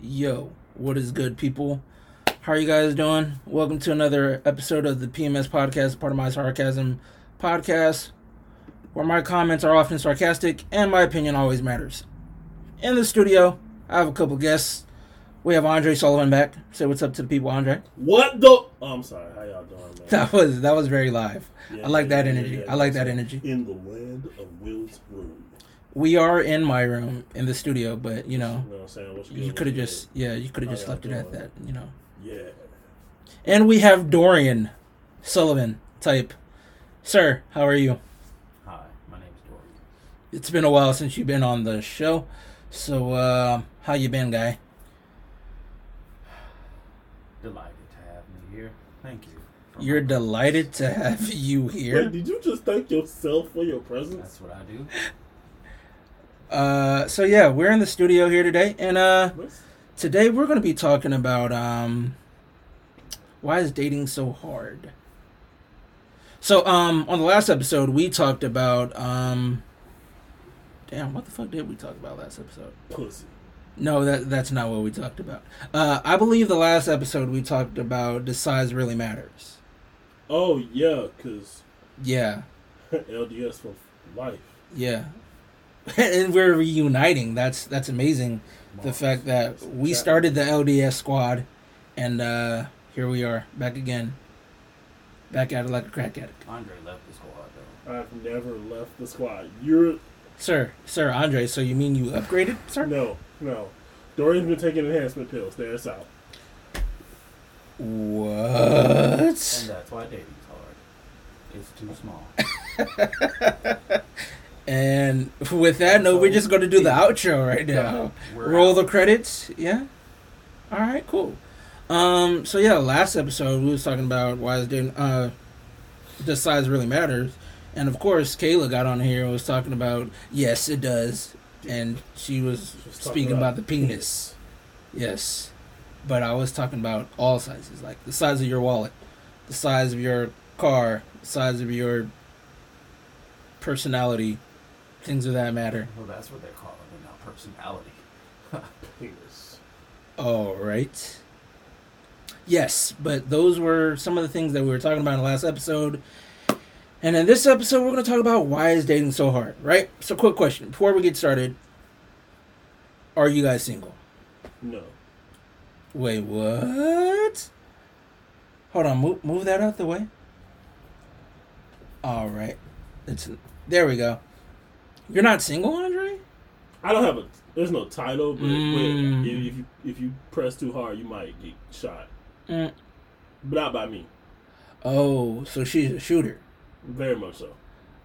Yo, what is good, people? How are you guys doing? Welcome to another episode of the PMS Podcast, part of my sarcasm podcast, where my comments are often sarcastic and my opinion always matters. In the studio, I have a couple guests. We have Andre Sullivan back. Say what's up to the people, Andre. What the? Oh, I'm sorry. How y'all doing, man? That was that was very live. Yeah, I like yeah, that energy. yeah, I like that energy. In the land of Will's room. We are in my room in the studio, but you know, You know what I'm saying? What's good? you could have what's just yeah, you could have just left it at that, you know. good? And we have Dorian Sullivan type. Sir, how are you? Hi, my name's Dorian. It's been a while since you've been on the show. So uh how you been, guy? Delighted to have me here. Thank you. You're delighted to have you here. Wait, did you just thank yourself for your presence? That's what I do. Uh so yeah, we're in the studio here today and uh today we're going to be talking about um why is dating so hard? So um on the last episode we talked about um damn, what the fuck did we talk about last episode? Pussy. No, that that's not what we talked about. Uh, I believe the last episode we talked about the size really matters. Oh yeah, cause Yeah, LDS for life. yeah, and we're reuniting. That's that's amazing. The fact that we started the LDS squad, and uh, here we are back again, back at it like a crack addict. Andre left the squad though. I've never left the squad. You're Sir, sir, Andre. So you mean you upgraded, sir? no, no. Dorian's been taking enhancement pills. There, it's out. What? And that's why dating's hard. It's too small. And with that note, we're just going to do the outro right now. Roll the credits. Yeah. All right. Cool. Um. So yeah, last episode we was talking about why is dating uh, the size really matters, and of course Kayla got on here and was talking about yes it does, and she was She was speaking about, about the penis. Yes, but I was talking about all sizes, like the size of your wallet, the size of your car, the size of your personality, things of that matter. Well, that's what they're calling it now. Personality. Penis. All right. Yes, but those were some of the things that we were talking about in the last episode. And in this episode, we're going to talk about why is dating so hard, right? So, quick question before we get started: Are you guys single? No. Wait, what? Hold on, move move that out the way. All right, it's there. We go. You're not single, Andre? I don't have a. There's no title, but, Mm. but if, if you if you press too hard, you might get shot. Mm. But not by me. Oh, so she's a shooter. Very much so.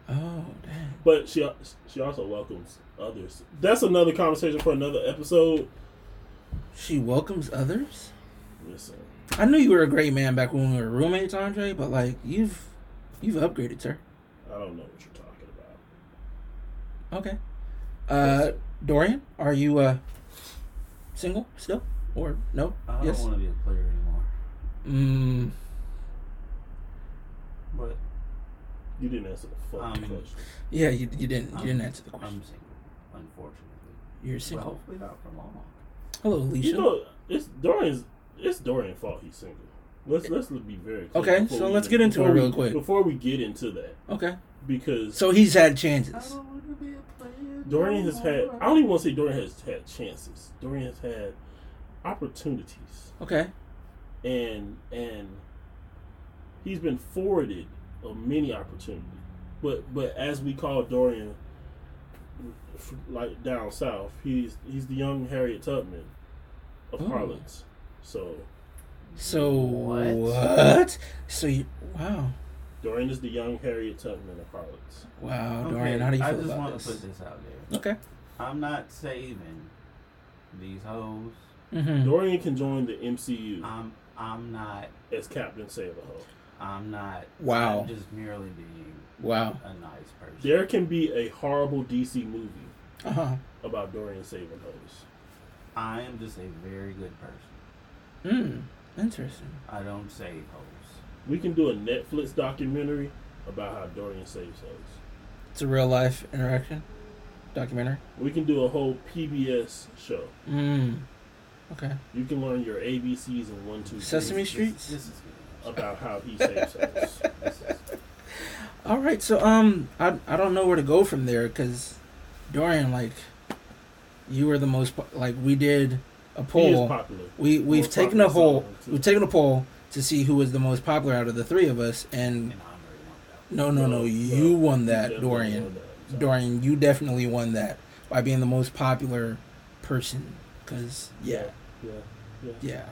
Oh, dang. But she she also welcomes others. That's another conversation for another episode. She welcomes others. Listen, I knew you were a great man back when we were roommates, Andre, but like you've you've upgraded, sir. I don't know what about. Okay. Uh Dorian, are you uh single still? Or no? I don't yes. want to be a player anymore. Mm, But You didn't answer the fucking Um, question. yeah, you, you didn't you I'm- didn't answer the question. I'm single, unfortunately. You're single. Well, single. hopefully not for long. Hello, Alicia. You know, it's Dorian's. It's Dorian's fault he's single. Let's let's be very clear Okay, so let's get into it real quick. Before we get into that, okay. Because So he's had chances. don't want to be a player. Dorian has had. I don't even want to say Dorian has had chances. Dorian has had opportunities, Okay. and and he's been forwarded a many opportunity. But but as we call Dorian, like down south, he's he's the young Harriet Tubman of Oh. harlots. So So What? what? So you wow. Dorian is the young Harriet Tubman of harlots. Wow, Okay, Dorian, how do you I feel just about want this? to put this out there. Okay. I'm not saving these hoes. Mm-hmm. Dorian can join the MCU I'm I'm not as Captain Save-A-Ho. I'm not Wow. I'm just merely being Wow. a nice person. There can be a horrible DC movie Uh huh. about Dorian saving hoes. I am just a very good person. Mm. Interesting. I don't save hoes. We can do a Netflix documentary about how Dorian saves hoes. It's a real life interaction documentary. We can do a whole PBS show. Mm. Okay. You can learn your ABCs in one, two, three Sesame This- Streets. This, is about how he saves us. All right, so um, I I don't know where to go from there because Dorian, like, you were the most like we did a He is poll. popular. We we've Most taken a popular poll. We've taken a poll to see who was the most popular out of the three of us, and and I'm ready to no, no, no, No, you no, won that, definitely Dorian. won that. Dorian, you definitely won that by being the most popular person. Cause yeah, Yeah. Yeah. yeah,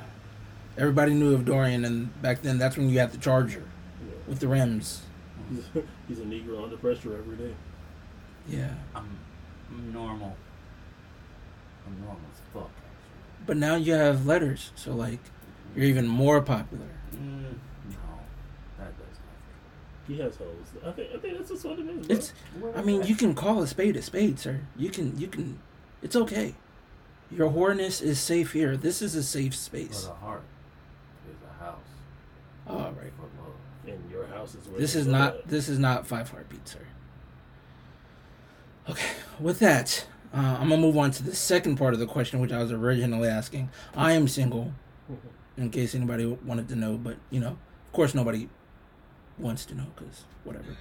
everybody knew of Dorian, and back then that's when you had the Charger yeah. with the rims. He's, he's a Negro under pressure every day. Yeah, I'm, I'm normal. I'm normal as fuck, actually. but now you have letters, so like you're even more popular. Mm, no, that does nothing. He has hoes. I think. I think that's just what it is. Bro. It's I mean, you can call a spade a spade, sir. You can, you can. It's okay. Your whoreness is safe here. This is a safe But space. a heart is a house All right. and your house is where This is not. at. This is not five heartbeats, sir. Okay. With that, uh, I'm gonna move on to the second part of the question, which I was originally asking. I am single, in case anybody wanted to know, but you know, of course, nobody wants to know because whatever.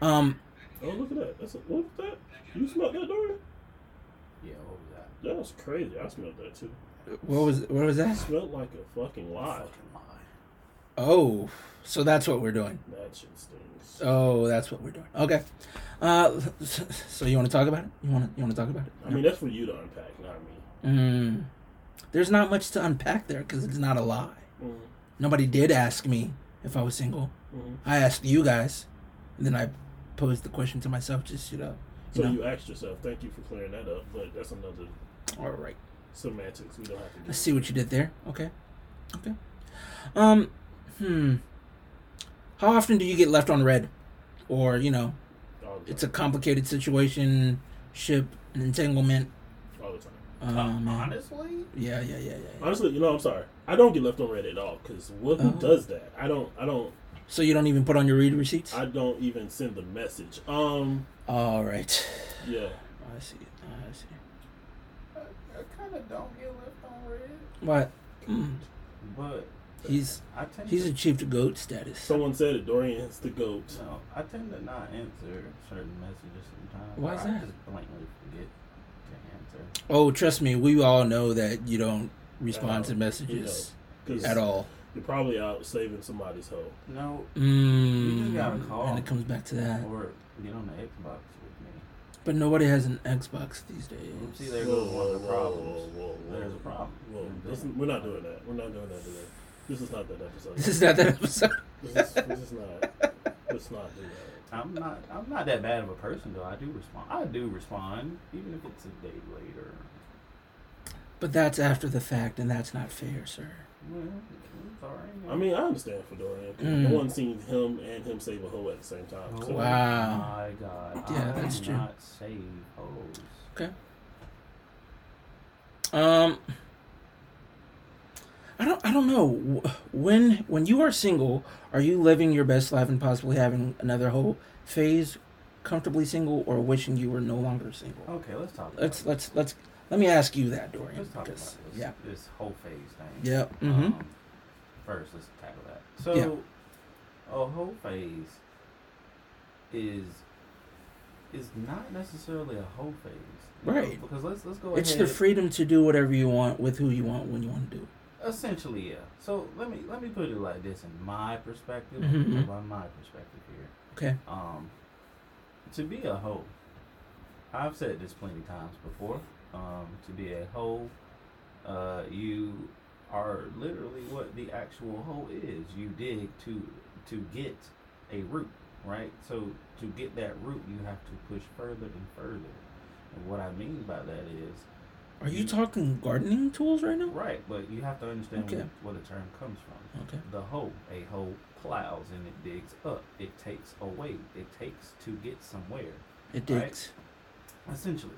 Um. Oh, look at that. That's a, what was that? You smelled that, Dorian? Yeah, what was that? That was crazy. I smelled that too. What was? What was It that? smelled like a fucking lie. Fucking lie. Oh. So that's what we're doing. That shit stings. Oh, that's what we're doing. Okay. Uh, so you want to talk about it? You want to you want to talk about it? I mean, that's for you to unpack, not me. Mm. There's not much to unpack there because it's not a lie. Mm, Nobody did ask me if I was single. mm. I asked you guys, and then I posed the question to myself. Just you know. So know. you asked yourself. Thank you for clearing that up. But that's another All right. semantics we don't have to do. I see what you did there. Okay. Okay. Um. Hmm. How often do you get left on read, or you know, All the time. it's a complicated situation, ship, an entanglement? All the. Oh, Uh, honestly, Yeah, yeah, yeah, yeah. yeah. Honestly, you know, I'm sorry. I don't get left on read at all. Cause what who Oh. does that? I don't. I don't. So you don't even put on your read receipts? I don't even send the message. Um. All right. Yeah. I see. I see. I, I kind of don't get left on read, What? Mm. but He's I tend he's to, achieved goat status. Someone said it. Dorian's the goat. no, I tend to not answer certain messages sometimes. Why or is I that? just blankly forget to answer. Oh, trust me, we all know that you don't respond At to all. messages Cause at all. You're probably out saving somebody's hoe. No, Mm. just got a call. And it comes back to that. or get on the Xbox with me. But nobody has an Xbox these days. See, there goes one of the problems. Whoa, whoa, whoa. There's a problem. Whoa, listen, we're not doing that. We're not doing that today. This is not that episode. This is not that episode. This is, this is not. Let's not do that. I'm not. I'm not that bad of a person though. I do respond. I do respond, even if it's a day later. But that's after the fact, and that's not fair, sir. Well, it's. I mean, I understand for Dorian. 'cause Mm. No one seen him and him save a hoe at the same time. Oh So, Wow. my God. Yeah, I that's true. Not save hoes. Um, I don't. I don't know. When when you are single, are you living your best life and possibly having another whole phase, comfortably single, or wishing you were no longer single? Okay, let's talk. About Let's this. let's let's let me ask you that, Dorian. Let's talk about this. yeah, This whole phase thing. yeah. Mm-hmm. Um, first, let's tackle that. So, Yeah. a whole phase is is not necessarily a whole phase, you know, Right. because let's let's go it's ahead. the freedom to do whatever you want with who you want when you want to do. Essentially, yeah. So let me let me put it like this in my perspective, Mhm. by my perspective here. Okay. Um, to be a hoe, I've said this plenty times before. Um, to be a hoe, uh, you are literally what the actual hoe is. You dig to to get a root, right? So to get that root, you have to push further and further. And what I mean by that is, Are you talking gardening tools right now? right, but you have to understand Okay. where, where the term comes from. Okay. The hoe, a hoe plows and it digs up. It takes away. It takes to get somewhere. It Right. digs. Essentially,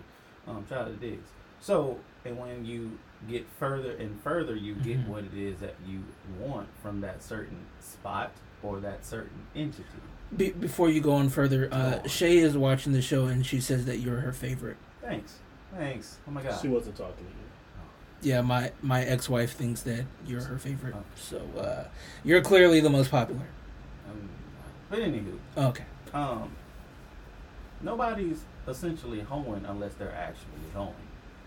um, child it digs. So, and when you get further and further, you get Mhm. what it is that you want from that certain spot or that certain entity. Be- before you go on further, uh. Shay is watching the show and she says that you're her favorite. Thanks, thanks. Oh my god. She wasn't talking to you. yeah, my my ex wife thinks that you're her favorite. Oh. So uh, you're clearly the most popular. Um, but anywho, Okay. um, nobody's essentially hoeing unless they're actually hoeing.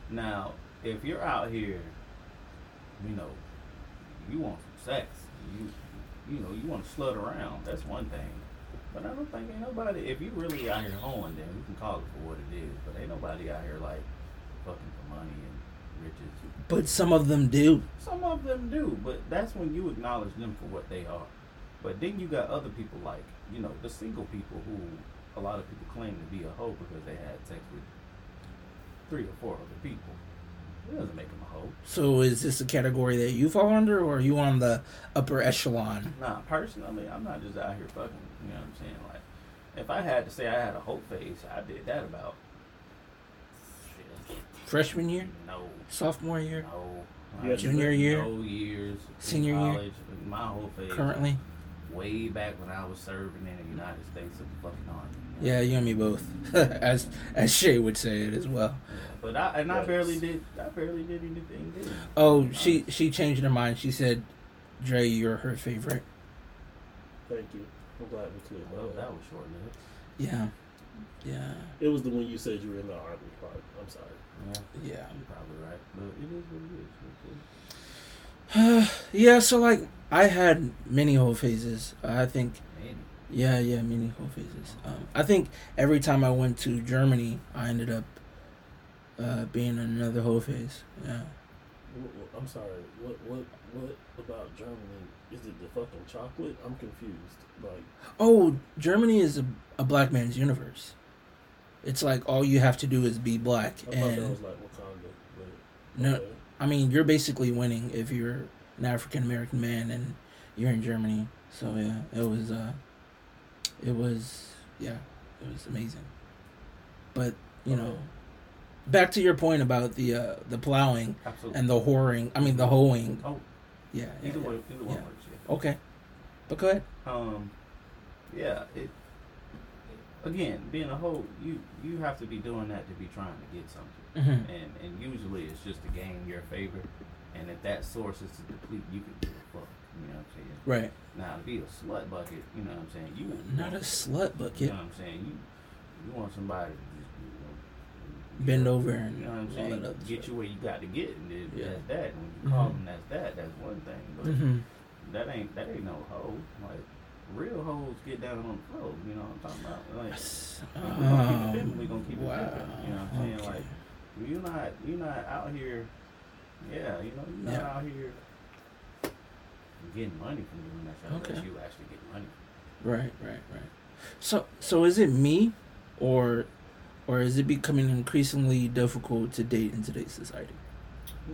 Now, if you're out here, you know, you want some sex, you you know, you want to slut around, that's one thing. But I don't think ain't nobody. If you really out here hoeing, then we can call it for what it is. But ain't nobody out here like fucking for money and riches. But some of them do. Some of them do, but that's when you acknowledge them for what they are. But then you got other people like, you know, the single people who a lot of people claim to be a hoe because they had sex with three or four other people. It doesn't make them a hoe. So is this a category that you fall under, or are you on the upper echelon? Nah, personally, I'm not just out here fucking. You know what I'm saying? Like, if I had to say I had a hoe face, I did that about. Shit, Freshman year, no, sophomore year, no. Yeah, junior year? No years. in Senior year? college, My whole face. currently. way back when I was serving in the United States of the fucking army. Yeah, you and me both, as as Shay would say it as well. Yeah, But I and I Yes. barely did. I barely did anything. Did I? Oh, uh, she she changed her mind. She said, "Dre, you're her favorite." Thank you. I'm glad we cleared Well, that that was short lived. Yeah, yeah, It was the one you said you were in the army part. I'm sorry. Yeah, yeah. you're probably right. But it is what it is. Yeah, so like I had many whole phases. I think yeah, yeah, many whole phases. Um, I think every time I went to Germany, I ended up uh, being in another whole phase. Yeah. I'm sorry. What what what about Germany? Is it the fucking chocolate? I'm confused. Like Oh, Germany is a, a black man's universe. It's like all you have to do is be black, I and was like Wakanda. But no, okay. I mean you're basically winning if you're an African American man and you're in Germany. So yeah, it was uh, it was yeah, it was amazing. But you know, back to your point about the uh, the plowing absolutely. and the whoring. I mean the hoeing. oh, Yeah. yeah, either yeah. way, either one works. Yeah. Okay. But go ahead. Um, yeah. It. Again, being a hoe, you you have to be doing that to be trying to get something. hmm and and usually it's just to gain your favor. And if that source is to deplete, you can give a fuck. You know what I'm saying? Right. Now to be a slut bucket, you know what I'm saying? You Not a slut bucket. You know what I'm saying? You you want somebody to just you know, Bend over and you know what I'm saying? other Get you where you got to get, and then Yeah. that's that. When you call Mhm. them that's that, that's one thing. But hmm that ain't that ain't no hoe. Like real hoes get down on the floor. You know what I'm talking about? Like we gonna keep it. We gonna keep it wow. pimping. You know what I'm saying? Okay. Like you're not you're not out here yeah you know you're not Yeah. out here getting money from doing that shit unless Okay. you actually get money Right, right, right. So, so is it me, or, or is it becoming increasingly difficult to date in today's society?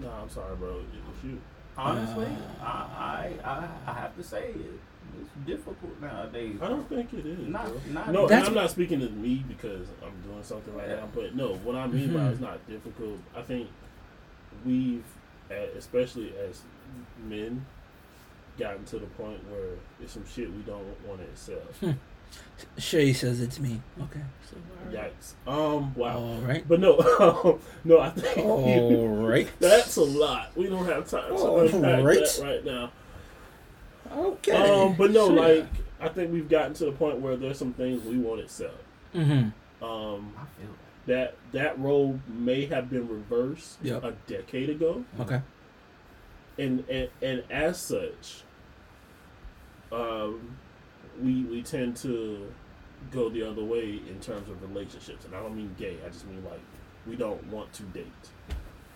No, I'm sorry, bro. It was you. honestly Uh, I, I I I have to say it it's difficult nowadays I don't think it is. not not No, and I'm not speaking to me because I'm doing something right now. But no, what I mean by Mhm. it's not difficult. I think we've, uh, especially as men, gotten to the point where it's some shit we don't want to accept. Shay says it's me. Okay. So, all right. Yikes. Um. Wow. All right. But no, no. I think All right. that's a lot. We don't have time to All unpack right. that right now. Okay. Um. But no, Sure. like I think we've gotten to the point where there's some things we won't accept. Mm-hmm. Um. I feel that that that role may have been reversed Yep. a decade ago, Okay. and and, and as such, um, we we tend to go the other way in terms of relationships, and I don't mean gay. I just mean like we don't want to date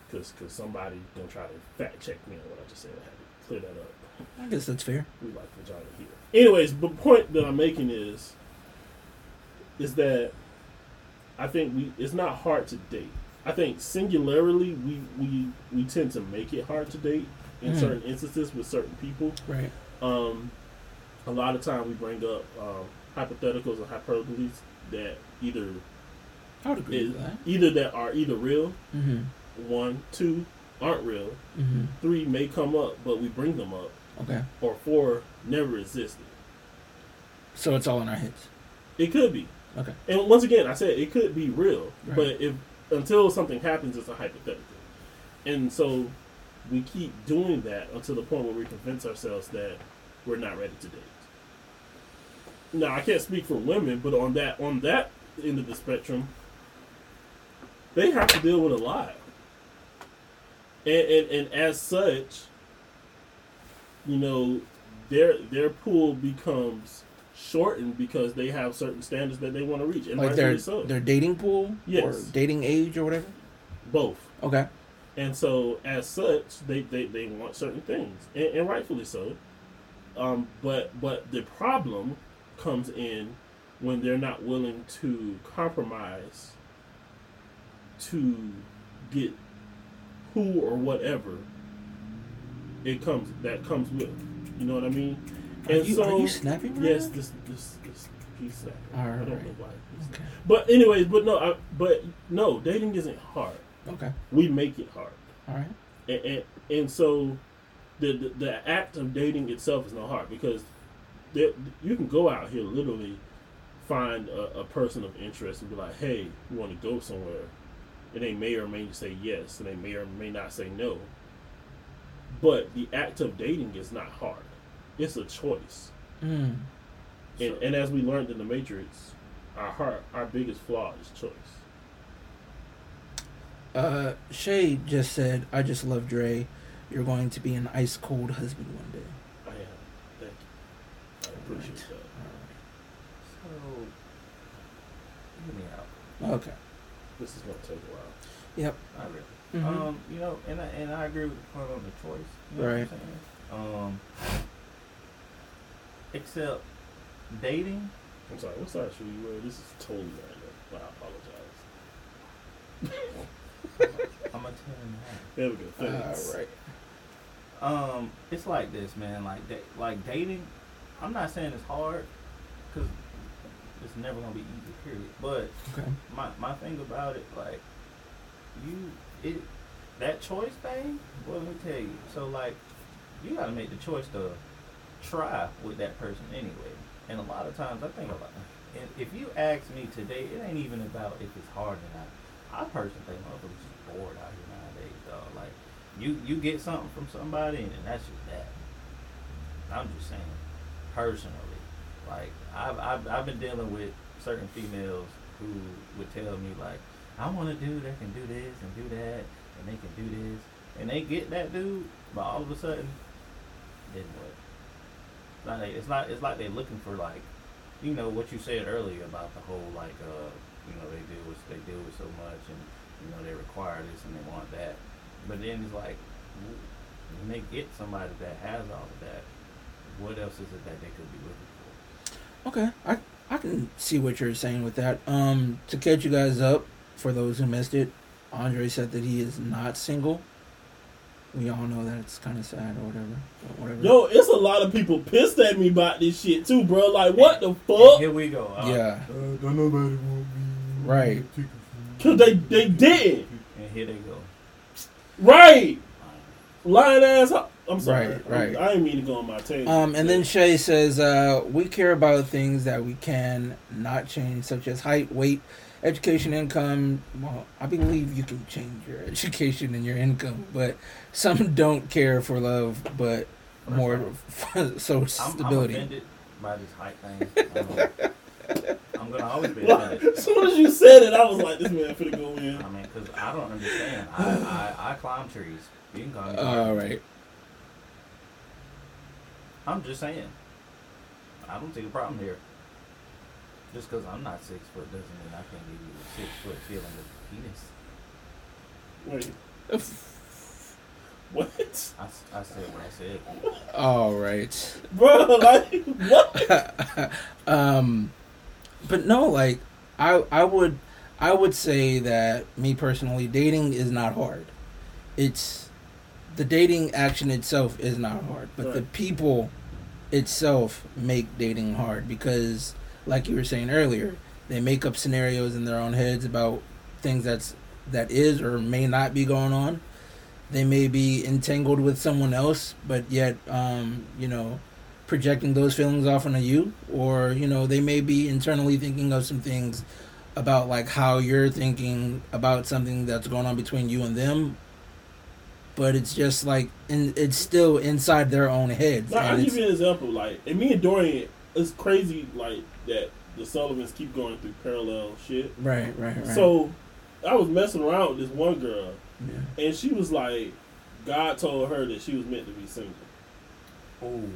because because somebody gonna try to fact check me on what I just said. I had to clear that up. I guess that's fair. We like vagina here. Anyways, the point that I'm making is is that I think we it's not hard to date. I think singularly we we we tend to make it hard to date in Mhm. certain instances with certain people. Right. Um, a lot of time we bring up um, hypotheticals and hyperboles that either I would agree is, with that. either that are either real, Mm-hmm. one, two aren't real, Mm-hmm. three may come up but we bring them up, Okay. or four never existed. So it's all in our heads. It could be. Okay. And once again, I said it could be real, Right. but if until something happens, it's a hypothetical. And so, we keep doing that until the point where we convince ourselves that we're not ready to date. Now I can't speak for women, but on that on that end of the spectrum, they have to deal with a lot. And and, and as such, you know, their their pool becomes shortened because they have certain standards that they want to reach. And like their rightfully so. their dating pool Yes. or dating age or whatever. both. Okay. And so, as such, they, they, they want certain things, and, and rightfully so. Um, but but the problem comes in when they're not willing to compromise to get who or whatever it comes that comes with. You know what I mean? Are And you, so, are you snapping? Right yes, now? this this this piece. That, All I don't know why. he's snapping. Okay. But anyways, but no, I, but no, dating isn't hard. Okay. We make it hard All right. and, and, and so the, the the act of dating itself is not hard because there, you can go out here literally find a, a person of interest and be like, hey, you want to go somewhere, and they may or may say yes, and they may or may not say no. But the act of dating is not hard; it's a choice. Mm. And, and as we learned in the Matrix, our heart, our biggest flaw is choice. Uh, Shay just said, "I just love Dre. You're going to be an ice cold husband one day." I am. Thank you. I appreciate that. So, hear me out. Okay. This is gonna take a while. Yep. Not really. Mhm. Um, you know, and I, and I agree with the point on the choice. You know Right. What I'm saying? Um, except dating. I'm sorry. What size shoe you wear? This is totally random. But I apologize. I'm a ten and a half. There we go. Thanks. All right. Um, it's like this, man. Like da- like dating. I'm not saying it's hard, cause it's never gonna be easy. Period. But Okay. my my thing about it, like you, it that choice thing. Well, let me tell you. So like, you gotta make the choice to try with that person anyway. And a lot of times, I think about. And if you ask me today, it ain't even about if it's hard or not. I personally think motherfuckers just bored out here nowadays, dog. Like, you you get something from somebody, and that's just that. I'm just saying, personally, like I've I've, I've been dealing with certain females who would tell me like, I want a dude that can do this and do that, and they can do this, and they get that dude, but all of a sudden, then what? Like it's not it's like they're looking for like, you know what you said earlier about the whole like uh you know they deal with they deal with so much and you know they require this and they want that, but then it's like when they get somebody that has all of that, what else is it that they could be looking for? Okay. I I can see what you're saying with that. Um, to catch you guys up, for those who missed it, Andre said that he is not single. We all know that it's kind of sad or whatever. But whatever. Yo, it's a lot of people pissed at me about this shit too, bro. Like, what the fuck? Here we go. Uh, Yeah. don't nobody want me. Right. Cause they they didn't. And here they go. Right. Lying ass. ho- I'm sorry. Right, right. I, I didn't mean to go on my tangent. Um, and then Shay says, uh, "We care about things that we can not change, such as height, weight, education, income. Well, I believe you can change your education and your income, but some don't care for love, but more so I'm, stability. I'm offended by this height thing. Um, I'm gonna always be Well, offended. as soon as you said it, I was like, this man finna go in. I mean, because I don't understand. I, I, I climb trees. You can call me. All right. I'm just saying. I don't see the problem here. Just because I'm not six foot doesn't mean I can't give you a six foot feeling of penis. Wait. What? I, s- I said what I said. All right. Bro, like, what? um, but no, like I I would I would say that me personally, dating is not hard. It's the dating action itself is not hard, but the people itself make dating hard because, like you were saying earlier, they make up scenarios in their own heads about things that's that is or may not be going on. They may be entangled with someone else, but yet, um, you know, projecting those feelings off onto you, or you know, they may be internally thinking of some things about like how you're thinking about something that's going on between you and them, but it's just like in, it's still inside their own heads. Now, I'll give you an example. Like, and me and Dorian, it's crazy. Like that, the Sullivans keep going through parallel shit. right, right, right. So, I was messing around with this one girl, yeah. and she was like, God told her that she was meant to be single. Ooh.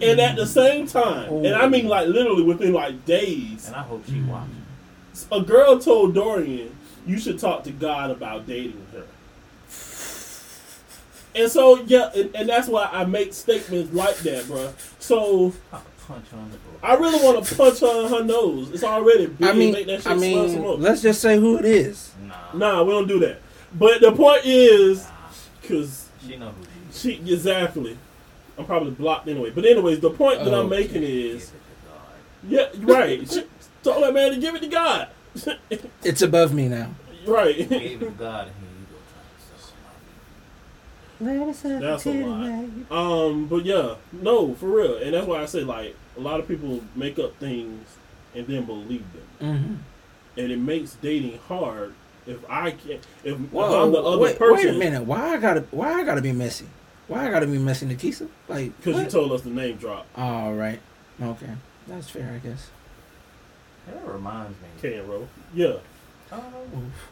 And at the same time, and I Oh. mean like literally within like days, And I hope she mm. watches. a girl told Dorian, "You should talk to God about dating her." And so yeah, and, and that's why I make statements like that, bro. So I'll punch her on the door. I really want to punch her in her nose. It's already big. I mean, make that shit I mean, more. let's just say who it is. Nah. Nah, we don't do that. But the point is, Nah. because She know who she she exactly, I'm probably blocked anyway. But anyways, the point that I'm Okay. making is, oh, Give it to God. yeah, right. She told that man to give it to God. It's above me now. right. Gave it to God and here you go trying to sell somebody. That's a lot. Um, but yeah, no, for real, and that's why I say like a lot of people make up things and then believe them, hmm and it makes dating hard. If I can't, if, if Whoa, I'm the other wait, person, wait a minute. Why I gotta? Why I gotta be messy? Why I gotta be messy, Nikisa? Like, because you told us the name drop. All right. Okay, that's fair, I guess. That reminds me. Can roll, yeah. Um, Oof.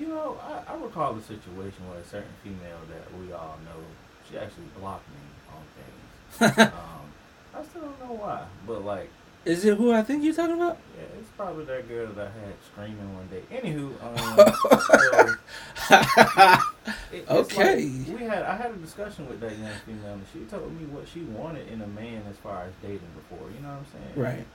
You know, I, I recall a situation where a certain female that we all know, she actually blocked me on things. um, I still don't know why, but like, Is it who I think you're talking about? yeah, it's probably that girl that I had screaming one day. Anywho, um, so it- Okay. like we had I had a discussion with that young female, and she told me what she wanted in a man as far as dating before. You know what I'm saying? right.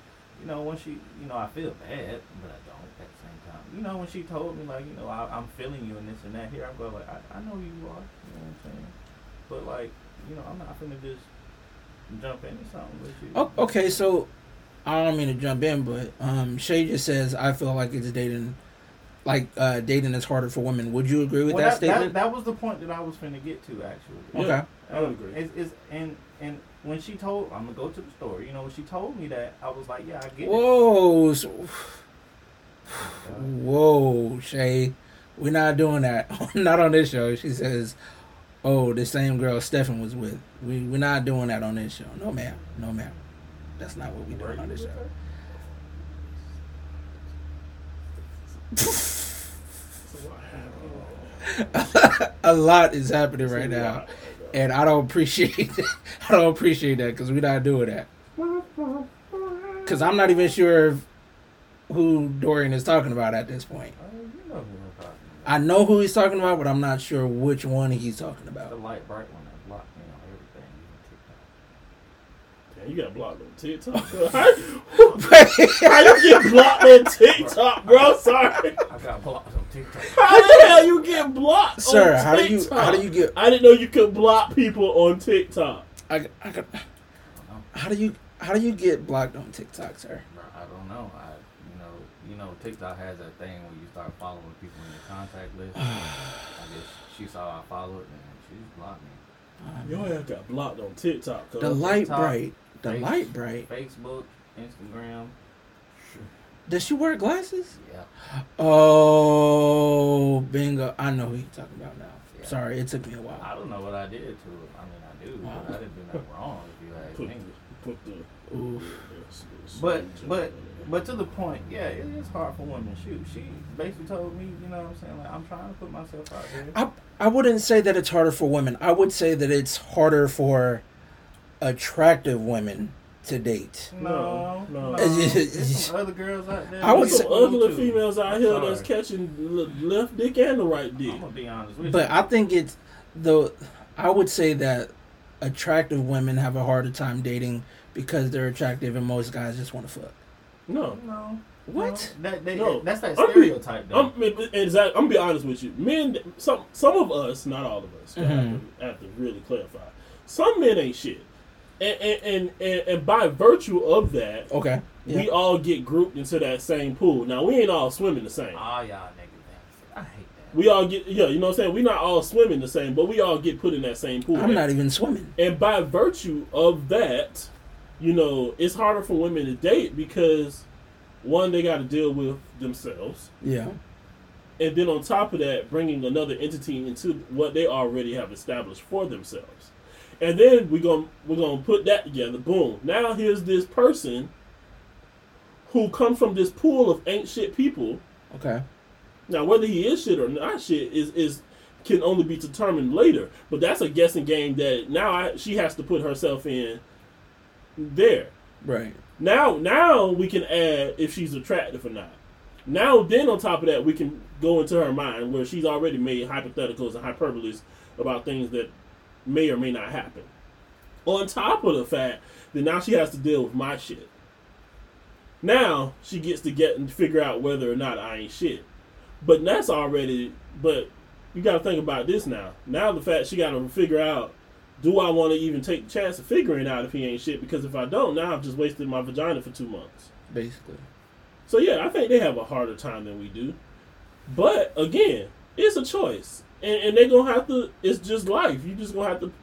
you know, when she, you know, I feel bad, but I don't at the same time. You know, when she told me, like, you know, I, I'm feeling you and this and that, here I'm going, like, I, I know you are, you know what I'm saying? But, like, you know, I'm not finna just jump into something with you. Oh, okay, so I don't mean to jump in, but um, Shay just says I feel like it's dating, like uh, dating is harder for women. Would you agree with Well, that, that, that, statement? that was the point that I was finna get to, actually. okay. I would agree. It's, it's, and, and when she told, I'm gonna go to the story, you know, when she told me that, I was like, yeah, I get Whoa, it. whoa, Shay, we're not doing that. not on this show. She says, "Oh, the same girl Stefan was with." We we're not doing that on this show. No, ma'am. No, ma'am. That's not what we doing on this show. a lot is happening right now, and I don't appreciate. I don't appreciate that because we're not doing that. Because I'm not even sure who Dorian is talking about at this point. Oh, you know who I'm talking about. I know who he's talking about, but I'm not sure which one he's talking about. The light bright one that blocked me on everything, even TikTok. Damn, you got blocked on TikTok. bro. How, how you get blocked on TikTok, bro? Sorry. I got blocked on TikTok. How the hell you get blocked, Sir, on how do you how do you get I didn't know you could block people on TikTok. I, I got, I don't know. how do you how do you get blocked on TikTok, sir? I don't know. I, you know, TikTok has that thing where you start following people in your contact list. I guess she saw I followed and she blocked me. Your ass got blocked on TikTok. cuz. The light TikTok, bright, the Face- light bright. Facebook, Instagram. Does she wear glasses? Yeah. Oh, bingo! I know who you're talking about now. Yeah. Sorry, it took me a while. I don't know what I did to her. I mean, I do, Wow. but I didn't do nothing wrong. If you ask Put, me. put the. Oof. But but but to the point, yeah, it is hard for women. Shoot, she basically told me, you know what I'm saying? Like I'm trying to put myself out there. I I wouldn't say that it's harder for women. I would say that it's harder for attractive women to date. No, No, no. no. There's some other girls out there. I would There's say- some ugly too. females out here sorry. that's catching the left dick and the right dick. I'm gonna be honest with But you. I think it's the I would say that attractive women have a harder time dating because they're attractive and most guys just want to fuck. No. no. What? No, that, they, No. That's that I'm be- stereotype, though. I'm exactly. I'm gonna be honest with you. Men, some some of us, not all of us. I have, to, I have to really clarify. Some men ain't shit, and and and, and, and by virtue of that, Okay. Yeah. we all get grouped into that same pool. Now we ain't all swimming the same. Ah, y'all niggas, I hate that. We all get yeah, you know what I'm saying. We not all swimming the same, but we all get put in that same pool. I'm not even swimming. And by virtue of that, you know, it's harder for women to date because one, they got to deal with themselves. Yeah. and then on top of that, bringing another entity into what they already have established for themselves. And then we're gonna we're gonna put that together. Boom. Now here's this person who comes from this pool of ain't shit people. Okay. Now whether he is shit or not shit is is can only be determined later. But that's a guessing game that now I, she has to put herself in there. Right. Now, now we can add if she's attractive or not. Now, then on top of that, we can go into her mind where she's already made hypotheticals and hyperboles about things that may or may not happen. On top of the fact that now she has to deal with my shit. Now she gets to get and figure out whether or not I ain't shit. But that's already. But you got to think about this now. Now the fact she got to figure out do I want to even take the chance of figuring out if he ain't shit? Because if I don't, now I've just wasted my vagina for two months. Basically. So yeah, I think they have a harder time than we do. But again, it's a choice, and, and they're gonna have to. It's just life. You just gonna have to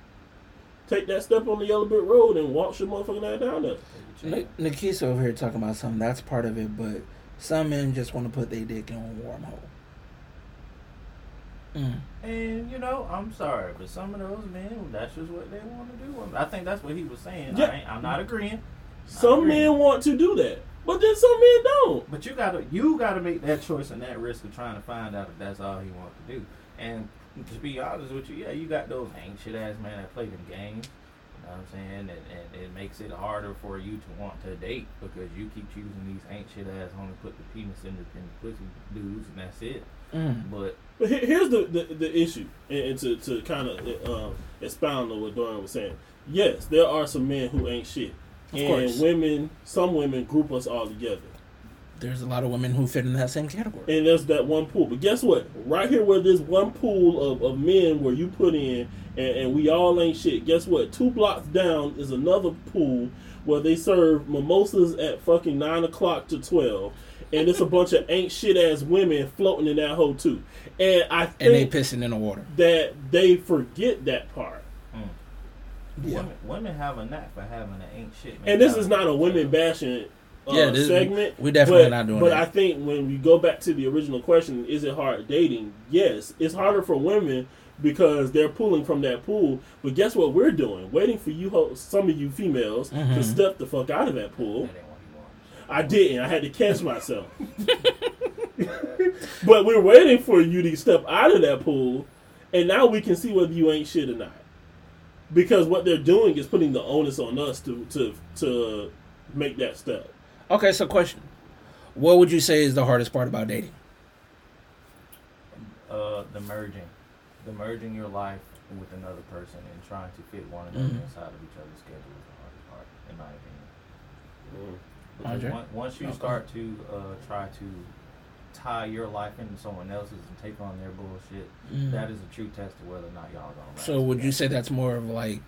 take that step on the yellow brick road and walk your motherfucking ass down there. N- Nikisa over here talking about something that's part of it, but some men just want to put their dick in a warm hole. Mm. And you know, I'm sorry, but some of those men, that's just what they want to do. I think that's what he was saying. Yeah. I ain't, I'm not agreeing. Some men want to do that, but then some men don't. But you gotta you gotta make that choice and that risk of trying to find out if that's all he wants to do. And to be honest with you, yeah, you got those ain't shit ass man that play them games. You know what I'm saying? And, and it makes it harder for you to want to date because you keep choosing these ain't shit ass only put the penis in the, in the pussy dudes and that's it. Mm. But But here's the, the, the issue, and, and to, to kind of um, expound on what Dorian was saying. Yes, there are some men who ain't shit, Of and course. women, some women group us all together. There's a lot of women who fit in that same category. and there's that one pool. But guess what? Right here, where there's one pool of, of men where you put in, and, and we all ain't shit. Guess what? Two blocks down is another pool where they serve mimosas at fucking nine o'clock to twelve, and it's a bunch of ain't shit ass women floating in that hole too. And I And they pissing in the water. that they forget that part. mm, Yeah. women, women have a knack for having an ain't shit. And this is not a women bashing uh, Yeah, this- segment. we definitely but, not doing that. But that. I think when we go back to the original question, is it hard dating? Yes, it's harder for women because they're pulling from that pool. But guess what we're doing? Waiting for you, ho- some of you females, to Mhm. step the fuck out of that pool. That ain't what he wants. I didn't. I had to catch myself. but we're waiting for you to step out of that pool, and now we can see whether you ain't shit or not. Because what they're doing is putting the onus on us to to to make that step. Okay, so question. What would you say is the hardest part about dating? uh, the merging, the merging your life with another person and trying to fit one another Mhm. inside of each other's schedule is the hardest part, in my opinion. Mm. Because once you Okay. start to uh, try to tie your life into someone else's and take on their bullshit, Mm. that is a true test of whether or not y'all gonna. So would you say that's more of like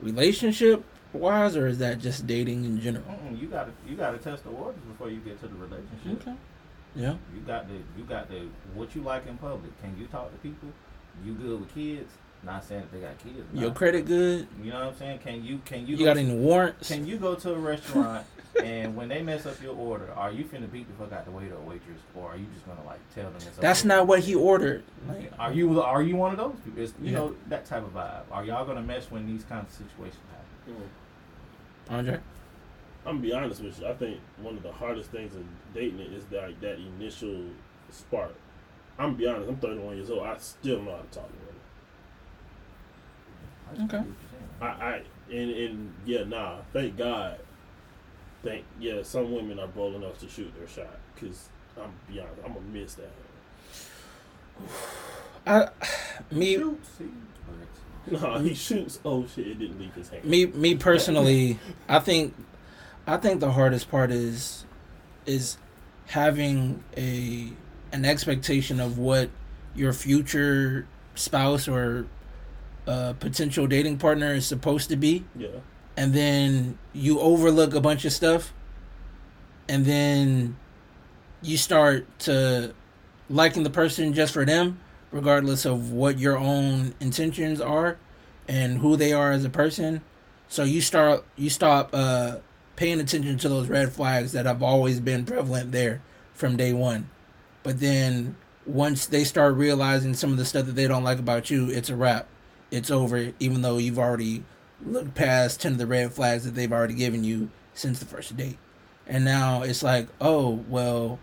relationship wise, or is that just dating in general? Mm-mm, you gotta you gotta test the waters before you get to the relationship. Okay. Yeah. You got to you got to what you like in public. Can you talk to people? You good with kids? Not saying that they got kids. Your credit good. You know what I'm saying? Can you can you You go got any warrants? Can you go to a restaurant and when they mess up your order, are you finna beat the fuck out the waiter or waitress, or are you just gonna like tell them it's That's okay? not what he ordered. Like, Are you are you one of those people? It's, you Yeah. know that type of vibe. Are y'all gonna mess when these kinds of situations happen? Mm. Andre. I'm gonna be honest with you. I think one of the hardest things in dating it is that that initial spark. I'm gonna be honest. I'm 31 years old. I still know how to talk to women. Okay. get what you're saying. I, I and and yeah, nah. Thank God. Thank yeah. Some women are bold enough to shoot their shot. Cause I'm be honest. I'm gonna miss that. I, me, Shoot, see, but- No, he shoots. Oh shit! It didn't leave his hand. me, me personally, I think, I think the hardest part is, is having a an expectation of what your future spouse or uh, potential dating partner is supposed to be. Yeah. And then you overlook a bunch of stuff and then you start to liking the person just for them regardless of what your own intentions are and who they are as a person so you start you stop uh paying attention to those red flags that have always been prevalent there from day one but then once they start realizing some of the stuff that they don't like about you, it's a wrap. It's over, even though you've already looked past 10 of the red flags that they've already given you since the first date. And now it's like, oh, well,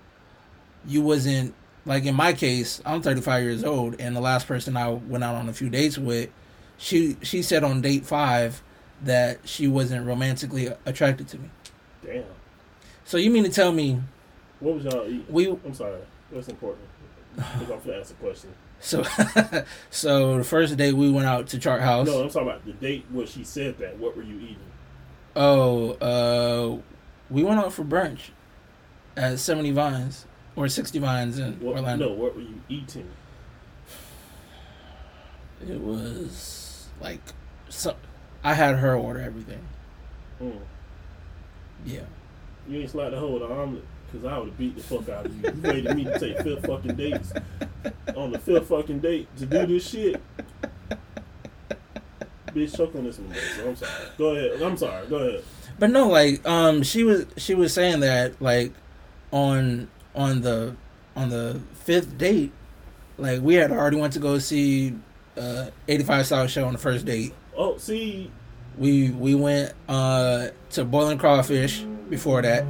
you wasn't, like in my case, I'm 35 years old, and the last person I went out on a few dates with, she she said on date five that she wasn't romantically attracted to me. Damn. So you mean to tell me What was y'all we I'm sorry. That's important. Because I'm to ask a question. So so the first day we went out to Chart House. No, I'm talking about the date where she said that. What were you eating? Oh, uh, we went out for brunch at 70 Vines or 60 Vines in What, Orlando. no, what were you eating? It was like so. I had her order everything. Mm. Yeah. You ain't slide the hole with the omelet. Because I would have beat the fuck out of you. You waited me to take fifth fucking dates. On the fifth fucking date to do this shit. Bitch, choke on this one, bro. I'm sorry. Go ahead. I'm sorry. Go ahead. But no, like um, she was she was saying that like on on the on the fifth date, like we had already went to go see uh 85 South show on the first date. Oh, see, We we went uh to Boiling Crawfish before that.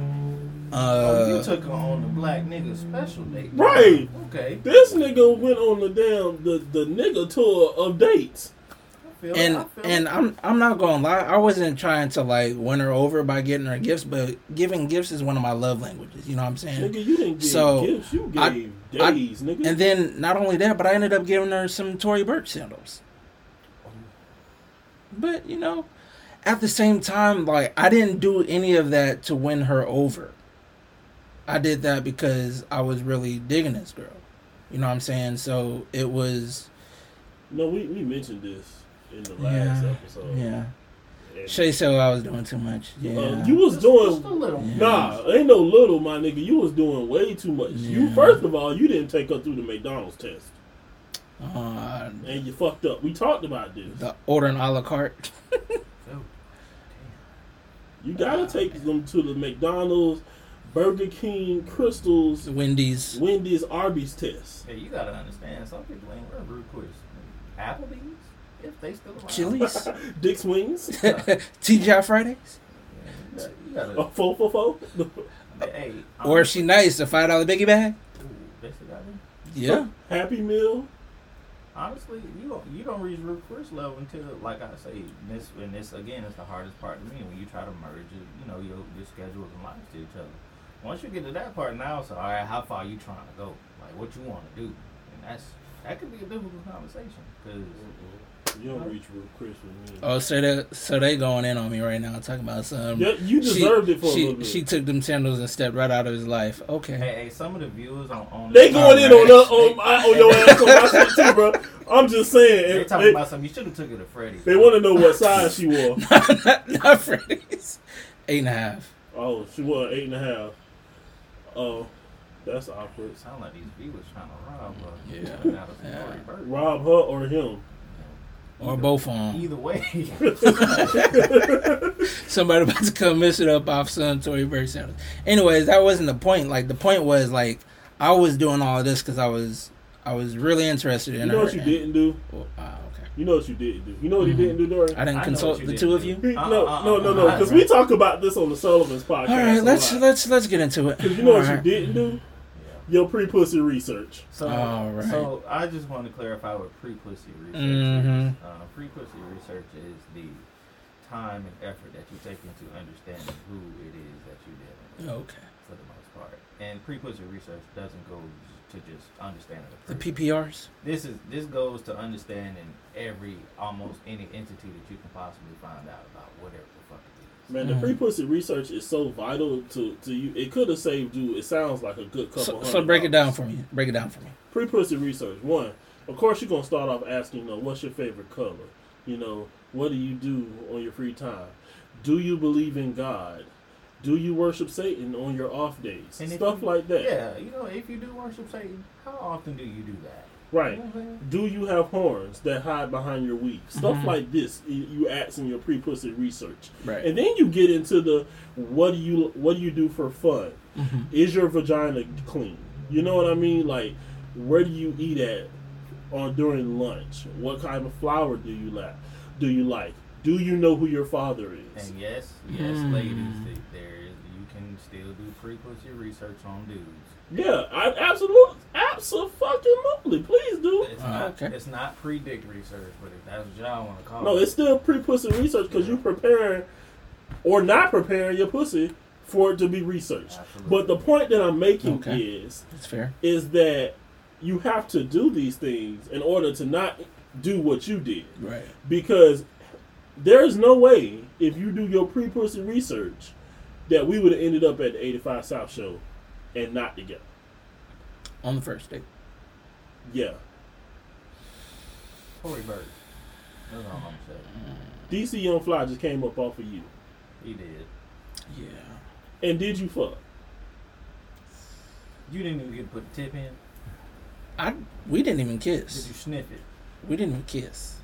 Oh, you Uh, took her on the black nigga special date. Right. Okay. this nigga went on the damn the, the nigga tour of dates. I feel it, I and feel and it. I'm I'm not gonna lie, I wasn't trying to like win her over by getting her gifts, but giving gifts is one of my love languages. You know what I'm saying? Nigga, you didn't give So, gifts. You gave I- days, nigga. And then not only that, but I ended up giving her some Tory Burch sandals. But you know, at the same time, like I didn't do any of that to win her over. I did that because I was really digging this girl. You know what I'm saying? So it was no, we, we mentioned this in the last yeah, episode. yeah. And, Shay said I was doing too much. Yeah. uh, you was Just- just a doing little. Yeah. Nah, ain't no little, my nigga. You was doing way too much. You first of all, you didn't take her through the McDonald's test, uh, and you fucked up. We talked about this. the ordering a la carte. Oh, You gotta take them to the McDonald's, Burger King, Krystals, Wendy's. Wendy's, Arby's test. Yeah, you gotta understand. Some people ain't wearing Ruth Chris. Applebee's, if they still around. Chili's. Dick's Wings, TGI Fridays. Yeah, you gotta. a four for four. Hey, Or is she nice? A five dollar biggie bag? Ooh, they still got it? Yeah. Happy Meal. Honestly, you don't you don't reach Ruth Chris level until, like I say, this and this again is the hardest part to me when you try to merge, it, you know, your your schedules and lives to each other. Once you get to that part now, it's all right. How far you trying to go? Like what you want to do, and that's that could be a difficult conversation because mm-hmm. You don't reach Ruth Chris with me. Oh, so they so they going in on me right now, talking about some. yeah, you she- deserved it for a she, little bit. She took them sandals and stepped right out of his life. Okay. hey, hey, some of the viewers on on they going in on, Alright. us, on, my, on your ass on my shit too, bro. I'm just saying. They They, talking they, about something. You should have took it to Freddie. they want to know what size she wore. not, not Freddy's. Eight and a half. Oh, she wore eight and a half. Oh, that's awkward. It sound like these viewers trying to rob her. Yeah. Yeah. Rob her or him. Or Either- both of them. Either way, Somebody about to come mess it up off some Tory Burch sandals. Anyways, that wasn't the point. Like the point was like I was doing all of this because I was I was really interested in You her. know what you and- didn't do? Well, okay. You know what you didn't do. You know what Mhm. he didn't do, Dory? I didn't I consult the did two of you. He- Uh, no, uh, no, no, no. uh, Because uh, we talk about this on the Sullivan's podcast. All right, let's lot. let's let's get into it. 'Cause you know what All you didn't do? Your pre-pussy research. So, All right. so I just want to clarify what pre-pussy research mm-hmm. is. Uh, pre-pussy research is the time and effort that you take into understanding who it is that you're dealing with, Okay. for the most part. And pre-pussy research doesn't go to just understanding The the, PPRs. This is this goes to understanding every almost any entity that you can possibly find out about whatever the fuck it is. Man, the Mhm. pre-pussy research is so vital to, to you. It could have saved you. It sounds like a good couple. So, so hundred break it down for me. Break it down for me. Pre-pussy research. One, of course, you're gonna start off asking, you know, what's your favorite color? You know, what do you do on your free time? Do you believe in God? Do you worship Satan on your off days? And Stuff you- like that. Yeah, you know, if you do worship Satan, how often do you do that? Right. You know what I'm saying? Do you have horns that hide behind your weave? Stuff Mhm. like this. You ask in your pre-pussy research, Right. and then you get into the what do you what do you do for fun? Mhm. Is your vagina clean? You know what I mean? Like, Where do you eat at on during lunch? What kind of flour do you like? Do you like? Do you know who your father is? And yes, yes, Hmm. ladies, th- there is, you can still do frequency research on dudes. Yeah, I absolutely, absolutely. Please do. It's not, okay. it's not predict research, but if that's what y'all want to call No, it. No, it's still pre-pussy research because you preparing or not preparing your pussy for it to be researched. Absolutely. But the point that I'm making Okay. is That's fair. is that you have to do these things in order to not do what you did. Right. Because there's no way if you do your pre-pussy research that we would have ended up at the 85 South show and not together. On the first date. Yeah. Tory Burch. That's all I'm saying. DC Young Fly just came up off of you. He did. Yeah. And did you fuck? You didn't even get to put the tip in. I we didn't even kiss. Did you sniff it? We didn't even kiss.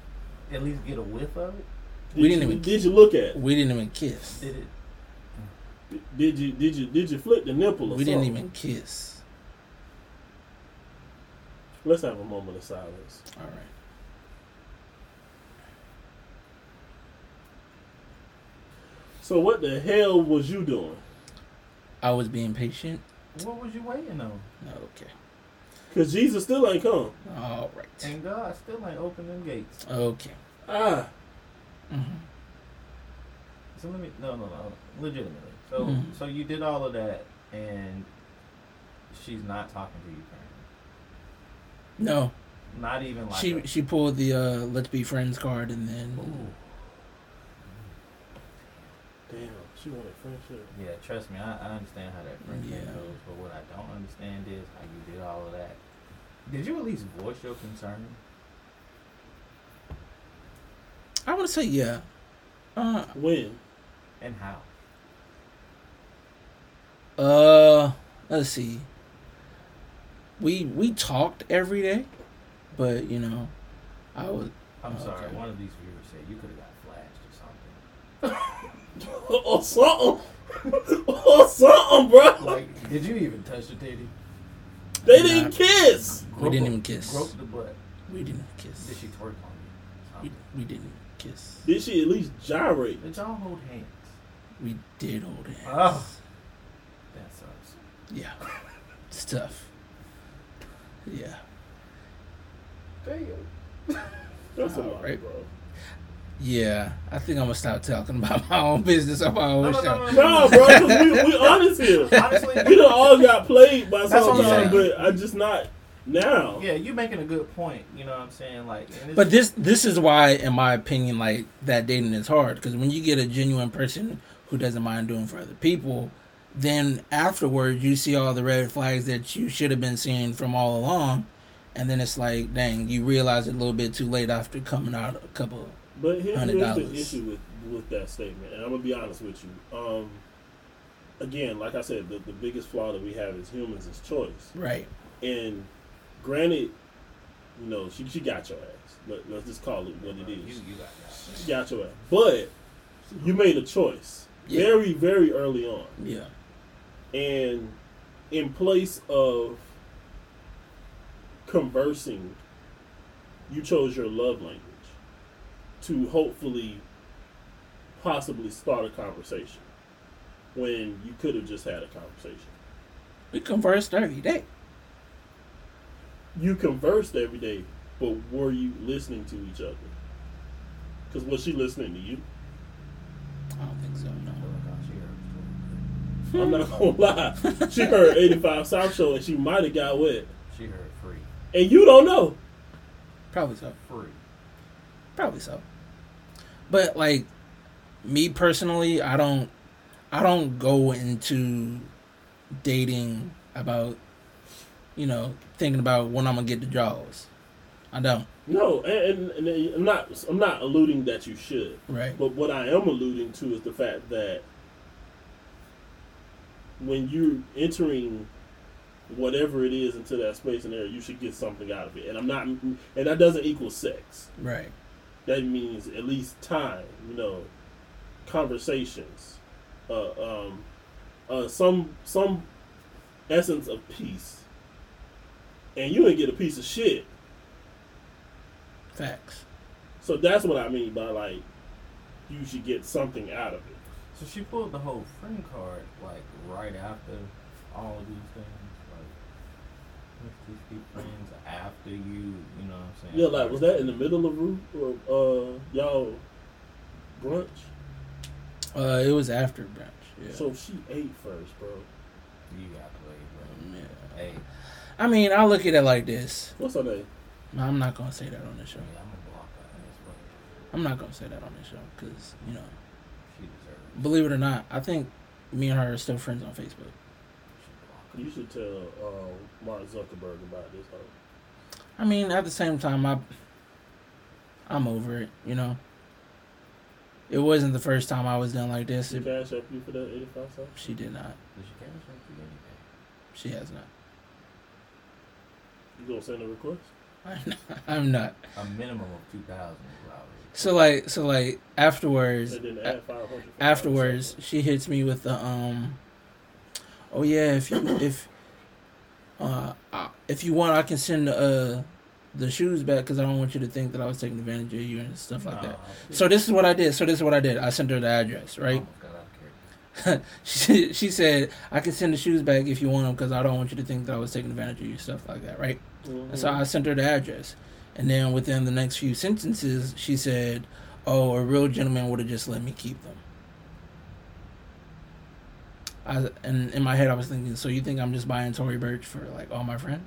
At least get a whiff of it. Did We didn't you, even- Did you look at? We didn't even kiss. Did it? Did you did you did you flip the nipple or We didn't even kiss. Let's have a moment of silence. All right. So what the hell was you doing? I was being patient. What was you waiting on? Okay. Cause Jesus still ain't come. All right. And God still ain't opening gates. Okay. Ah, hmm So let me no no no legitimately. So Mhm. so you did all of that and she's not talking to you currently. No, Not even like she a- she pulled the uh, "Let's be friends" card and then Ooh. damn, she wanted friendship. Yeah, trust me, I, I understand how that friendship Yeah. goes, but what I don't understand is how you did all of that. Did you at least voice your concern? I want to say yeah. Uh, When? And how? uh, let's see. We we talked every day, but you know, I was I'm Oh, sorry, okay. one of these viewers said you could have got flashed or something. or something. or something, bro. Like, did you even touch the titty? they didn't kiss. we didn't even kiss. Grope the butt. We didn't kiss. Did she twerk on We, you? we didn't kiss. Did she at least gyrate? Did y'all hold hands? We did hold hands. Oh. That sucks. Yeah, it's tough. Yeah. Damn. That's a lot, right. bro. Yeah, I think I'm gonna stop talking about my own business on my own no, show. no, no, Nah, bro, 'cause we, we honest here. Honestly, We done all got played by That's what something, I'm but I just not now. yeah, you're making a good point. You know what I'm saying? Like, and But this this is why, in my opinion, like that dating is hard because when you get a genuine person who doesn't mind doing for other people, then afterwards you see all the red flags that you should have been seeing from all along, and then it's like, dang, you realize it a little bit too late after coming out a couple. But here, here's the $100. issue with, with that statement, and I'm gonna be honest with you. Um, again, like I said, the, the biggest flaw that we have as humans is choice. Right. And granted, you know, she she got your ass. Let, let's just call it what it is. you, you got that. She got your ass, but you made a choice Yeah. very very early on, Yeah. and in place of conversing, you chose your love language to hopefully possibly start a conversation when you could have just had a conversation. We conversed every day. You conversed every day, but were you listening to each other? Because was she listening to you? I don't think so. No. feel like I shared I'm not gonna lie. She heard 85 South Show and she might have got wet. She heard free. And you don't know. Probably so. Free. Probably so. But like me personally, I don't I don't go into dating about you know, thinking about when I'm gonna get the jaws. I don't. No, and, and, and I'm not I'm not alluding that you should. Right. But what I am alluding to is the fact that when you're entering whatever it is into that space and area, you should get something out of it. And I'm not, and that doesn't equal sex. Right. That means at least time, you know, conversations, uh, um, uh, some some essence of peace and you ain't get a piece of shit. Facts. So that's what I mean by like, you should get something out of it. So she pulled the whole friend card like right after all of these things. Like, let's just be friends after you. You know what I'm saying? Yeah, like was that in the middle of root or uh y'all brunch? Uh, it was after brunch. Yeah. So she ate first, bro. You got played, bro. yeah. Hey, I mean, I look at it like this. What's her name? I'm not gonna say that on the show. yeah, I'm gonna block her ass, but I'm not gonna say that on the show because you know, she believe it or not, I think me and her are still friends on Facebook. She block her. You should tell uh, Mark Zuckerberg about this. Huh? I mean, at the same time, I I'm over it. You know, it wasn't the first time I was done like this. She It, cash up you for that eighty five cents? she did not. Did she cash or she anything? She has not. You gonna send a request? I'm not. I'm not. A minimum of two thousand is what I was. So like, so like afterwards, a- add five hundred. afterwards, she hits me with the um. Oh yeah, if you if, uh, uh, if you want, I can send the uh the shoes back because I don't want you to think that I was taking advantage of you and stuff like that. So this is what I did. So this is what I did. I sent her the address, right? Almost got out she she said I can send the shoes back if you want them because I don't want you to think that I was taking advantage of you, stuff like that, right? Mhm. So I sent her the address, and then within the next few sentences, she said, "Oh, a real gentleman would have just let me keep them." I and in my head I was thinking, so you think I'm just buying Tory Burch for like all my friends?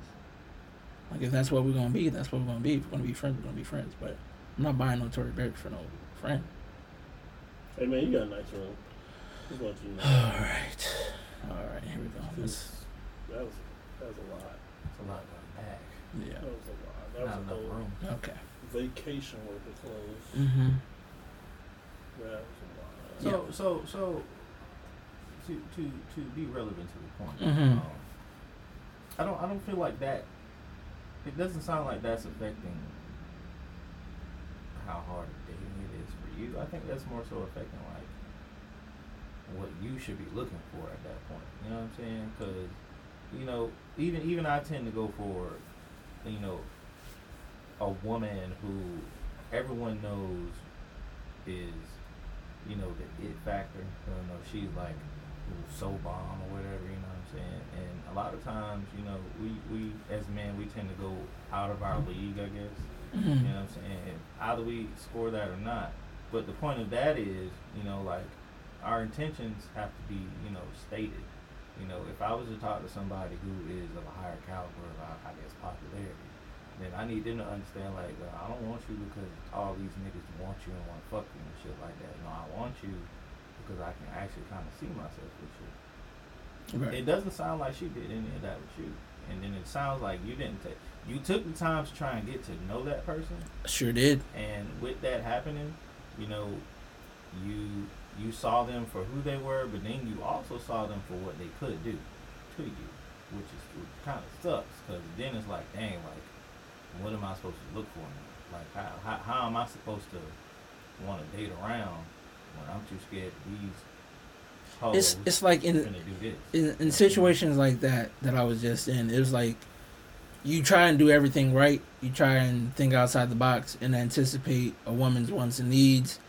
Like if that's what we're gonna be, that's what we're gonna be. If we're gonna be friends, we're gonna be friends. But I'm not buying no Tory Burch for no friend. Hey man, you got a nice room. Just want you to All know. right, all right, here we go. Let's, That was that was a lot. It's a lot going back. Yeah, That was a lot. That Not was enough a whole room. okay. vacation worth of clothes. Mm-hmm. That was a lot. So so so to to to be relevant to the point. mm-hmm. Um, I don't I don't feel like that. It doesn't sound like that's affecting how hard dating it is for you. I think that's more so affecting like what you should be looking for at that point. You know what I'm saying? Because you know even even I tend to go for you know a woman who everyone knows is you know the it factor. You know she's like so bomb or whatever. You know what I'm saying? And a lot of times, you know, we we as men we tend to go out of our league. I guess. Mm-hmm. You know what I'm saying? Either we score that or not. But the point of that is, you know, like our intentions have to be, you know, stated. You know, if I was to talk to somebody who is of a higher caliber of, I I guess, popularity, then I need them to understand, like, uh, I don't want you because all these niggas want you and want to fuck you and shit like that. No, I want you because I can actually kind of see myself with you. Right. It doesn't sound like she did any of that with you. And then it sounds like you didn't take, you took the time to try and get to know that person. Sure did. And with that happening, you know, you you saw them for who they were, but then you also saw them for what they could do to you, which is kind of sucks because then it's like, dang, like, what am I supposed to look for? Now? Like, how, how how am I supposed to want to date around when I'm too scared these It's it's like in finna do this? in, in situations like that that I was just in, it was like you try and do everything right. You try and think outside the box and anticipate a woman's wants and needs,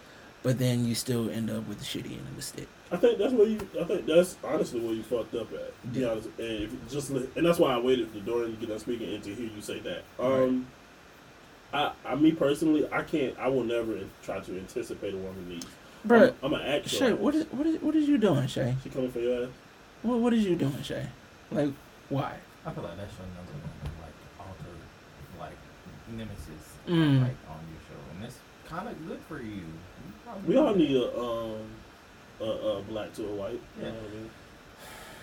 but then you still end up with the shitty end of the stick. I think that's where you. I think that's honestly where you fucked up at. To be Yeah. honest, and if you just and that's why I waited for Dorian to get done speaking and to hear you say that. Um, I, I, me personally, I can't. I will never try to anticipate a woman's needs. Bro, I'm, I'm an actor. Shay, what is what is what is you doing, Shay? She coming for your ass. What what is you doing, Shay? Like why? I feel like that's your number one like alter like nemesis Mm. like on your show, and it's kind of good for you. We all need a um a, a black to a white. You know what I mean?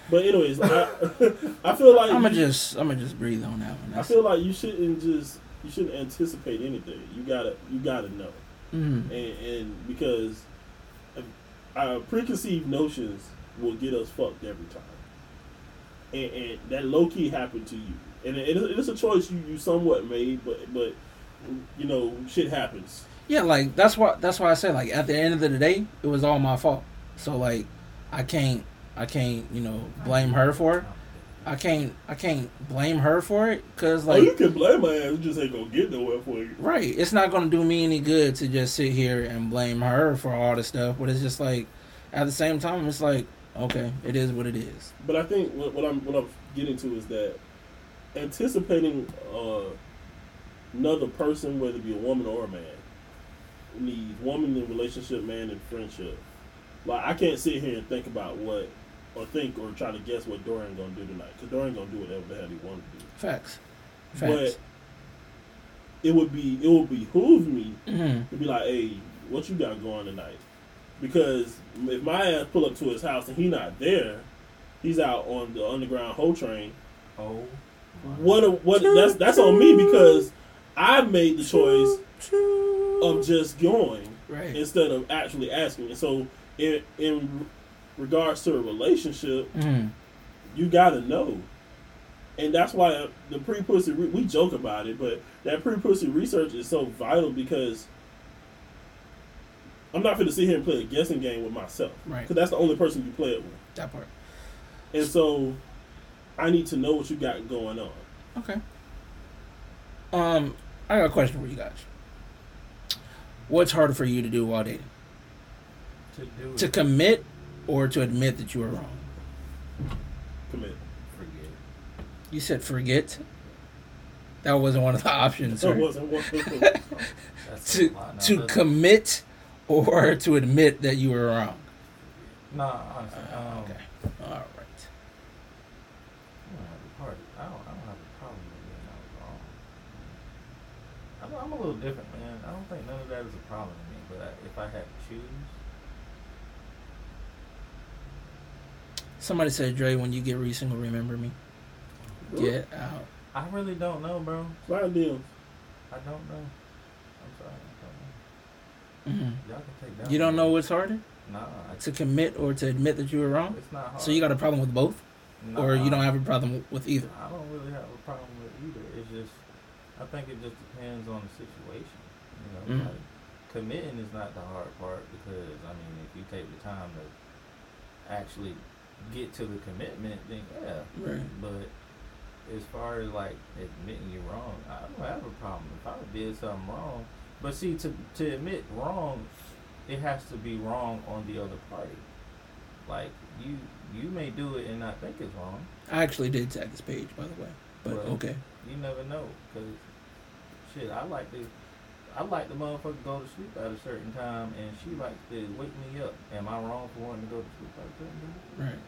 But anyways, I, I feel like I'm gonna just I'm gonna just breathe on that one. I feel like you shouldn't just you shouldn't anticipate anything. You gotta you gotta know, mm, and, and because our preconceived notions will get us fucked every time, and, and that low key happened to you, and it, it is a choice you, you somewhat made, but but you know shit happens. Yeah, like that's why that's why I said like at the end of the day, it was all my fault. So like I can't I can't you know blame her for it. I can't I can't blame her for it because like oh, you can blame my ass. It just ain't gonna get nowhere for you. right, it's not gonna do me any good to just sit here and blame her for all this stuff. But it's just like at the same time, it's like okay, it is what it is. But I think what, what I'm what I'm getting to is that anticipating uh, another person, whether it be a woman or a man, needs woman in relationship, man in friendship. Like I can't sit here and think about what or think or try to guess what Dorian gonna do tonight because Dorian gonna do whatever the hell he want to do. Facts. Facts. But it would be it would behoove me hmm to be like, hey, what you got going tonight? Because if my ass pull up to his house and he not there, he's out on the underground hoe train. Oh. What? A, what? That's that's on me because I made the choice of just going right. instead of actually asking. And so, in in regards to a relationship, hmm you gotta know. And that's why the pre pussy re- we joke about it, but that pre pussy research is so vital because I'm not going to sit here and play a guessing game with myself Right. because that's the only person you play it with. That part. And so I need to know what you got going on. Okay. Um, I got a question for you guys. What's harder for you to do while dating? To do To it, commit or to admit that you were wrong? Commit. forget. You said forget. That wasn't one of the options. So sir. wasn't one. That's to a lot. Now, to that's- commit or to admit that you were wrong. Nah, honestly, um, okay. All right. I don't have a part. I don't. I don't have a problem with being out wrong. I'm, I'm a little different, man. I don't think none of that is a problem to me. But I, if I had to choose, Somebody said, Dre, when you get recent, will remember me. Get out. I really don't know, bro. Slide deals. I don't know. I'm sorry. I don't hmm. Y'all can take that. You don't know what's harder? Nah, To commit or to admit that you were wrong? it's not hard. So you got a problem with both? Or you don't have a problem with either? I don't really have a problem with either. It's just, I think it just depends on the situation. You know, Mm. like committing is not the hard part because I mean, if you take the time to actually get to the commitment, then yeah. Right. But as far as like admitting you're wrong, I don't have a problem. If I did something wrong, but see, to to admit wrong, it has to be wrong on the other party. Like you, you may do it and not think it's wrong. I actually did tag this page, by the way. But Well, okay. You never know, cause shit, I like to, I like the motherfucker go to sleep at a certain time, and she likes to wake me up. Am I wrong for wanting to go to sleep at that? time? Right.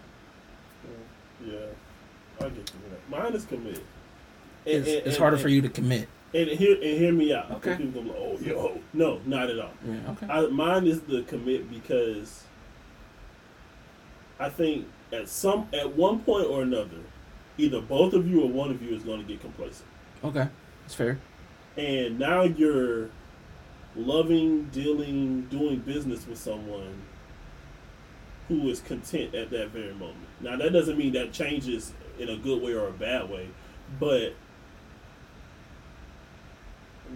Yeah, I get you. that. Mine is commit. And- It's, and- it's and- harder and- for you to commit. And hear and hear me out. Okay. People gonna oh yo, no, not at all. Yeah. Okay. I, mine is the commit because I think at some at one point or another, either both of you or one of you is going to get complacent, Okay. that's fair. And now you're loving, dealing, doing business with someone who is content at that very moment. Now that doesn't mean that changes in a good way or a bad way, but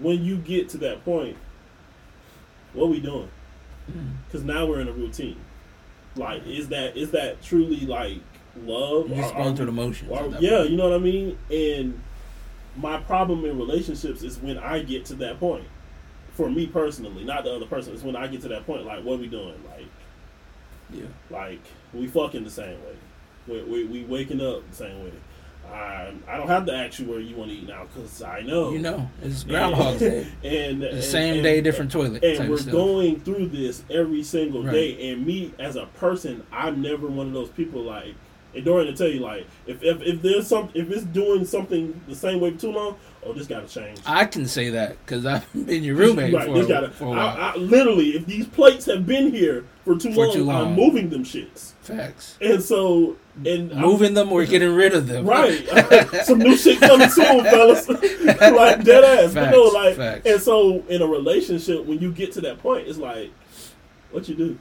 when you get to that point, what are we doing? Mm. because now we're in a routine. Like, is that is that truly like love? You're just going through the motions. yeah, you know what I mean. And my problem in relationships is when I get to that point. For me personally, not the other person. It's when I get to that point. Like, what are we doing? Like, Yeah. like we fucking the same way. We we, we waking up the same way. I I don't have to ask you where you want to eat now because I know. You know, it's Groundhog Day. and The and- same and- day, different toilet. and we're stuff. going through this every single Right. day. And me as a person, I'm never one of those people like. And Dorian to tell you like, if, if if there's some if it's doing something the same way for too long, oh, this got to change. I can say that because I've been your roommate right, for, gotta, for a while. I, I, literally, if these plates have been here for too, For long, too long. I'm moving them shits. Facts. And so, and I'm- Moving them or getting rid of them. Right. Some new shit coming soon, fellas. like dead ass. but no, Facts, like facts. and so in a relationship, when you get to that point, it's like, what you do?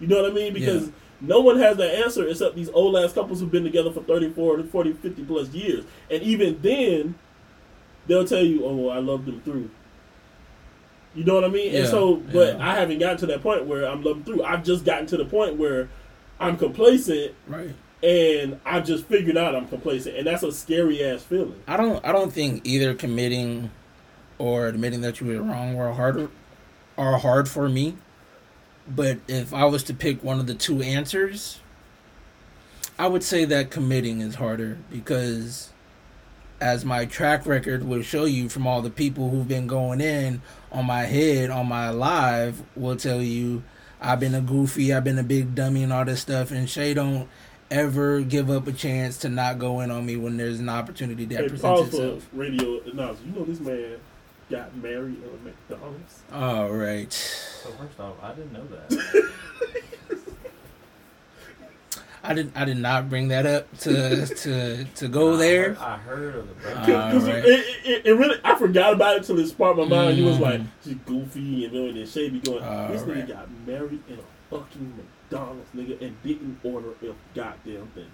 You know what I mean? Because Yeah. No one has that answer except these old ass couples who've been together for 30, 40, 40, 50 plus years. And even then, they'll tell you, oh, well, I love them through. You know what I mean? and so, but yeah. I haven't gotten to that point where I'm loving through. I've just gotten to the point where I'm complacent Right. and I just figured out I'm complacent, and that's a scary ass feeling. I don't I don't think either committing or admitting that you were wrong were harder are hard for me. But if I was to pick one of the two answers, I would say that committing is harder because as my track record will show you from all the people who've been going in on my head on my live will tell you I've been a goofy, I've been a big dummy and all this stuff and Shay don't ever give up a chance to not go in on me when there's an opportunity that Hey, presents itself. radio announcer. You know this man got married at McDonald's. All right. So first off, I didn't know that. I did I did not bring that up to to to go there. I heard, I heard of the birthday. Uh, Cause Alright. it, it, it really, I forgot about it till it sparked my mind. He was Mm. like, she's goofy and doing this. Shay be going, this nigga got married in a fucking McDonald's, nigga, and didn't order a goddamn thing.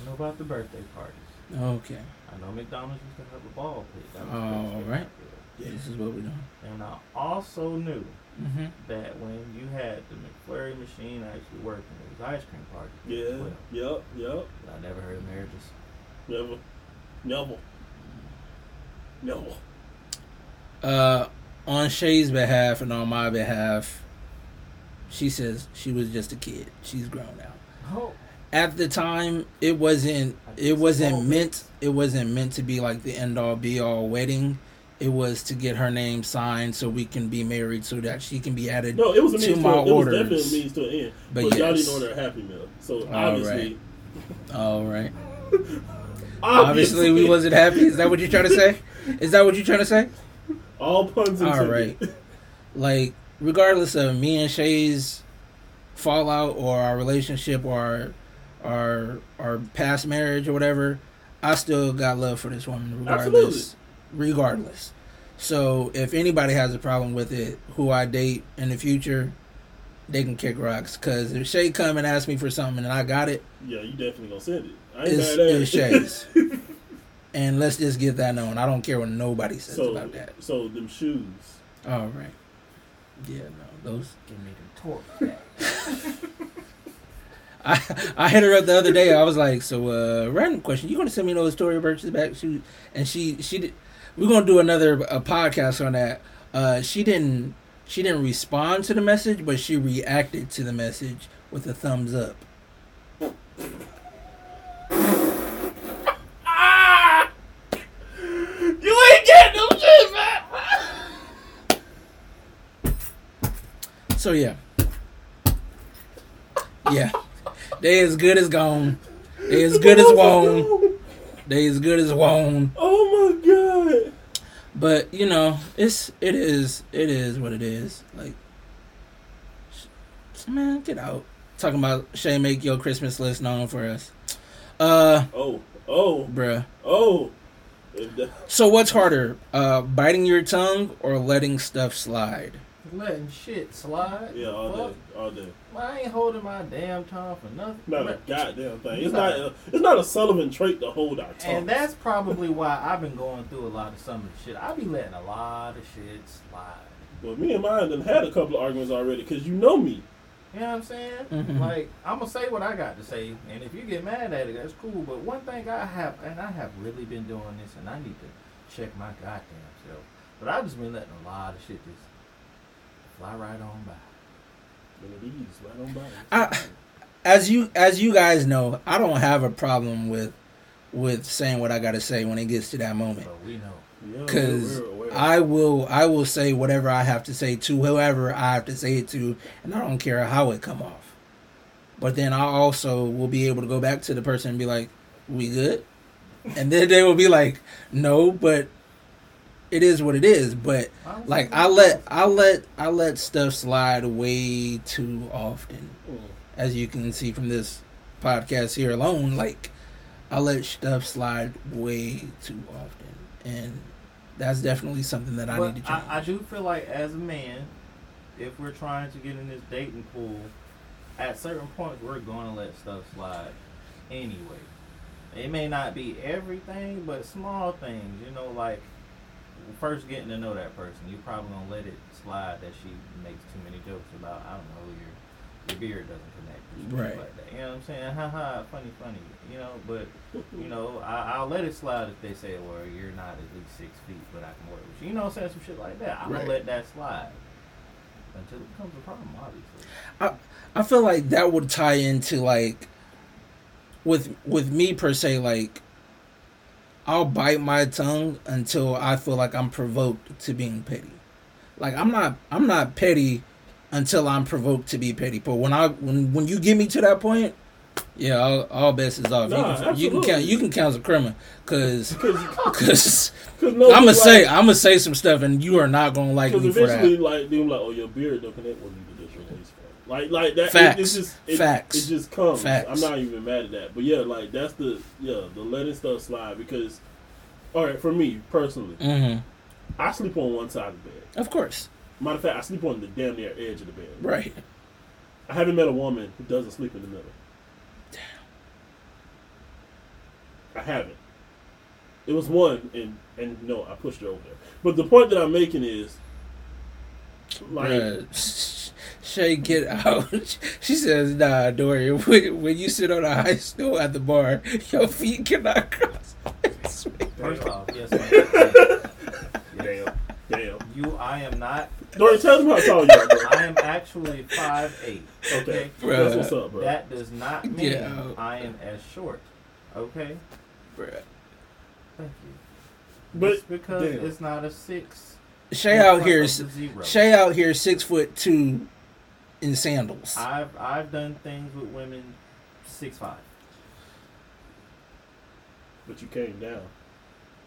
I know about the birthday parties. Okay. I know McDonald's used to have a ball pit. That was All right. popular. This is what we're doing. And I also knew Mm-hmm. that when you had the McFlurry machine actually working, it was ice cream party. Yeah, Well, yep, yep. but I never heard of marriages. Never, never, never. Uh, on Shay's behalf and on my behalf, she says she was just a kid. She's grown now. Oh, At the time, it wasn't. It wasn't meant. It wasn't meant to be like the end all be all wedding. It was to get her name signed so we can be married, so that she can be added. No, it was a To means to, my it was orders. definitely a means to an end. But But, y'all didn't order a Happy Meal. So All obviously, All right. Obviously, we wasn't happy. Is that what you're trying to say? Is that what you're trying to say? All puns All right. Like, regardless of me and Shay's fallout or our relationship or our our, our past marriage or whatever, I still got love for this woman regardless. Regardless. So if anybody has a problem with it, who I date in the future, they can kick rocks. Cause if Shay come and ask me for something and I got it, Yeah, you definitely gonna send it. I ain't it's, it's Shay's. and let's just get that known. I don't care what nobody says so, about that. so them shoes. All right. Yeah, no, those give me the torque. I I hit her up the other day. I was like, "So, uh, random question. You gonna send me those Tory Burch's back shoes?" And she she did. We're gonna do another a podcast on that. Uh, she didn't she didn't respond to the message, but she reacted to the message with a thumbs up. Ah! You ain't getting them shit back. So yeah, yeah, they as good as gone. They as good as won. They as good as won. Oh my god. But you know, it's it is it is what it is. Like, man, get out. Talking about Shay, make your Christmas list known for us. Uh, Oh, oh, bruh. oh. So what's harder, uh, biting your tongue or letting stuff slide? Letting shit slide. yeah, all Fuck. day, all day. I ain't holding my damn tongue for nothing. Not a goddamn thing. It's You not. A, it's not a Sullivan trait to hold our tongue. And that's probably why I've been going through a lot of some of the shit. I be letting a lot of shit slide. Well, me and mine done had a couple of arguments already because you know me. You know what I'm saying? Mhm. Like I'm gonna say what I got to say, and if you get mad at it, that's cool. But one thing I have, and I have really been doing this, and I need to check my goddamn self. But I've just been letting a lot of shit just fly right on by. One of right on by. I, as you as you guys know, I don't have a problem with with saying what I got to say when it gets to that moment. But we know. Because we're- we're- I will I will say whatever I have to say to whoever I have to say it to, and I don't care how it come off. But then I also will be able to go back to the person and be like, "We good?" And then they will be like, "No," but it is what it is. But like I let I let I let stuff slide way too often, Mm. as you can see from this podcast here alone. Like I let stuff slide way too often, and that's definitely something that I But need to change. I, I do feel like as a man, if we're trying to get in this dating pool, at certain points we're gonna let stuff slide anyway. It may not be everything, but small things. You know, like first getting to know that person, you're probably gonna let it slide that she makes too many jokes about I don't know your your beard doesn't connect. Right. Like that. You know what I'm saying? Ha ha, funny, funny. You know, but you know, I, I'll let it slide if they say, well, you're not at least six feet, but I can work with you. You know what I'm saying? Some shit like that. I'm Right. gonna let that slide until it becomes a problem, obviously. I I feel like that would tie into like with with me per se like I'll bite my tongue until I feel like I'm provoked to being petty. Like I'm not I'm not petty until I'm provoked to be petty. But when I when when you get me to that point, yeah, all, all bets is off. Nah, you, can, you can count you can count as a criminal because Because no, I'm gonna like, say I'm gonna say some stuff and you are not gonna like me for that. like, like, oh, your beard don't connect with you to this release. Like, like that. Facts. It, it's just it, Facts. It just comes. Facts. I'm not even mad at that. But yeah, like that's the yeah the letting stuff slide because, all right, for me personally, hmm I sleep on one side of the bed. Of course, Matter of fact, I sleep on the damn near edge of the bed. right. I haven't met a woman who doesn't sleep in the middle. Damn. I haven't. It was one, and and no, I pushed her over there. But the point that I'm making is, like, Bruh, Shay, get out. She says, nah, Dorian, when, when you sit on a high stool at the bar, your feet cannot cross. First off, yes, ma'am. damn, damn. you, I am not. Dorian, tell them how tall you are, bro. I am actually five eight. Okay, Bruh. that's what's up, bro. That does not mean Get out. I am as short. Okay. Bruh. Thank you. but Just because damn. it's not a six. Shay out front here, of is- the zero. Shay out here, six foot two, in sandals. I've I've done things with women six five. but you came down.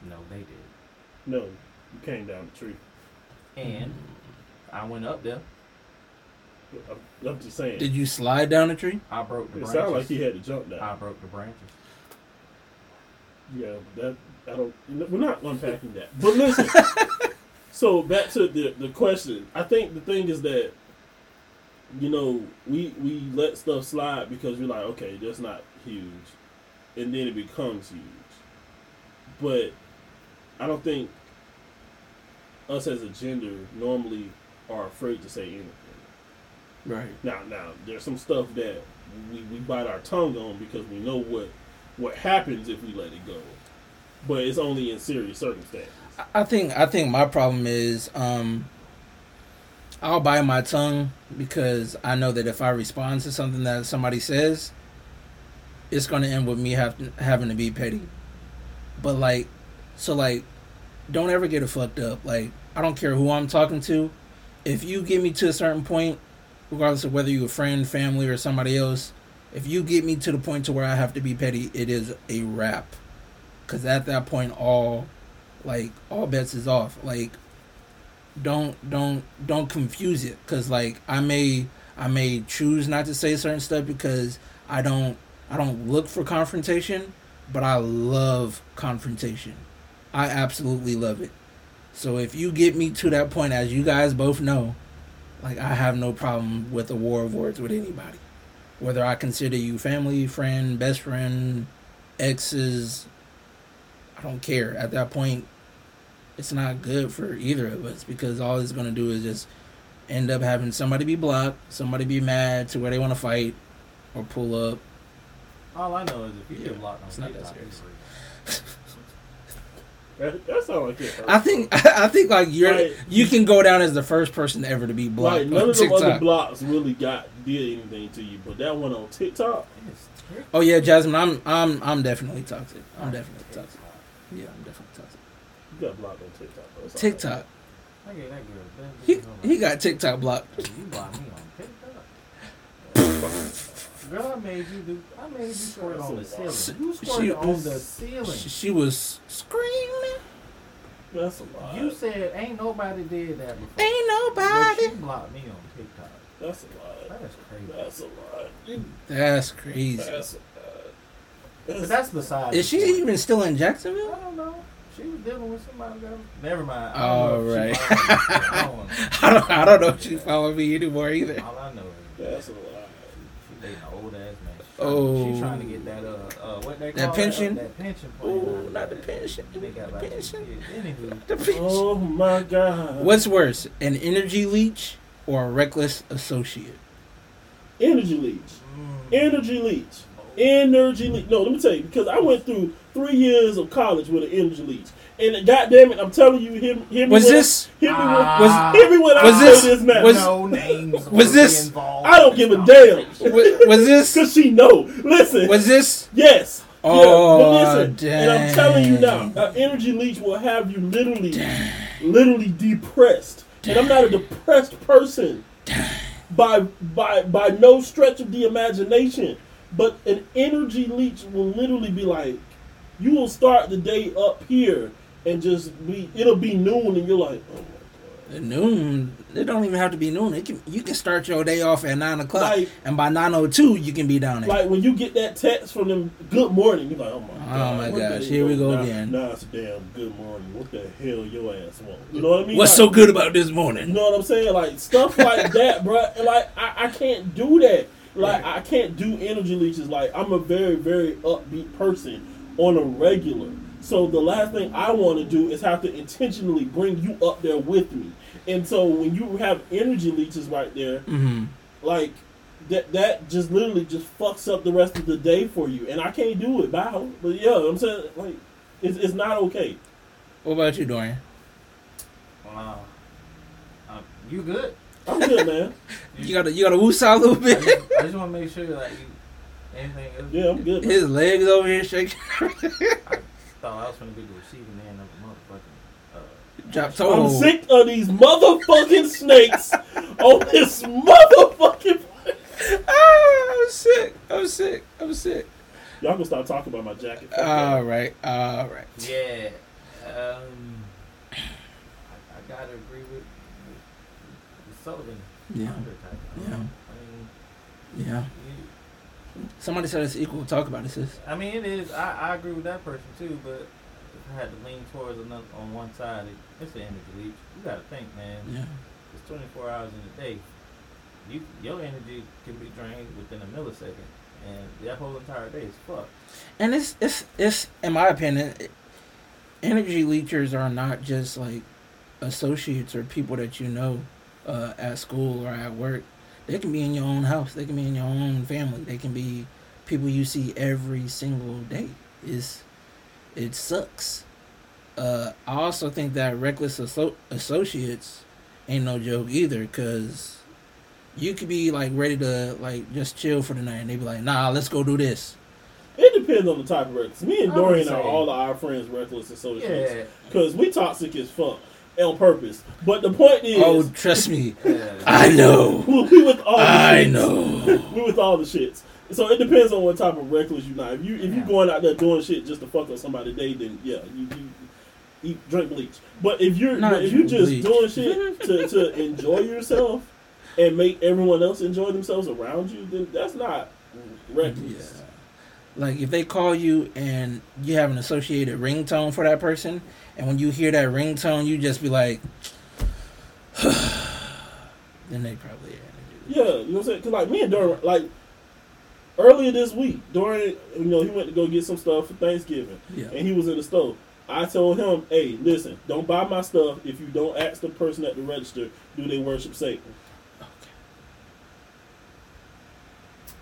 No, they did. No, you came down the tree. And I went up there. I'm, I'm just saying. Did you slide down the tree? I broke the it branches. sounded like he had to jump down. I broke the branches. Yeah, that I don't. We're not unpacking that. But listen. so back to the the question. I think the thing is that you know we we let stuff slide because we're like, okay, that's not huge, and then it becomes huge. But I don't think us as a gender normally are afraid to say anything. Right. Now, now there's some stuff that we, we bite our tongue on because we know what what happens if we let it go. But it's only in serious circumstances. I think I think my problem is um I'll bite my tongue because I know that if I respond to something that somebody says, it's going to end with me having having to be petty. But like, so like, don't ever get it fucked up. Like, I don't care who I'm talking to. If you get me to a certain point, regardless of whether you're a friend, family, or somebody else, if you get me to the point to where I have to be petty, it is a wrap. Cause at that point, all like all bets is off. Like, don't don't don't confuse it. Cause like I may I may choose not to say certain stuff because I don't I don't look for confrontation, but I love confrontation. I absolutely love it. So if you get me to that point, as you guys both know, like I have no problem with a war of words with anybody. Whether I consider you family, friend, best friend, exes, I don't care. At that point, it's not good for either of us because all it's going to do is just end up having somebody be blocked, somebody be mad to where they want to fight or pull up. All I know is if you Yeah, get blocked on it's not that serious. That, that sounds like it. I think I think like you're Like- you can go down as the first person ever to be blocked like none on of the other blocks really got did anything to you, but that one on TikTok, Oh yeah, Jasmine, I'm I'm I'm definitely toxic. I'm definitely toxic. Yeah, I'm definitely toxic. You got blocked on TikTok. bro. TikTok. I get that girl. That He he got TikTok blocked. You blocked me on TikTok. Girl, I made you do. I made you squirt on the ceiling. You She squirted on the ceiling. She, she was screaming. That's a lot. You said ain't nobody did that before. Ain't But nobody. you blocked me on TikTok. That's a lot. That is crazy. That's a lot. That's crazy. That's a lot. But that's besides. Is she point. even still in Jacksonville? I don't know. She was dealing with somebody that. Never mind. I don't know if right. she followed me. I don't I don't I don't know if she following me anymore either. All I know is That's a lot. she dating an old ass man. Oh. She trying to get that uh uh what they That call pension? That, that pension. Oh, not the pension. They got like Pension. Anywho, The bitch. Oh my god. What's worse, an energy leech or a reckless associate? Energy leech. Energy leech. Energy leech. No, let me tell you, because I went through three years of college with an energy leech. And goddamn it, I'm telling you, hear, hear me Was when this- hear me when, hear me I Was say this- this now. was- no names. was this- involved I don't give a damn. was, was this? Because she know. Listen. Was this? Yes. Oh, yeah, but oh, listen, and I'm telling you now, dang. an energy leech will have you literally, literally depressed. And I'm not a depressed person by by by no stretch of the imagination. But an energy leech will literally be like, you will start the day up here and just be. It'll be noon, and you're like, oh my god. At noon. It don't even have to be noon. It can you can start your day off at nine o'clock, Like- and by nine o two you can be down there. Like when you get that text from them, good morning, you're like, oh my god!" Oh my gosh, here we go now- again. Now it's a damn good morning. What the hell your ass want? You know what I mean? What's Like- so good about this morning? You know what I'm saying? Like stuff like that, bro. Like I, I can't do that. Like I can't do energy leeches. Like I'm a very, very upbeat person on a regular. So the last thing I want to do is have to intentionally bring you up there with me. And so when you have energy leeches right there, hmm like that that just literally just fucks up the rest of the day for you. And I can't do it. Bow. But yeah, I'm saying like it's, it's not okay. What about you, Dorian? Wow. Uh, you good? I'm good, man. You gotta you gotta woos out a little I bit. just, I just want to make sure like you anything. Else, Yeah, I'm good. Man. His legs over here shaking. I thought I was gonna be the receiving end of a motherfucking. Uh, Drop I'm toe. sick of these motherfucking snakes on this motherfucking. Ah, I'm sick. I'm sick. I'm sick. Y'all gonna stop talking about my jacket. Fuck All right. All right. yeah. Um. I, I gotta agree with, with, with Sullivan. Yeah. Under type. Yeah. I mean, Yeah. Somebody said it's equal. Talk about it, sis. I mean, it is. I, I agree with that person too, but if I had to lean towards another on one side, it, it's the energy leech. You gotta think, man. Yeah. It's 24 hours in a day. You your energy can be drained within a millisecond, and that whole entire day is fucked. And it's it's it's in my opinion, it- energy leechers are not just like associates or people that you know uh, at school or at work. They can be in your own house. They can be in your own family. They can be people you see every single day. Is it sucks. Uh, I also think that reckless asso- associates ain't no joke either, cause you could be like ready to like just chill for the night, and they be like, "Nah, let's go do this." It depends on the type of reckless. Me and Dorian are all of our friends reckless associates Yeah, because we toxic as fuck on purpose. But the point is, Oh, trust me. I know. we with all. The I shits. know. we with all the shits. So it depends on what type of reckless you're not. If you if you Yeah. going out there doing shit just to fuck up somebody day, then yeah, you, you eat drink bleach. But if you're Not but if you drink just bleach. doing shit to, to enjoy yourself and make everyone else enjoy themselves around you, then that's not reckless. Yeah. Like if they call you and you have an associated ringtone for that person, and when you hear that ringtone, you just be like, then they probably. Yeah, you know what I'm saying? Cause like me and Dorian, like earlier this week, Dorian, you know, he went to go get some stuff for Thanksgiving, Yeah. and he was in the store. I told him, "Hey, listen, don't buy my stuff if you don't ask the person at the register do they worship Satan."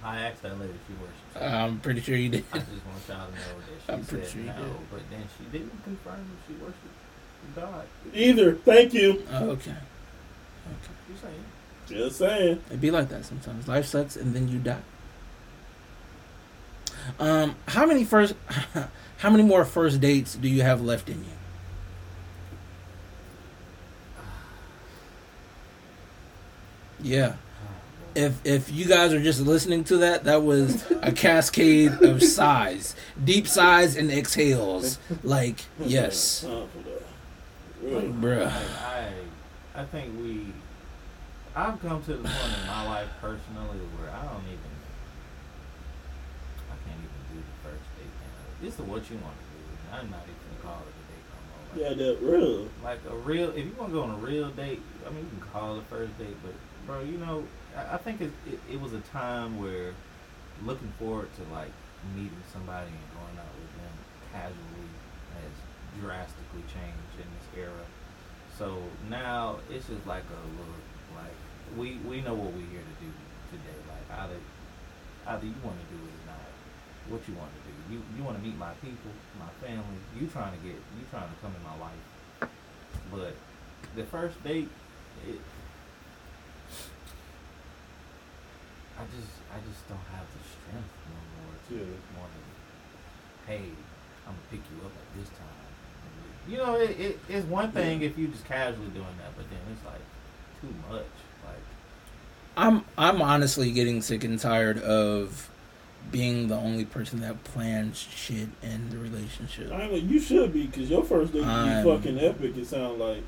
I asked that lady if she worships. I'm pretty sure you did. I just want y'all to know that she I'm said sure no, did. but then she didn't confirm if she worshipped God. Either, thank you. Oh, okay. Okay. You saying? Just saying. It'd be like that sometimes. Life sucks, and then you die. Um, how many first, how many more first dates do you have left in you? Yeah. If if you guys are just listening to that, that was a cascade of sighs, deep sighs and exhales. Like yes, Time for like, bruh. I, I think we. I've come to the point in my life personally where I don't even. I can't even do the first date. Now. This is what you want to do. I'm not even gonna call it a date no more. Like, Yeah, that real. like a real if you want to go on a real date i mean you can call it a first date but bro you know i, think it, it, it was a time where looking forward to like meeting somebody and going out with them casually has drastically changed in this era so now it's just like a little like we we know what we're here to do today like i either you want to do it or not. What you want to do? You you want to meet my people, my family. You trying to get you trying to come in my life. But the first date, it, I just I just don't have the strength no more to Yeah. want to. Hey, I'm gonna pick you up at this time. You know, it, it it's one thing if you just casually doing that, but then it's like too much. Like I'm I'm honestly getting sick and tired of being the only person that plans shit in the relationship. I mean, you should be because your first date I'm- be fucking epic. It sound like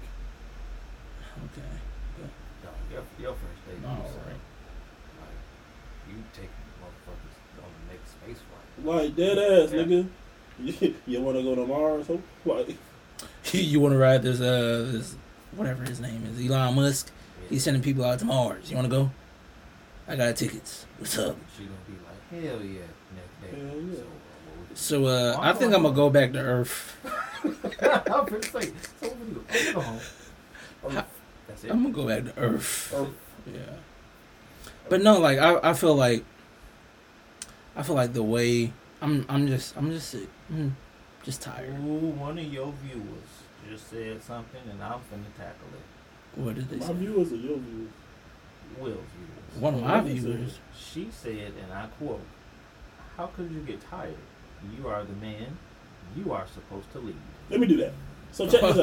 Okay. no, your your first date, All you say, right. like you take motherfuckers on the next space flight. Like dead ass, Yeah. nigga. You, you want to go to Mars? Ho? Like you want to ride this uh this whatever his name is Elon Musk? He's sending people out to Mars. You want to go? I got tickets. What's up? She gonna be like, hell yeah, next day. Hell yeah. So, uh, So uh, I think I'm gonna go back to Earth. I'm gonna say, so what we do? Go home. I'm- That's it. I'm gonna go back to Earth. Earth. Yeah. But no, like I, I feel like I feel like the way I'm I'm just I'm just. I'm just tired. Ooh, one of your viewers just said something, and I'm finna tackle it. What did they my say? viewers are your viewers. Will's viewers. One of my What did they say? viewers. She said, and I quote, How could you get tired? You are the man. You are supposed to lead. Let me do that. So check this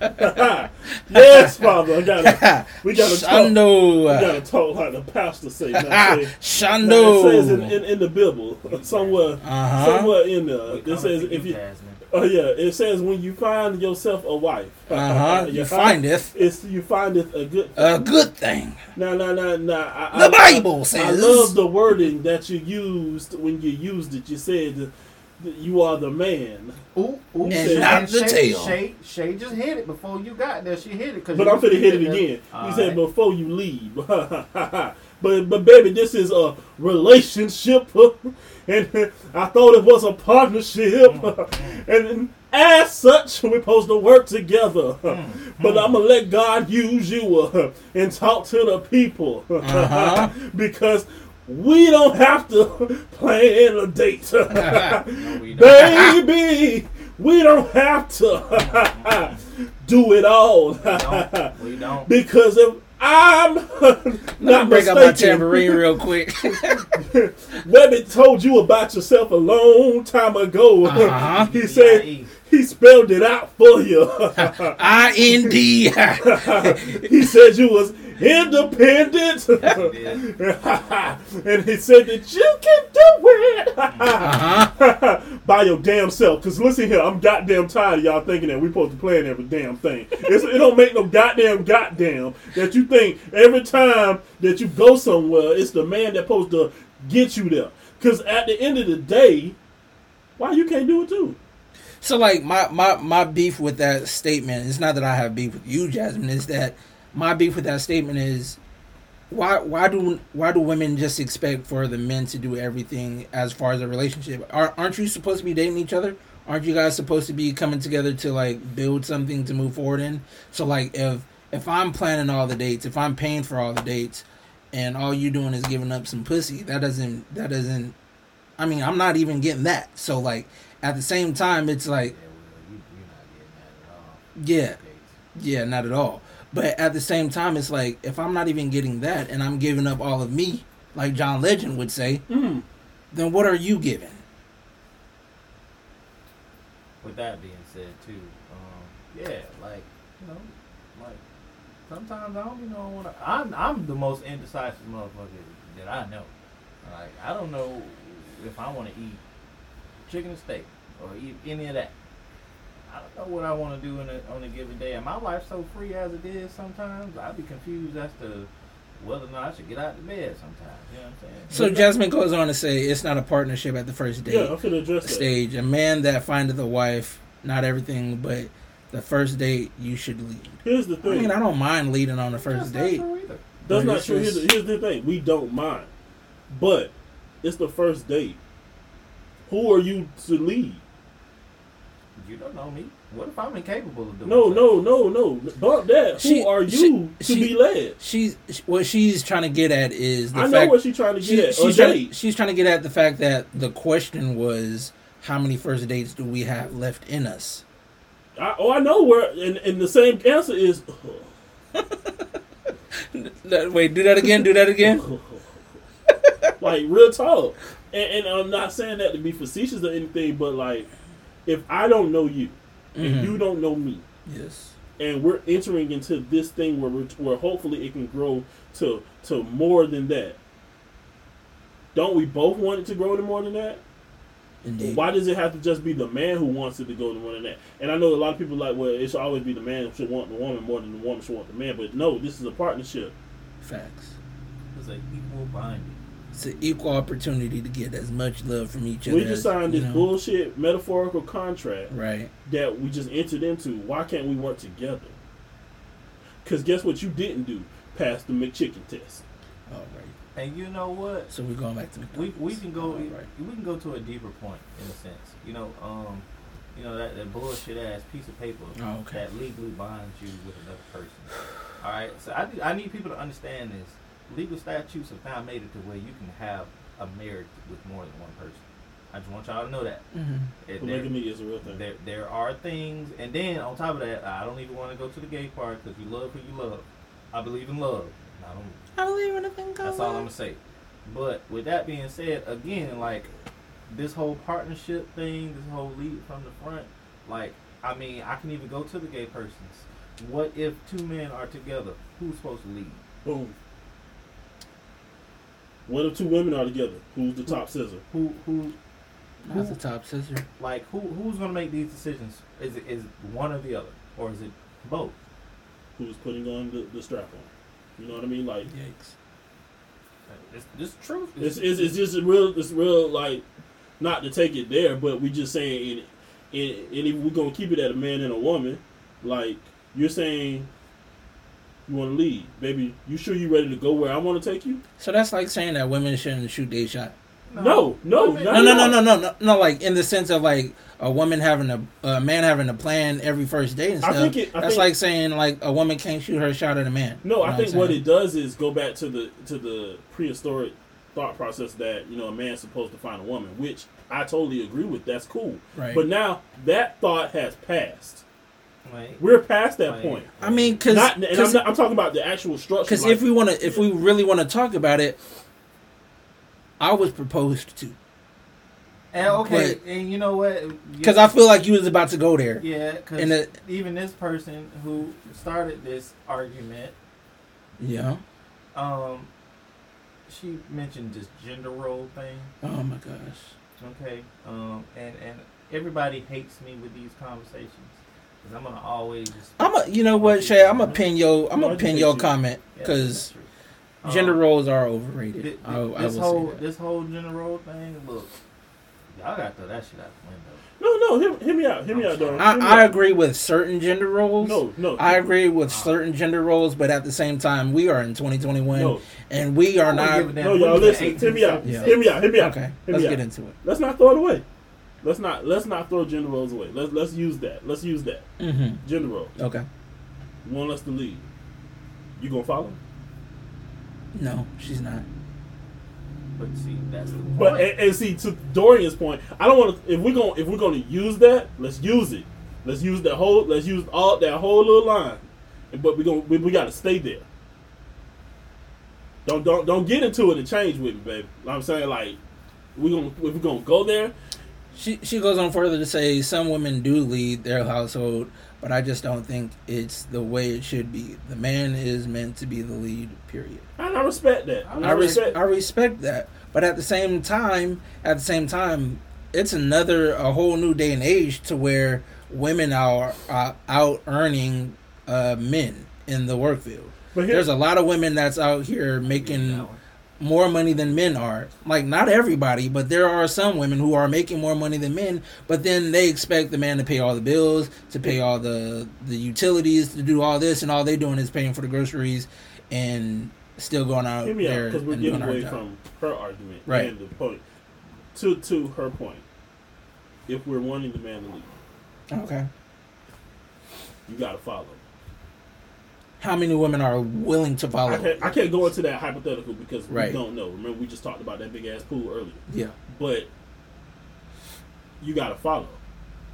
out. yes, Father. I got to We gotta talk. We gotta talk like the pastor say. Now, say now, it says in, in, in the Bible somewhere, Uh huh. somewhere in there, We it coming says if you, Jasmine. oh yeah, it says when you find yourself a wife, Uh huh. You you findeth it's you findeth a good. a good thing. No, no, no, no. The I, Bible I says. I love the wording that you used when you used it. You said that you are the man. Ooh, ooh, And Shay- not the Shay, tail. Shay, Shay just hit it before you got there. She hit it. Cause But I'm finna hit it again. All You said right. before you leave. but but baby, this is a relationship, and I thought it was a partnership, and as such, we're supposed to work together. But I'm gonna let God use you uh, and talk to the people Uh-huh. because we don't have to plan a date. No, we. Baby, we don't have to do it all. We don't. We don't. because if I'm Let me not break up my tambourine real quick. Webbie told you about yourself a long time ago. Uh-huh. he said he spelled it out for you. I N D. he said you was independent. and he said that you can do it Uh-huh. by your damn self. Cause listen here, I'm goddamn tired of y'all thinking that we're supposed to plan every damn thing. It's, it don't make no goddamn goddamn that you think every time that you go somewhere, it's the man that supposed to get you there. Cause at the end of the day, why you can't do it too? So like my, my my beef with that statement. It's not that I have beef with you, Jasmine. Is that my beef with that statement is why why do why do women just expect for the men to do everything as far as a relationship? Are, aren't you supposed to be dating each other? Aren't you guys supposed to be coming together to like build something to move forward in? So like if if I'm planning all the dates, if I'm paying for all the dates, and all you doing is giving up some pussy, that doesn't that doesn't. I mean, I'm not even getting that. So like at the same time, it's like Yeah, well, you, you're not getting that at all. yeah, yeah, not at all. But at the same time, it's like if I'm not even getting that, and I'm giving up all of me, like John Legend would say, Mm. then what are you giving? With that being said, too, um, yeah, like you know, like sometimes I don't even know what I, I'm. I'm the most indecisive motherfucker that I know. Like I don't know if I want to eat chicken and steak or eat any of that. I don't know what I want to do in a, on a given day, and my life's so free as it is. Sometimes I'd be confused as to whether or not I should get out of bed. Sometimes, you know what I'm saying? So Jasmine goes on to say it's not a partnership at the first date Yeah, I'm finna address that. stage. A man that findeth a wife, not everything, but the first date you should lead. Here's the thing. I mean, I don't mind leading on the first That's not date. true either. That's not true. Here's, the, here's the thing: we don't mind, but it's the first date. Who are you to lead? You don't know me. What if I'm incapable of doing? No, such? no, no, no. Bump that. She- Who are she- you to she- be led? She's what she's trying to get at is the I know what she's trying to she- get at. she's, trying, date. she's trying to get at the fact that the question was how many first dates do we have left in us? I, oh, I know where. And, and the same answer is. That- Wait, do that again. Do that again. like real talk. And, and I'm not saying that to be facetious or anything, but like, if I don't know you, and Mhm. you don't know me, Yes. and we're entering into this thing where we're, where hopefully it can grow to to more than that. Don't we both want it to grow to more than that? Indeed. Why does it have to just be the man who wants it to go to more than that? And I know a lot of people like, well, it should always be the man who should want the woman more than the woman should want the man. But no, this is a partnership. Facts. It's an equal binding. It's an equal opportunity to get as much love from each other. We just signed this know. bullshit metaphorical contract Right. that we just entered into. Why can't we work together? Because guess what you didn't do? Pass the McChicken test. All right. And you know what? So we're going back to We McDonald's. we can go All right. we can go to a deeper point in a sense. You know, um, you know that, that bullshit ass piece of paper Oh, okay. that legally binds you with another person. All right, so I, I need people to understand this. Legal statutes have now made it to where you can have a marriage with more than one person. I just want y'all to know that. Mhm. It- there, Polygamy is a real thing. there, there are things, and then on top of that, I don't even want to go to the gay part because you love who you love. I believe in love. I don't I believe in a thing called that's all I'm love. gonna say. But with that being said, again, like this whole partnership thing, this whole lead from the front, like I mean, I can even go to the gay persons. What if two men are together? Who's supposed to lead? Boom. What if two women are together? Who's the top scissor? Who who That's the top scissor. like who who's gonna make these decisions? Is it is it one or the other, or is it both? Who's putting on the, the strap on? You know what I mean? Like Yikes. It's this truth. it's, it's, it's just real it's real like not to take it there, but we just saying and, and, and if we're gonna keep it at a man and a woman, like you're saying you want to lead, baby. You sure you ready to go where I want to take you? So that's like saying that women shouldn't shoot their shot. No, no, no, No, no, no, no, no, no, no. Like in the sense of like a woman having a a man having a plan every first date and I stuff. think it- I that's think- like saying like a woman can't shoot her shot at a man. No, I think I'm what it does is go back to the to the prehistoric thought process that you know a man's supposed to find a woman, which I totally agree with. That's cool. Right. But now that thought has passed. Right. We're past that Right. point. I mean, because I'm, not, I'm talking about the actual structure. Because like- if we want to, if we really want to talk about it, I was proposed to. And okay, But- and you know what? Because I feel like you was about to go there. Yeah, because And even this person who started this argument, Yeah. um, she mentioned this gender role thing. Oh my gosh. Okay, um, and and everybody hates me with these conversations because I'm gonna always. Just, I'm a, you know what, Shay? I'm gonna pin your, I'm No, gonna pin hate your comment because that's true. Um, gender roles are overrated. thi- thi- I, I this will whole say that. this whole gender role thing. Look, y'all got to throw that shit out the window. no, no, hear, hear me out. Hear me out, Don. I, me I out. agree with certain gender roles. No, no. I agree with certain gender roles, but at the same time, we are in 2021, No, and we are don't give a not. damn no, y'all listen. ain't Hear me out. Yeah. Hear me out. Hear me out. Okay, Hear let's get out. into it. Let's not throw it away. Let's not. Let's not throw gender roles away. Let's let's use that. Let's use that hmm gender role. Okay. You want us to lead. You gonna follow? No, she's not. But see, that's the point. But and, and see to Dorian's point, I don't want to. If we're gonna if we're gonna use that, let's use it. Let's use that whole. Let's use all that whole little line. But we gonna we, we got to stay there. Don't don't don't get into it and change with me, baby. I'm saying like we gonna if we're gonna go there. She she goes on further to say some women do lead their household, but I just don't think it's the way it should be. The man is meant to be the lead. Period. And I respect that. I I, res- respect. I respect that, but at the same time, at the same time, it's another a whole new day and age to where women are, are out earning uh, men in the work field. but here, There's a lot of women that's out here making more money than men are. Like not everybody, but there are some women who are making more money than men, but then they expect the man to pay all the bills, to pay all the the utilities, to do all this and all they're doing is paying for the groceries and still going out hear me there because we're getting away from her argument Right. and the point. To to her point, if we're wanting the man to leave. Okay. you got to follow. How many women are willing to follow? I can't, I can't go into that hypothetical because Right. we don't know. Remember, we just talked about that big ass pool earlier. Yeah, But you got to follow.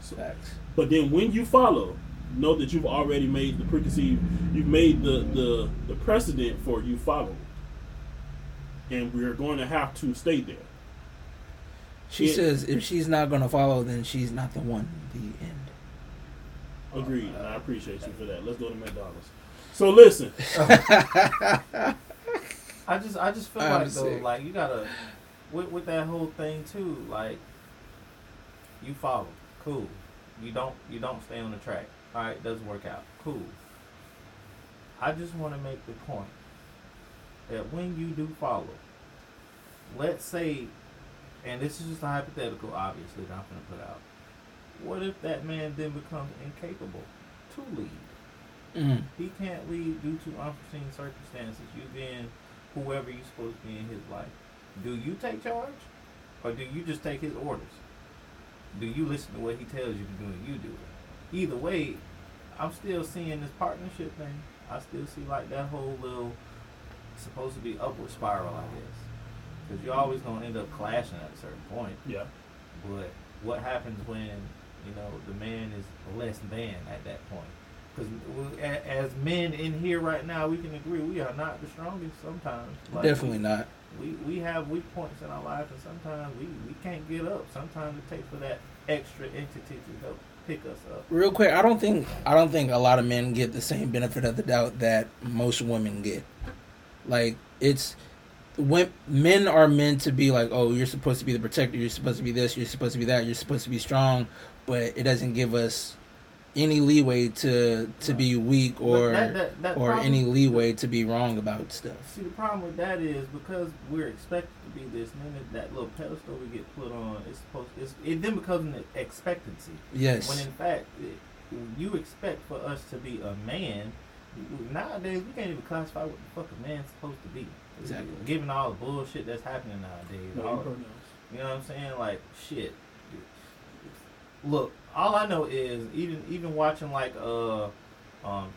facts. But then when you follow, know that you've already made the preconceived, you've made the the, the precedent for you following. And we're going to have to stay there. She Yeah. says if she's not going to follow, then she's not the one. The end. Agreed. and I appreciate you for that. Let's go to McDonald's. So listen, I just I just feel I'm like though, like you gotta with with that whole thing too, like you follow, cool. You don't you don't stay on the track. Alright, doesn't work out. Cool. I just wanna make the point that when you do follow, let's say and this is just a hypothetical obviously that I'm gonna put out. What if that man then becomes incapable to lead? Mm. he can't leave due to unforeseen circumstances. You being whoever you're supposed to be in his life. Do you take charge, or do you just take his orders? Do you listen to what he tells you to do and you do it? Either way, I'm still seeing this partnership thing. I still see like that whole little supposed to be upward spiral, I guess, because you're always gonna end up clashing at a certain point. yeah, But what happens when you know the man is less than at that point? Because as men in here right now, we can agree we are not the strongest. Sometimes, Like, Definitely not. We we have weak points in our life, and sometimes we we can't get up. Sometimes it takes for that extra entity to help pick us up. Real quick, I don't think I don't think a lot of men get the same benefit of the doubt that most women get. Like it's when men are meant to be like, oh, you're supposed to be the protector, you're supposed to be this, you're supposed to be that, you're supposed to be strong, but it doesn't give us any leeway to to be weak or that- that- that or problem- any leeway to be wrong about stuff. See, the problem with that is because we're expected to be this, and then that- that little pedestal we get put on, it's supposed. It's, it then becomes an expectancy. Yes. When in fact, it, you expect for us to be a man. Nowadays, we can't even classify what the fuck a man's supposed to be. Exactly. Given all the bullshit that's happening nowadays. no all- you know what I'm saying? Like shit. Look, all I know is even even watching like uh um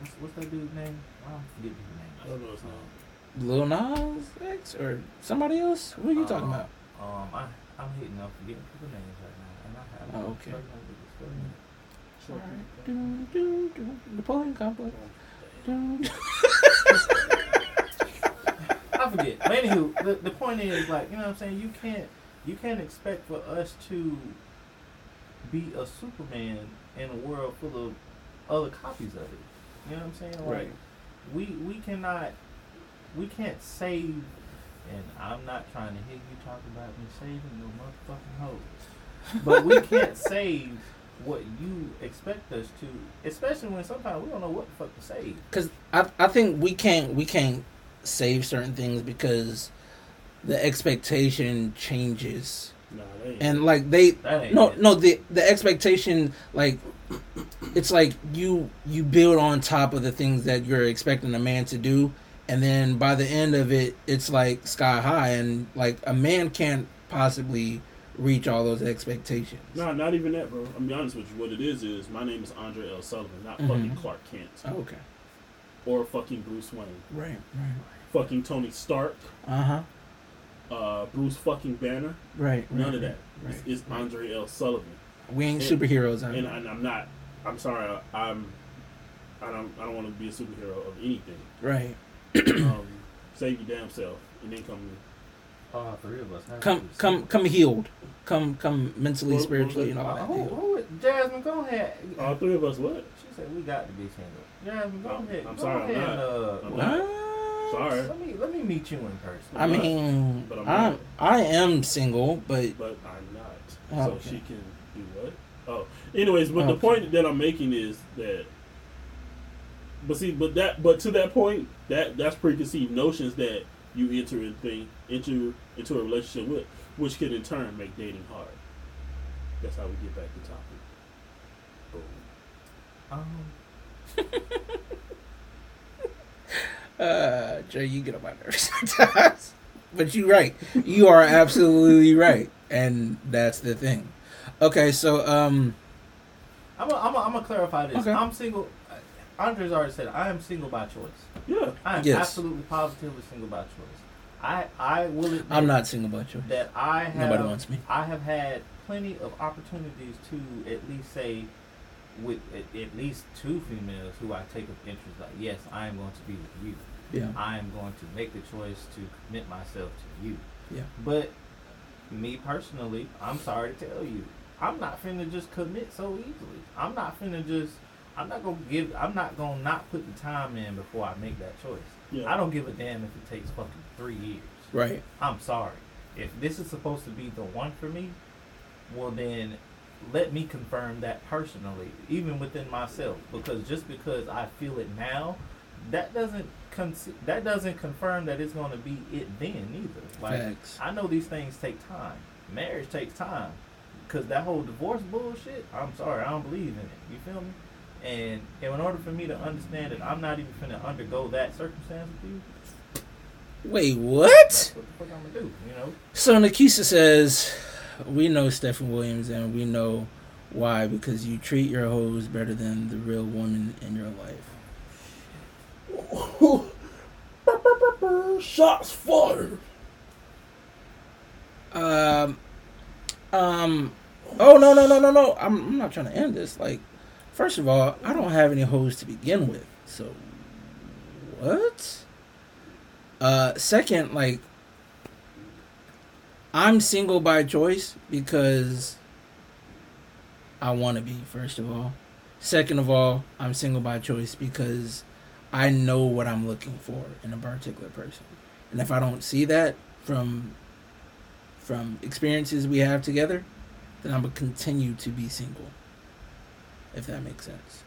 what's, what's that dude's name? I don't forget his name. I don't know his name. Lil Nas X or somebody else? Who are you talking Um, about? Um, I I'm hitting up forgetting people's names right now, and I have Oh, I'm okay. struggling with this stuff. Dun, dun, dun. Napoleon Complex. Dun, dun. I forget. But anywho, the, the point is like, you know what I'm saying, you can't you can't expect for us to be a Superman in a world full of other copies of it. You know what I'm saying? Like Right. we we cannot we can't save and I'm not trying to hear you talk about me saving your motherfucking hoes. But we can't save what you expect us to, especially when sometimes we don't know what the fuck to save. Cause I I think we can't we can't save certain things because the expectation changes And like they no it. no the the expectation like it's like you you build on top of the things that you're expecting a man to do and then by the end of it it's like sky high and like a man can't possibly reach all those expectations Nah, not even that, bro. I'm be honest with you. What it is is my name is Andre L. Sullivan, not Mhm. fucking Clark Kent oh, okay or fucking Bruce Wayne. right right Fucking Tony Stark, uh-huh uh, Bruce fucking Banner. right None right, of that. right, It's, it's right. Andre L. Sullivan, we ain't And- superheroes out and, here. and I'm not. I'm sorry. I, I'm. I don't. I don't want to be a superhero of anything. right um, save your damn self, and then come. All three of us have come to. come come healed come come mentally Well, spiritually and well, all Uh, that who, who, Jasmine, go ahead. All three of us. What? She said we got to be single. Jasmine, go I'm- ahead. I'm go sorry, I'm not. uh, I'm well, not. What? Sorry, Let me let me meet you in person. I I'm mean, But I'm I not. I am single, but but I'm not. Oh, so she can do what? Oh, anyways, but the point that I'm making is that. But see, but that, but to that point, that that's preconceived notions that you enter in thing, enter into a relationship with, which can in turn make dating hard. That's how we get back to topic. Boom. Um, uh, Joe, you get on my nerves sometimes. but you're right. You are absolutely right, and that's the thing. Okay, so um, I'm gonna I'm I'm gonna clarify this. Okay. I'm single. Andre's already said I am single by choice. Yeah. I am Yes. absolutely positively single by choice. I I will admit I'm not single by choice. that I have Nobody wants me. I have had plenty of opportunities to at least say with at, at least two females who I take of interest like yes I am going to be with you. Yeah. I am going to make the choice to commit myself to you. Yeah. But me personally, I'm sorry to tell you, I'm not finna just commit so easily. I'm not finna just. I'm not gonna give. I'm not gonna not put the time in before I make that choice. Yeah. I don't give a damn if it takes fucking three years. Right. I'm sorry. If this is supposed to be the one for me, well then let me confirm that personally, even within myself. Because just because I feel it now, that doesn't con- that doesn't confirm that it's going to be it then either. Like Facts. I know these things take time. Marriage takes time. Cause that whole divorce bullshit, I'm sorry, I don't believe in it. You feel me? And, and in order for me to understand that I'm not even gonna undergo that circumstance with you, Wait, what? what the fuck I'm gonna do, you know? So Nikisa says, "We know Stephen Williams, and we know why because you treat your hoes better than the real woman in your life." Shots fired. Um, um, oh no no no no no! I'm, I'm not trying to end this. Like, first of all, I don't have any hoes to begin with. So, what? Uh, second, like, I'm single by choice because I want to be. First of all, second of all, I'm single by choice because I know what I'm looking for in a particular person, and if I don't see that from from experiences we have together, then I'm gonna continue to be single. If that makes sense.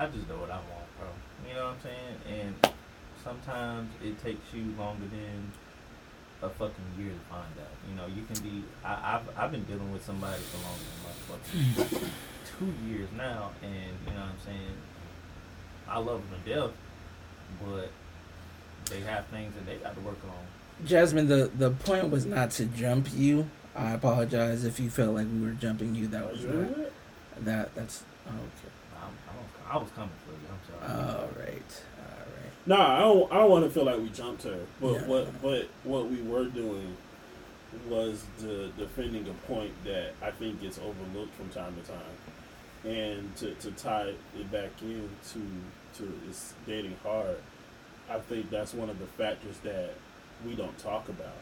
I just know what I want, bro. You know what I'm saying? And sometimes it takes you longer than a fucking year to find out. You know, you can be. I, I've I've been dealing with somebody for longer than fucking two years now, and you know what I'm saying. I love them to death, but they have things that they got to work on. Jasmine, the the point was not to jump you. I apologize if you felt like we were jumping you. That was not. That that's oh, okay. I'm, I, was, I was coming for you. I'm sorry. All right. Nah, I don't. I don't want to feel like we jumped her. But Yeah. what? But what we were doing was the defending a point that I think gets overlooked from time to time, and to, to tie it back in to to dating hard. I think that's one of the factors that we don't talk about.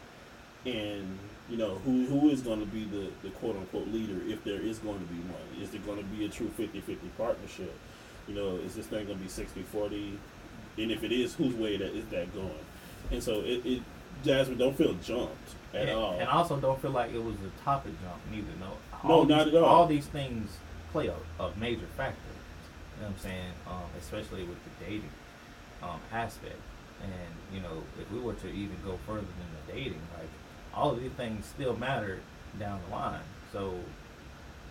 And you know who who is going to be the, the quote unquote leader if there is going to be one? Is it going to be a true 50-50 partnership? You know, is this thing going to be 60-40? And if it is, whose way that is that going? And so it, it Jasmine don't feel jumped at and, all. and also don't feel like it was a topic jump neither. No, No, all not these, at all. All these things play a, a major factor. You know what I'm saying? Um, especially with the dating um, aspect. And you know, if we were to even go further than the dating, like all of these things still matter down the line. So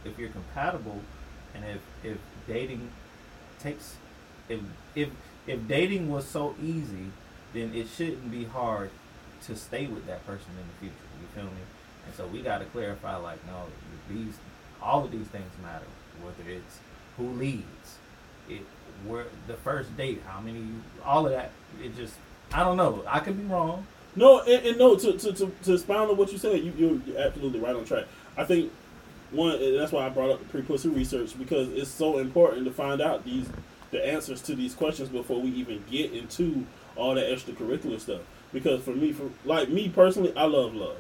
if you're compatible, and if if dating takes if if if dating was so easy, then it shouldn't be hard to stay with that person in the future. You feel me? And so we got to clarify, like, no, these, all of these things matter. Whether it's who leads, it, where the first date, how many, all of that. It just, I don't know. I could be wrong. No, and, and no, to, to, to, to expound on what you said, you, you're, you're absolutely right on track. I think one, that's why I brought up the pre-pussy research because it's so important to find out these the answers to these questions before we even get into all the extracurricular stuff. Because for me, for like me personally, I love love.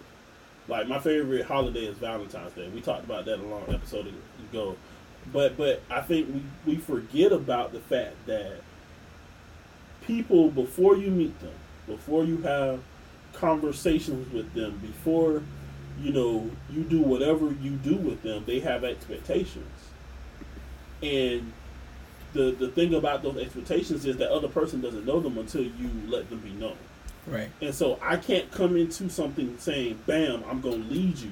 Like my favorite holiday is Valentine's Day. We talked about that a long episode ago. But but I think we, we forget about the fact that people before you meet them, before you have conversations with them, before you know you do whatever you do with them, they have expectations. And the the thing about those expectations is that other person doesn't know them until you let them be known. Right. And so I can't come into something saying, "Bam, I'm going to lead you,"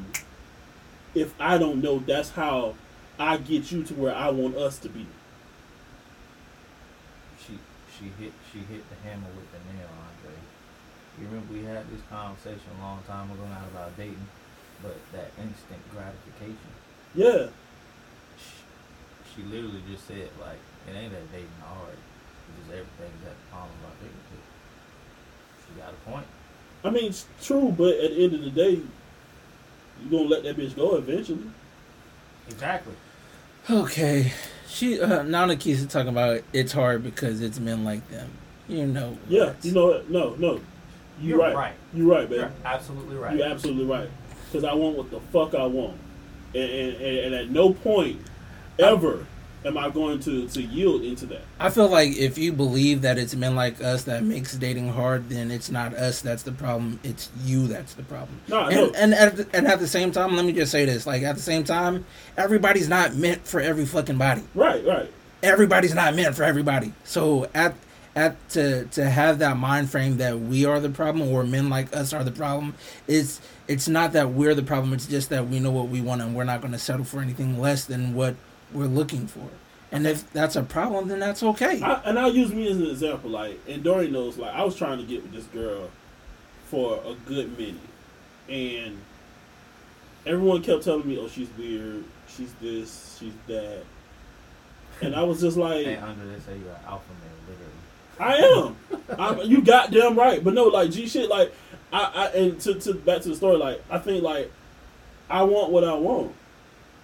if I don't know that's how I get you to where I want us to be. She, she hit, she hit the hammer with the nail, Andre. You remember we had this conversation a long time ago now about dating, but that instant gratification. Yeah, she literally just said like it ain't that dating hard. It's just everything's at the palm of our fingertips. She got a point. I mean, it's true, but at the end of the day, you're gonna let that bitch go eventually. Exactly. Okay. She uh, now Nikisa talking about it's hard because it's men like them. You know. Yeah, what? you know what? No, no, you You're right. right. You're right, man. You're absolutely right. You're absolutely right. Because I want what the fuck I want, and, and, and, and at no point ever am I going to, to yield into that. I feel like if you believe that it's men like us that makes dating hard, then it's not us that's the problem. It's you that's the problem. No, I know. and and at, the, and at the same time, let me just say this: like at the same time, everybody's not meant for every fucking body. Right, right. Everybody's not meant for everybody. So at at to to have that mind frame that we are the problem or men like us are the problem it's it's not that we're the problem it's just that we know what we want and we're not going to settle for anything less than what we're looking for and if that's a problem then that's okay I, and I'll use me as an example. Like, and Dorian knows, like, I was trying to get with this girl for a good minute, and everyone kept telling me, "Oh, she's weird. She's this. She's that." And I was just like, And under they say you're an alpha male, literally. I am. I'm, you goddamn right. But no, like G shit, like I, I and to, to back to the story, like I think like I want what I want.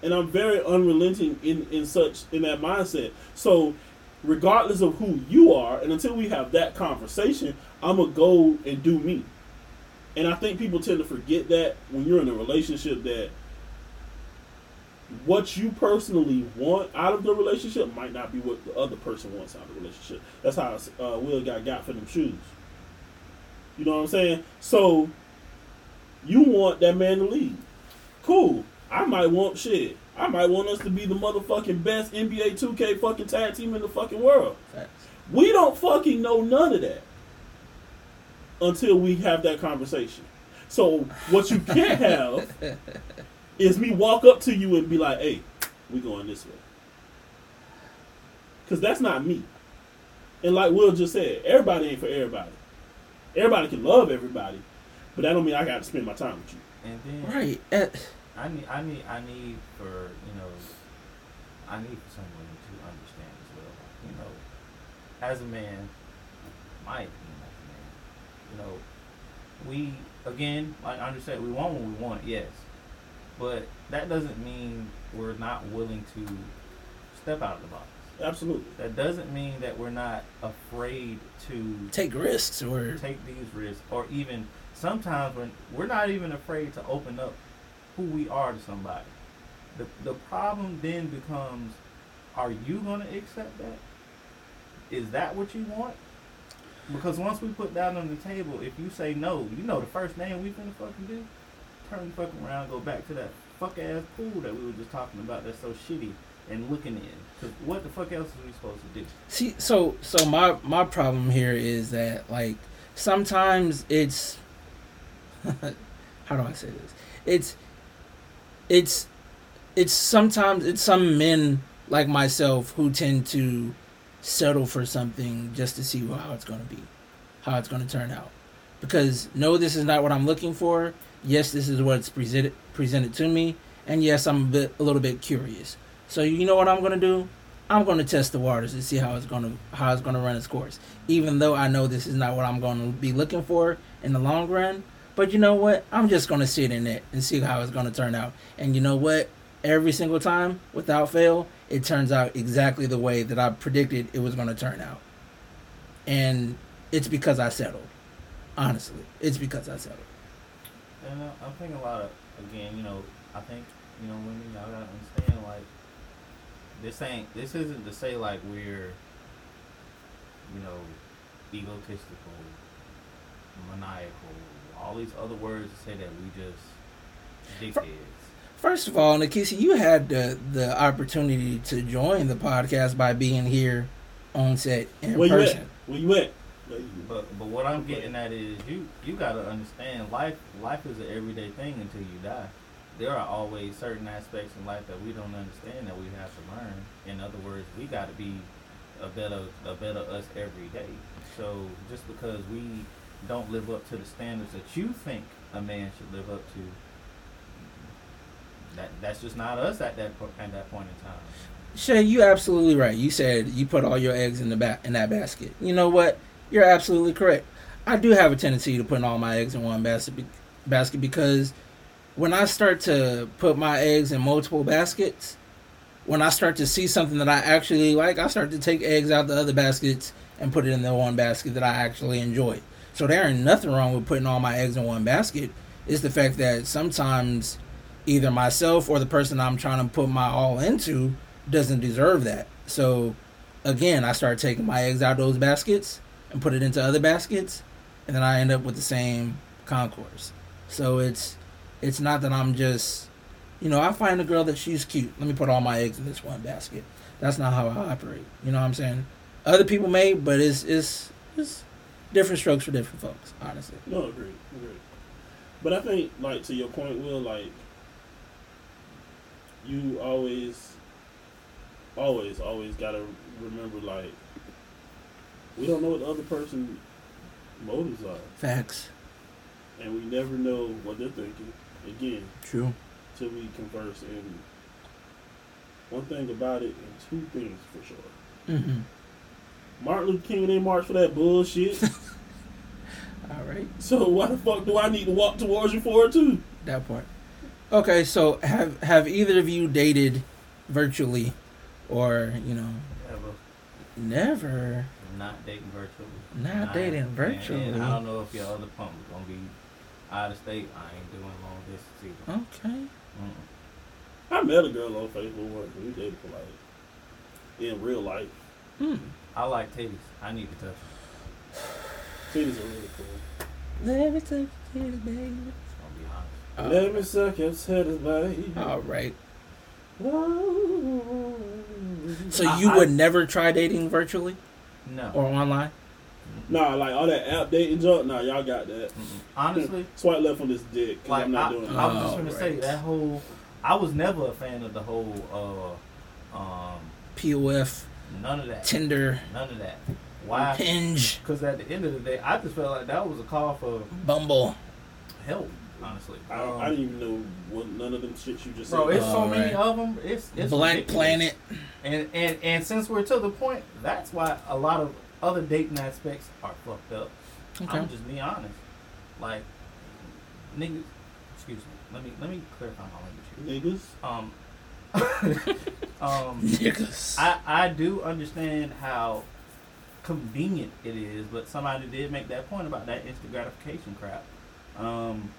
And I'm very unrelenting in, in such in that mindset. So regardless of who you are, and until we have that conversation, I'ma go and do me. And I think people tend to forget that when you're in a relationship that what you personally want out of the relationship might not be what the other person wants out of the relationship. That's how uh, Will got got for them shoes. You know what I'm saying? So you want that man to leave. Cool. I might want shit. I might want us to be the motherfucking best NBA 2K fucking tag team in the fucking world. Facts. We don't fucking know none of that until we have that conversation. So what you can't have is me walk up to you and be like, "Hey, we going this way," because that's not me. And like Will just said, everybody ain't for everybody. Everybody can love everybody, but that don't mean I got to spend my time with you. And then right I need, I need, I need for you know, I need for someone to understand as well. You know, as a man, my opinion as a man, you know, we again, like Andre said, we want what we want, yes, but that doesn't mean we're not willing to step out of the box. Absolutely. That doesn't mean that we're not afraid to take risks or take these risks, or even sometimes when we're not even afraid to open up who we are to somebody. The the problem then becomes, are you going to accept that? Is that what you want? Because once we put that on the table, if you say no, you know the first thing we finna fucking do, turn the fucking around, go back to that fuck ass pool that we were just talking about that's so shitty and looking in. Cause what the fuck else are we supposed to do? see so so my my problem here is that like sometimes it's how do I say this? It's it's it's sometimes it's some men like myself who tend to settle for something just to see how it's going to be, how it's going to turn out. Because no, this is not what I'm looking for. Yes, this is what's presented presented to me, and yes, I'm a bit a little bit curious. So you know what I'm going to do? I'm going to test the waters and see how it's going to how it's going to run its course. Even though I know this is not what I'm going to be looking for in the long run, but you know what? I'm just to sit in it and see how it's to turn out. And you know what? Every single time, without fail, it turns out exactly the way that I predicted it was to turn out. And it's because I settled. Honestly, it's because I settled. And uh, I'm thinking a lot of again, you know, I think you know women y'all gotta understand like this ain't this isn't to say like we're you know egotistical, maniacal, all these other words to say that we just dickheads. First of all, Nikisi, you had the the opportunity to join the podcast by being here on set in Where you person. at? Where you at? But but what I'm getting at is you you gotta understand life life is an everyday thing until you die. There are always certain aspects in life that we don't understand that we have to learn. In other words, we gotta be a better a better us every day. So just because we don't live up to the standards that you think a man should live up to, that that's just not us at that at that point in time. Shay, you absolutely right. You said you put all your eggs in the ba- in that basket. You know what? You're absolutely correct. I do have a tendency to put all my eggs in one basket be- basket because when I start to put my eggs in multiple baskets, when I start to see something that I actually like, I start to take eggs out the other baskets and put it in the one basket that I actually enjoy. So there ain't nothing wrong with putting all my eggs in one basket. It's the fact that sometimes either myself or the person I'm trying to put my all into doesn't deserve that. So again, I start taking my eggs out of those baskets and put it into other baskets, and then I end up with the same concourse. So it's it's not that I'm just you know, I find a girl that she's cute. Let me put all my eggs in this one basket. That's not how I operate. You know what I'm saying? Other people may, but it's it's it's different strokes for different folks, honestly. No, agree, agree. But I think, like to your point, Will, like you always, always, always gotta remember, like we don't know what the other person motives are, Facts. and we never know what they're thinking. Again, True. till we converse. And one thing about it, and two things for sure. Mm-hmm. Martin Luther King didn't march for that bullshit. All right. so why the fuck do I need to walk towards you for it too? That part. Okay, so have have either of you dated virtually, or you know, Ever. never? Not dating virtually. Not dating and- virtually. And, I don't know if your other pump is gonna be out of state. I ain't doing long distance either. Okay. Mm-mm. I met a girl on Facebook once. We dated for like in real life. Hmm. I like titties. I need to touch them. Titties are really cool. Let me take you, baby. Just gonna be honest. Uh, Let me suck your titties, baby. all right. So you I- would never try dating virtually No. or online? Nah, like all that app dating junk. Nah, y'all got that. Mm-mm. Honestly, Swipe left on this dick. 'cause like I'm not I, doing I that. was just Oh, gonna say that whole. I was never a fan of the whole. uh um POF, None of that. Tinder, None of that. Why? Hinge, Because at the end of the day, I just felt like that was a call for Bumble. help. Honestly, I, Um, I didn't even know what none of them shit you just Bro, said. it's so All many of them. It's it's Blank ridiculous. Planet. And and and since we're to the point, that's why a lot of other dating aspects are fucked up. Okay. I'm just being honest. Like niggas, excuse me. Let me let me clarify my language Niggas. Um, um, Niggas. I I do understand how convenient it is, but somebody did make that point about that instant gratification crap. Um,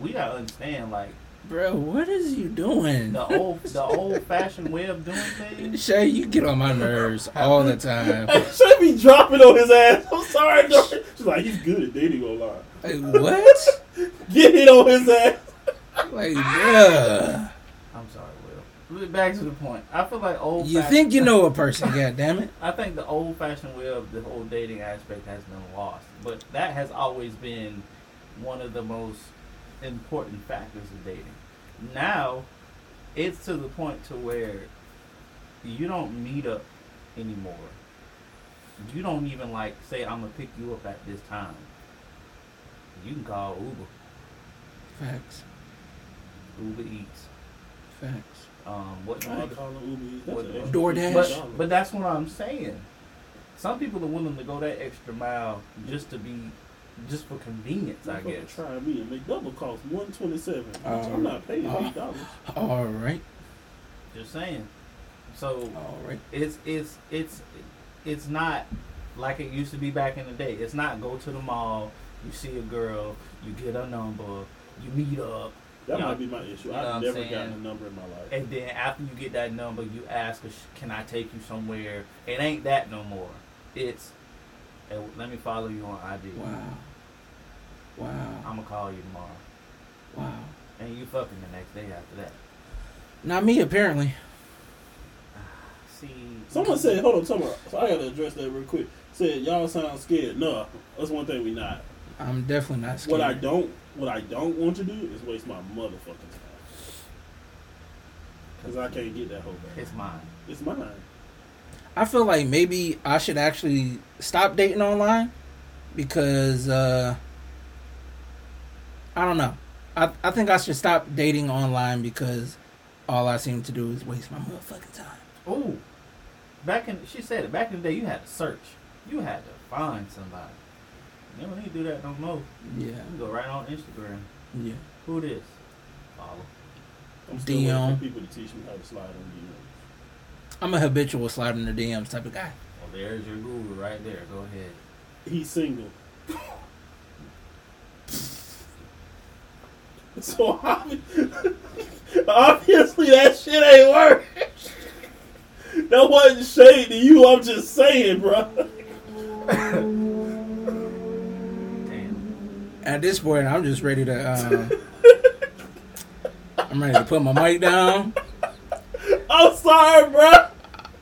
we gotta understand like Bro, what is you doing? the old the old fashioned way of doing things. Shay, you get on my nerves all the time. Should be dropping on his ass. I'm sorry, Dorothy. She's like, he's good at dating online. Like, what? Get it on his ass. Like, bruh. I'm sorry, Will. But Back to the point. I feel like old. You think you know a person, God damn it. I think the old fashioned way of the whole dating aspect has been lost, but that has always been one of the most important factors of dating. Now, it's to the point to where you don't meet up anymore. You don't even like say I'm gonna pick you up at this time. You can call Uber, Facts. Uber Eats. Facts. Um, what I ain't other- calling Uber Eats. That's What- DoorDash? But but that's what I'm saying. Some people are willing to go that extra mile just to be, just for convenience, I Motherfucker guess. Try me and McDouble cost one twenty seven. Um, I'm not paying uh, eight dollars. All right. Just saying. So All right. it's it's it's it's not like it used to be back in the day. It's not go to the mall, you see a girl, you get a number, you meet up, That Yeah. might be my issue. You know I've never gotten a number in my life. and then after you get that number, you ask, "Can I take you somewhere?" It ain't that no more. It's, hey, let me follow you on IG. Wow. Wow. I'm gonna call you tomorrow. Wow. And you fucking the next day after that. Not me, apparently. See, Someone said, hold on, someone. So I gotta address that real quick. Said y'all sound scared. No, that's one thing we not. I'm definitely not scared. What I don't, what I don't want to do is waste my motherfucking time. Cause I can't get that whole back. it's mine. It's mine. I feel like maybe I should actually stop dating online because uh I don't know. I I think I should stop dating online because all I seem to do is waste my motherfucking time. Oh, back in she said it. Back in the day, you had to search. You had to find somebody. You don't need to do that no more. Yeah, You go right on Instagram. yeah. Who this? Follow. I'm still waiting for people to teach me how to slide on the DMs. I'm a habitual slide in the DMs type of guy. Well, there's your guru right there. Go ahead. He's single. so obvi- obviously that shit ain't work. That wasn't shade to you. I'm just saying, bro. Damn. At this point, I'm just ready to. Um, I'm ready to put my mic down. I'm sorry, bro.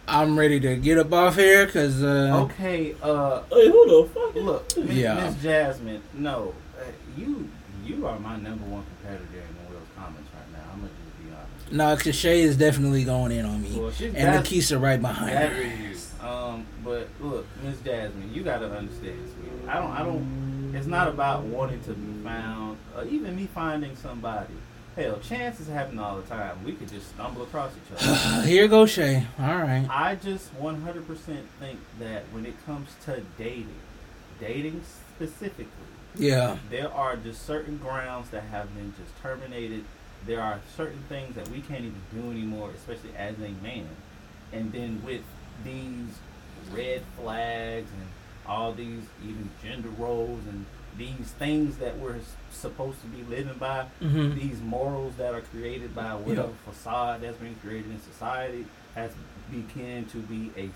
I'm ready to get up off here because uh, Okay. Uh, Hey, who the fuck? look, Miss, Yeah. Miss Jasmine. No, uh, you you are my number one competitor in the Will's comments right now. I'm gonna just be honest. no, because Shay is definitely going in on me, Well, and got- Nikisa right behind That her. is. Um, but look, Miss Jasmine, you gotta understand, sweetie. I don't, I don't. It's not about wanting to be found, or even me finding somebody. Hell, chances happen all the time. We could just stumble across each other. Here goes Shay. All right. I just 100% think that when it comes to dating, dating specifically, Yeah. there are just certain grounds that have been just terminated. There are certain things that we can't even do anymore, especially as a man. And then with these red flags and all these even gender roles and these things that we're supposed to be living by, hmm these morals that are created by whatever facade that's been created in society has begun to be a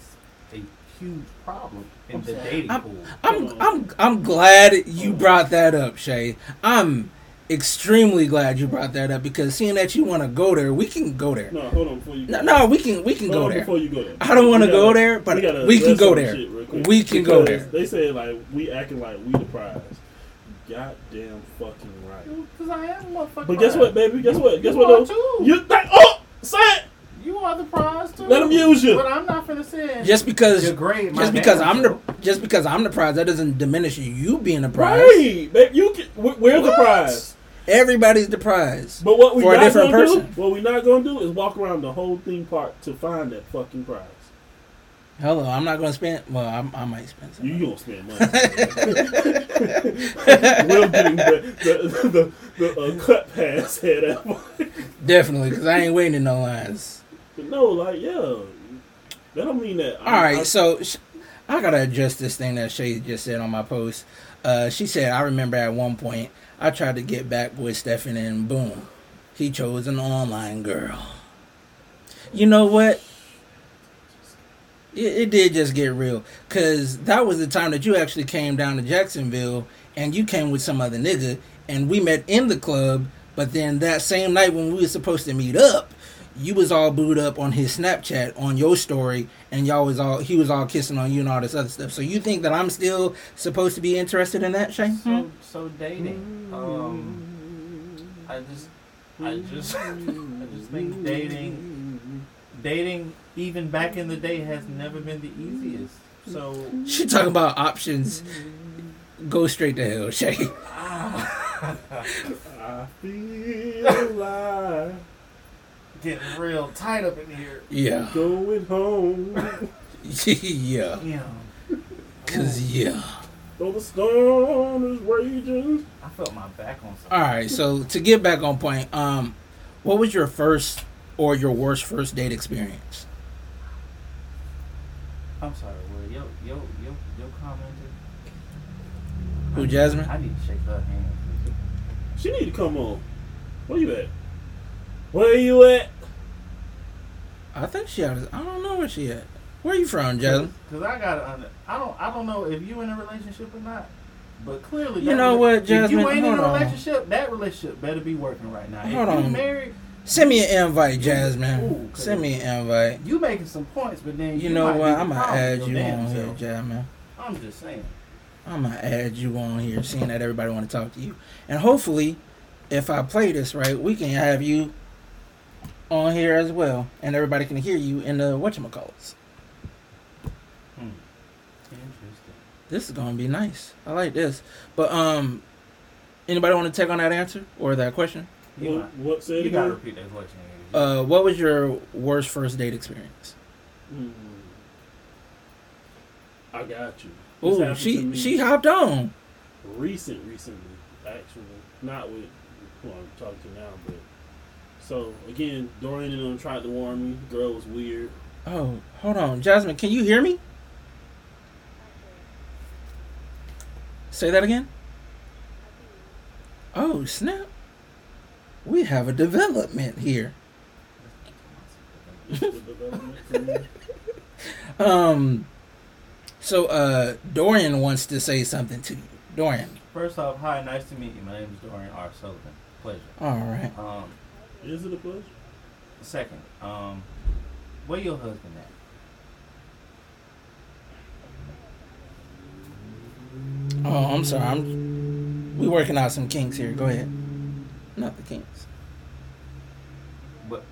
a huge problem in I'm the sorry. dating I'm- pool. I'm I'm I'm glad you brought that up, Shay. I'm extremely glad you brought that up because seeing that you want to go there, we can go there. No, hold on before you. No, no, we can we can hold go on there. before you go there. I don't want to go there, but gotta we can go there. shit real quick. We can go there. They say like we acting like we the prize. Goddamn fucking right. Because I am a motherfucker. But guess what, baby? Guess what? Guess You what? are though? too. You think? Oh, say it. You are the prize too. Let 'em use you. But I'm not finna say Just because degrade my just because damn I'm the just because I'm the prize, that doesn't diminish you being the prize. Right, baby. You can, we- we're the prize. Everybody's the prize. But what we For not gonna person. do? What we not gonna do is walk around the whole theme park to find that fucking prize. Hello, I'm not gonna spend. Well, I'm, I might spend some. You gonna spend money? we'll getting the the the, the uh, cut pass head out. Definitely, because I ain't waiting in no lines. But no, like yeah, that don't mean that. All right, so sh- I gotta adjust this thing that Shay just said on my post. Uh, she said, "I remember at one point I tried to get back with Stefan, and boom, he chose an online girl." You know what? It, it did just get real, cause that was the time that you actually came down to Jacksonville, and you came with some other nigga, and we met in the club. But then that same night when we were supposed to meet up, you was all booed up on his Snapchat on your story, and y'all was all he was all kissing on you and all this other stuff. So you think that I'm still supposed to be interested in that, Shay? So, so dating. Um, I just, I just, I just think dating, dating, even back in the day, has never been the easiest. So, She talking about options. Go straight to hell, Shay. I feel like getting real tight up in here. Yeah, I'm going home. yeah, Yeah. cause yeah. Though the storm is raging. I felt my back on something. All right, so to get back on point, um, what was your first or your worst first date experience? I'm sorry, Will. Yo, yo, yo, yo, commented. Who, Jasmine? I need to shake her hand. She need to come on. Where you at? Where you at? I think she had. I don't know where she at. Where you from, Jasmine? Cause I gotta under. I don't. I don't know if you in a relationship or not. But clearly, You know rela- what, If you ain't in Hold a on. relationship, that relationship better be working right now. Hold if you on. married, Send me an invite, Jasmine. Ooh, Send me an invite. you making some points, but then You you, know what? I'm gonna add you your damn on here, self. Jasmine. I'm just saying. I'm gonna add you on here, seeing that everybody want to talk to you, and hopefully, if I play this right, we can have you on here as well, and everybody can hear you in the whatchamacallits. Hmm. Interesting. This is gonna be nice. I like this. But um, anybody want to take on that answer or that question? You, What, what said you gotta repeat that question. Uh, what was your worst first date experience? Mm. I got you. Oh, she she hopped on. recent, recently, actually, not with who I'm talking to now, but so again, Dorian and them tried to warn me. The girl was weird. Oh, hold on, Jasmine, can you hear me? Say that again. Oh snap! We have a development here. It's the development for me. Um, so uh, Dorian wants to say something to you. Dorian. First off, hi, nice to meet you. My name is Dorian R. Sullivan. Pleasure. All right. Um, Is it a pleasure? second, um, where your husband at? Oh, I'm sorry. I'm. We working out some kinks here. Go ahead. Not the kinks. But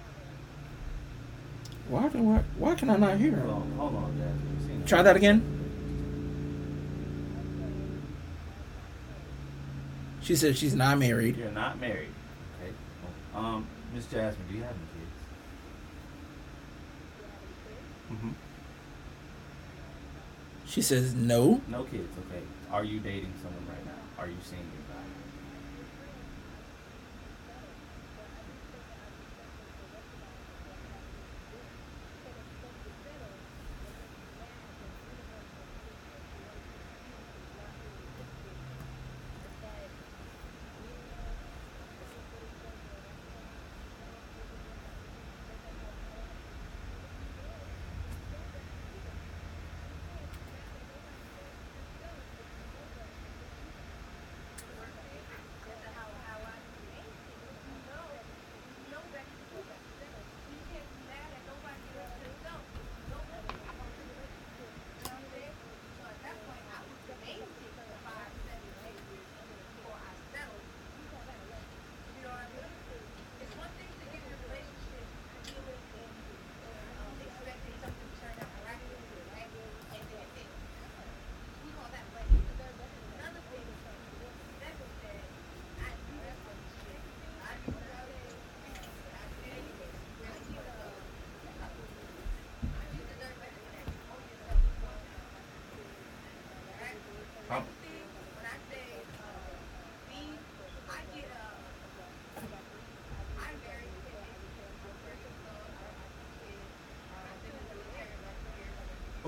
Why can why, why can I not hear hold on, hold on, Jasmine. Try that again. She said she's not married. You're not married. Okay. Um, Miss Jasmine, do you have any kids? Mm-hmm. She says no. No kids. Okay. Are you dating someone right now? Are you seeing anybody? Um,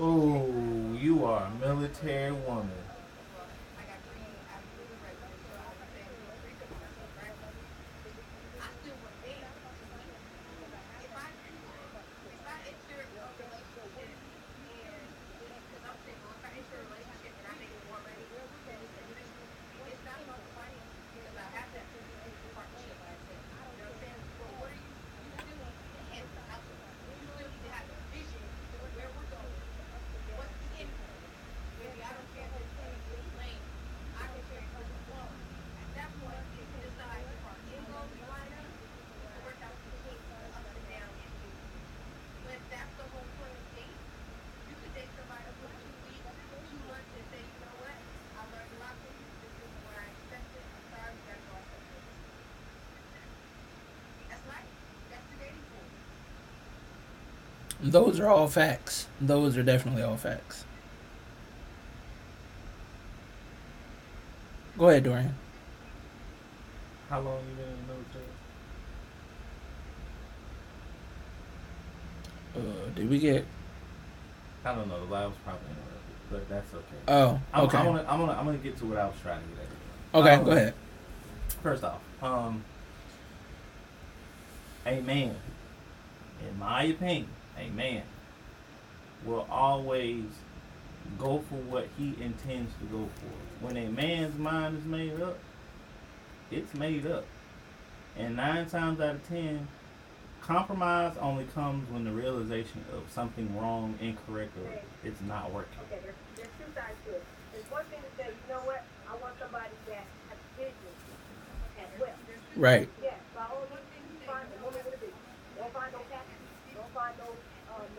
oh, you are a military woman. Those are all facts. Those are definitely all facts. Go ahead, Dorian. How long you been in the military? Uh, did we get? I don't know. The was probably interrupted, but that's okay. Oh, I'm, okay. I'm, gonna, I'm, gonna, I'm gonna get to what I was trying to get at. Okay, Um, go ahead. First off, um, a man, in my opinion, a man will always go for what he intends to go for. When a man's mind is made up, it's made up. And nine times out of ten, compromise only comes when the realization of something wrong, incorrect, or it's not working. Okay, there's, there's two sides to it. There's one thing to say, you know what, I want somebody that has vision as well. Right.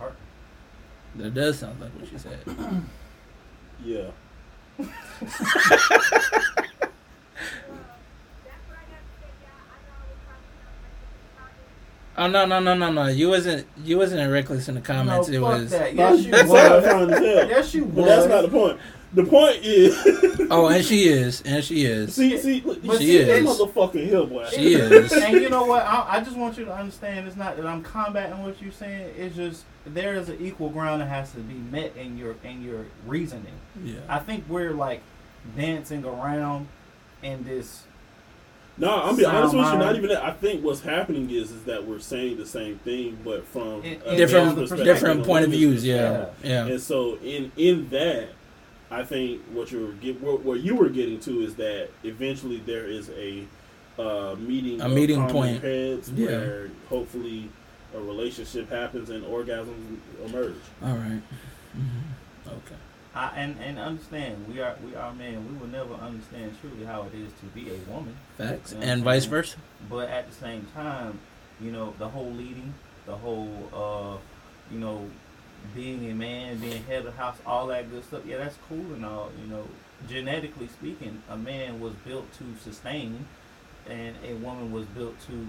partner. That does sound like what she said. Yeah. Oh no no no no no! You wasn't you wasn't reckless in the comments. no, it fuck was that. Yes, you that's was. not fine as hell. Yes, you But that's not the point. The point is. oh, and she is, and she is. see, see, But she she is is. motherfucking hill boy. She is. and you know what? I, I just want you to understand. It's not that I'm combating what you're saying. It's just there is an equal ground that has to be met in your in your reasoning. Yeah. I think we're like dancing around in this. No, I'm be honest with you. Not even that. I think what's happening is is that we're saying the same thing, but from In- a different different point of views. Yeah, yeah. And so in in that, I think what you're get what, what you were getting to is that eventually there is a uh, meeting A meeting point. heads Yeah. where hopefully a relationship happens and orgasms emerge. All right. Mhm. Okay. I, and and understand we are we are men. We will never understand truly how it is to be a woman. Facts. You know And vice versa. But at the same time, you know, the whole leading, the whole, uh, you know, being a man, being head of the house, all that good stuff. Yeah, that's cool and all. You know, genetically speaking, a man was built to sustain, and a woman was built to,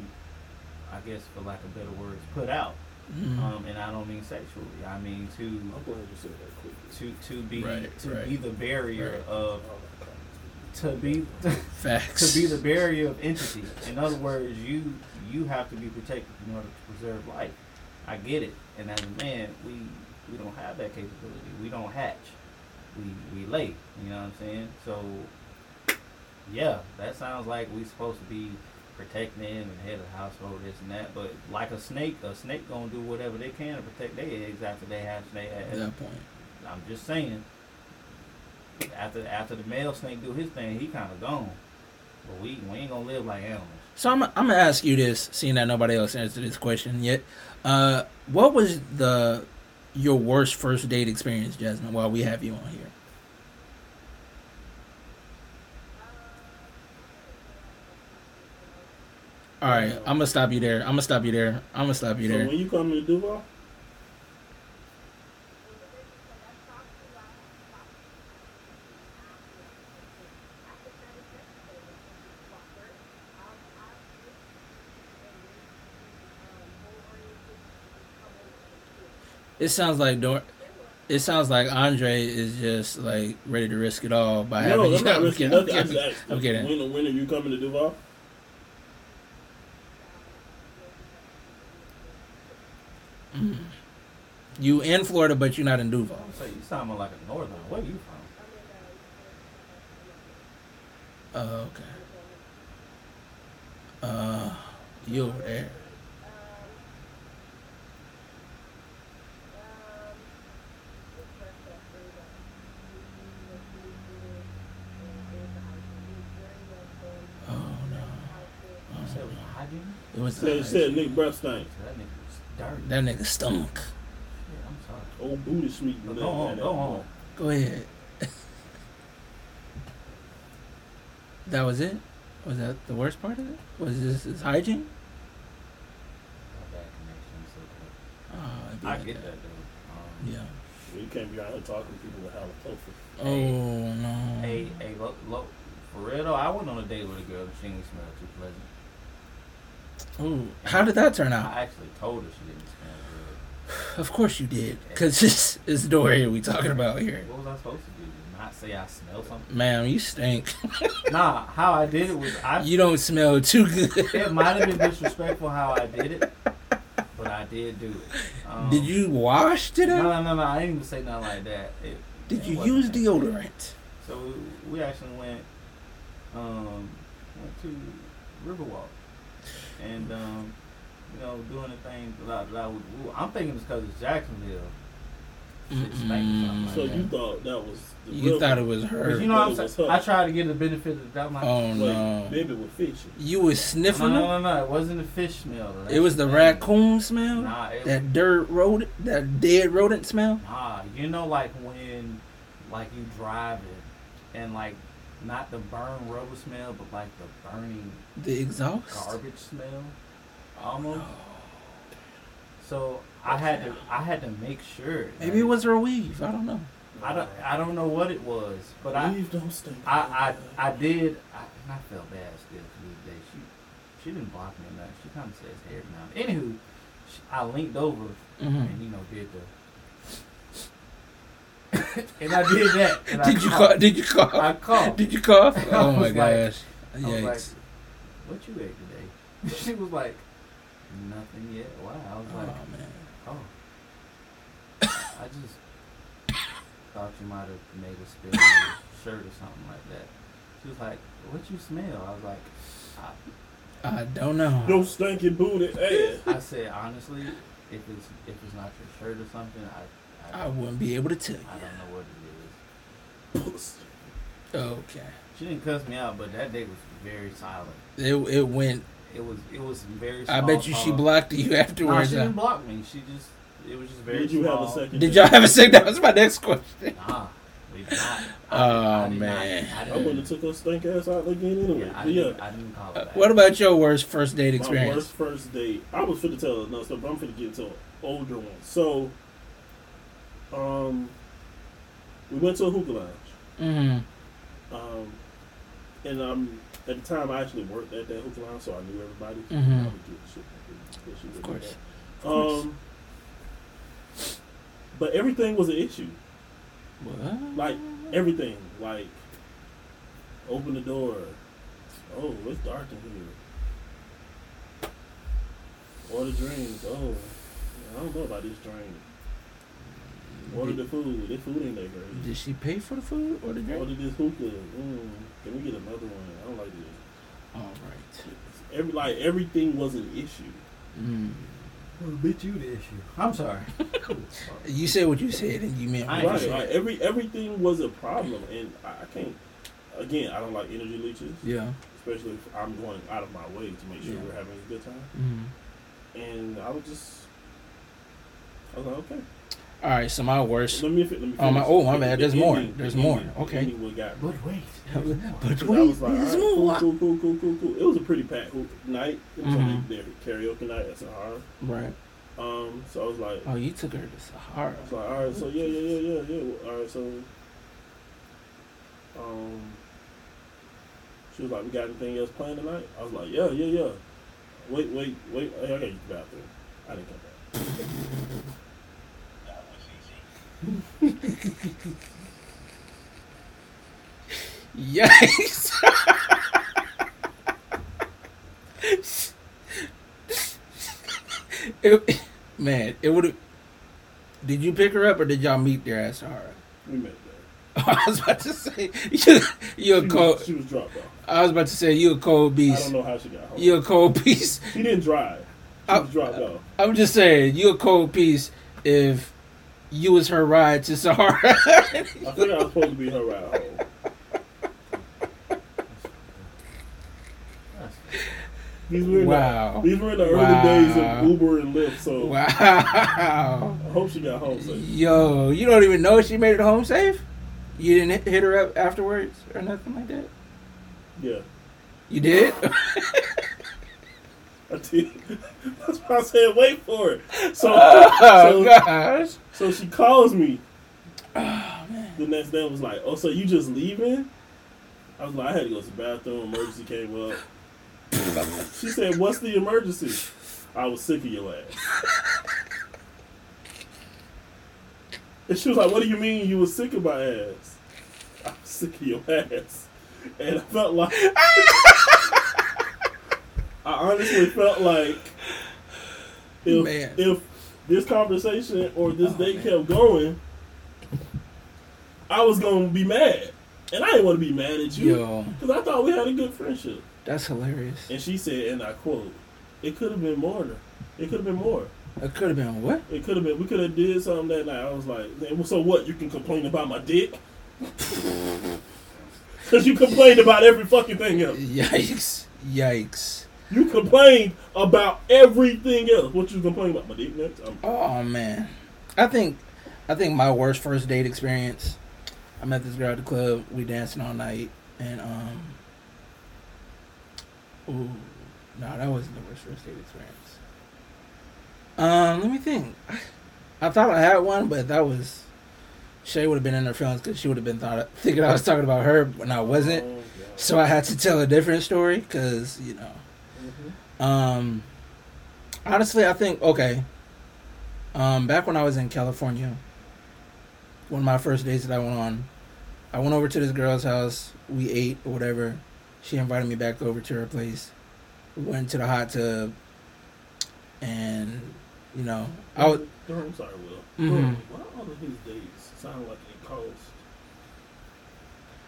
I guess, for lack of better words, put out. Mhm. Um, and I don't mean sexually. I mean to I'm glad you said that quickly. to to be Right, to right. be the barrier Right. of to be Facts. to be the barrier of entity. In other words, you you have to be protected in order to preserve life. I get it, and as a man, we we don't have that capability. We don't hatch. We we lay. You know what I'm saying? So yeah, that sounds like we supposed to be protecting and head of the household, this and that. But like a snake, a snake gonna do whatever they can to protect their eggs after they hatch their At eggs. that point. I'm just saying. After after the male snake do his thing, he kind of gone. But we we ain't gonna live like animals. So I'm, I'm gonna ask you this, seeing that nobody else answered this question yet. Uh, what was the your worst first date experience, Jasmine? While we have you on here, all right, I'm gonna stop you there. I'm gonna stop you there. I'm gonna stop you So there. when you come to Duval, It sounds like Dor- It sounds like Andre is just like ready to risk it all by no, having I'm you. not I'm risking nothing. I'm I just kidding. asked, I'm kidding. When, when are you coming to Duval? Mm. You in Florida, but you're not in Duval. So you sound more like a northern. Where are you from? Oh, okay. Uh, you over there? Oh no! You said it Oh, was hygiene? it was Said, said Nick breath dirty. that nigga stunk. Yeah, I'm sorry. Old booty sweet. But go on, go on. Go ahead. that was it. Was that the worst part of it? Was this his hygiene? Got bad connection, so Oh, it'd be I like get that though. Um, Yeah. You can't be out here talking to people with halitosis. Oh no. Hey, hey, look, look, for real though, I went on a date with a girl that she didn't smell too pleasant. Ooh, how did that turn out? I actually told her she didn't smell good. Of course you did, cause this is Dory we talking about here. What was I supposed to do? Not say I smell something? Ma'am, you stink. nah, how I did it was I. you don't smell too good. It might have been disrespectful how I did it, but I did do it. Um, Did you wash today? no, no, no. I didn't even say nothing like that. It, Did it you use deodorant? So we, we actually went, um, went to Riverwalk, and um, you know, doing the thing. Blah, blah, blah. I'm thinking it's because it's Jacksonville. shit stank like So that. you thought that was the You thought it was her. you know what I'm saying? I tried to get the benefit of that. like, Oh Wait, no. baby was fishing. You was sniffing no, it? no, no, it wasn't a fish smell. though. It was the That's raccoon smell? Nah, it, That dirt rodent, that dead rodent smell? Nah, you know, like when, like you driving, and like not the burn rubber smell, but like the burning The exhaust? garbage smell, almost. So I had to, I had to make sure. Maybe it was her weave. I don't know. I don't, I don't know what it was, but I, don't stink. I, I, I did. I, and I felt bad still to this day. She, she didn't block me or nothing. She kind of says hair now. Anywho, she, I leaned over hmm and you know did the. and I did that. And I Did you cough? Did you cough? I cough? coughed. Did you cough? Oh my was like- gosh. I was like, "What you ate today?" she was like, "Nothing yet." Wow. I was like, Oh like, man. "Oh." I just thought you might have made a spill on your shirt or something like that. She was like, "What you smell?" I was like, I, I don't know. No stinking booty ass. I said honestly, if it's if it's not your shirt or something, I I, I wouldn't be able to tell you. I don't know what it is. Pussy. Okay. She didn't cuss me out, but that day was very silent. It it went. It was it was very. I bet you she blocked you Nah, afterwards. she didn't block me. She just it was just very. Did you have a second? Did y'all have a sick? That was my next question. Nah, we did not. Oh, did not- man. I I didn't, wou't have took her stink ass out again anyway. yeah, I yeah. didn't, I didn't call it Uh, back. what about your worst first date experience? My experience? worst first date. I was finna tell another stuff, but I'm finna get into an older one. So, um, we went to a hookah lounge. Mm-hmm. Um, and um, at the time I actually worked at that hookah lounge, so I knew everybody. Mhm. I would get shit, Of course. Of course. Um, but everything was an issue. What? Like everything. Like open the door. Oh, it's dark in here. Order drinks. Oh, I don't know about this drink. Order the food. This food ain't that great. Did she pay for the food or the drink? Order this hookah. Mm, can we get another one? I don't like this. All right. Every like everything was an issue. Mm. Well, bitch, you the issue. I'm sorry. You said what you said, and you meant I what you Right, said. like every everything was a problem, and I, I can't. Again, I don't like energy leeches, Yeah. especially if I'm going out of my way to make sure Yeah. we're having a good time. Mm-hmm. And I was just, I was like, okay. All right. So my worst. Let me fi- let me. Oh, my- oh, my The- bad. the There's more. ending- There's the more. ending- Okay. ending got me. But wait. But there's more. but 'Cause I wait, was like, there's all right, cool, more. cool, cool, cool, cool, cool. It was a pretty packed night. It was Mhm. their karaoke night at Sahara. Right. Um, so I was like, Oh, you took her to Sahara. I was like, all right, so yeah, yeah, yeah, yeah, yeah. All right, so, um, she was like, we got anything else planned tonight? I was like, yeah, yeah, yeah. Wait, wait, wait. Hey, I gotta use the bathroom. I didn't come back. Yikes. it, man, it would have. Did you pick her up or did y'all meet there at Sahara? We met there. I was about to say you, you a She cold. was, she was dropped off. I was about to say you a cold beast. I don't know how she got home. You're a cold piece. She didn't drive. She I- was dropped off. I'm just saying you're a cold piece if you was her ride to Sahara. I think I was supposed to be her ride home. These were in wow. the, these were in the early Wow. days of Uber and Lyft, so Wow. I hope she got home safe. Yo, you don't even know she made it home safe? You didn't hit- hit her up afterwards or nothing like that? Yeah, You did? I did. That's why I said wait for it. So, oh, so, gosh. So she calls me Oh, man. the next day and was like, "Oh, so you just leaving?" I was like, "I had to go to the bathroom. Emergency came up." she said, "What's the emergency?" I was sick of your ass. And she was like, "What do you mean you was sick of my ass?" I was sick of your ass, and I felt like I honestly felt like if Man. if this conversation or this Oh, date man. kept going, I was gonna be mad, and I didn't want to be mad at you Yo, because I thought we had a good friendship. that's hilarious. And she said, and I quote, "It could have been more. It could have been more." It could have been what? It could have been. We could have did something that night. I was like, so what? You can complain about my dick because you complained about every fucking thing else. Yikes! Yikes! You complained about everything else. What you complain about? My nuts. I'm, Oh man, I think, I think my worst first date experience. I met this girl at the club. We dancing all night, and um. Ooh, no, that wasn't the worst first date experience. Um, let me think. I thought I had one, but that was. Shay would have been in her feelings because she would have been thought thinking I was talking about her when I wasn't. Oh, So I had to tell a different story because you know. Um, honestly, I think okay. Um, back when I was in California, one of my first dates that I went on, I went over to this girl's house. We ate or whatever. She invited me back over to her place. We went to the hot tub, and you know, I was I'm sorry, Will. Mhm. Why all of his dates sound like it cost?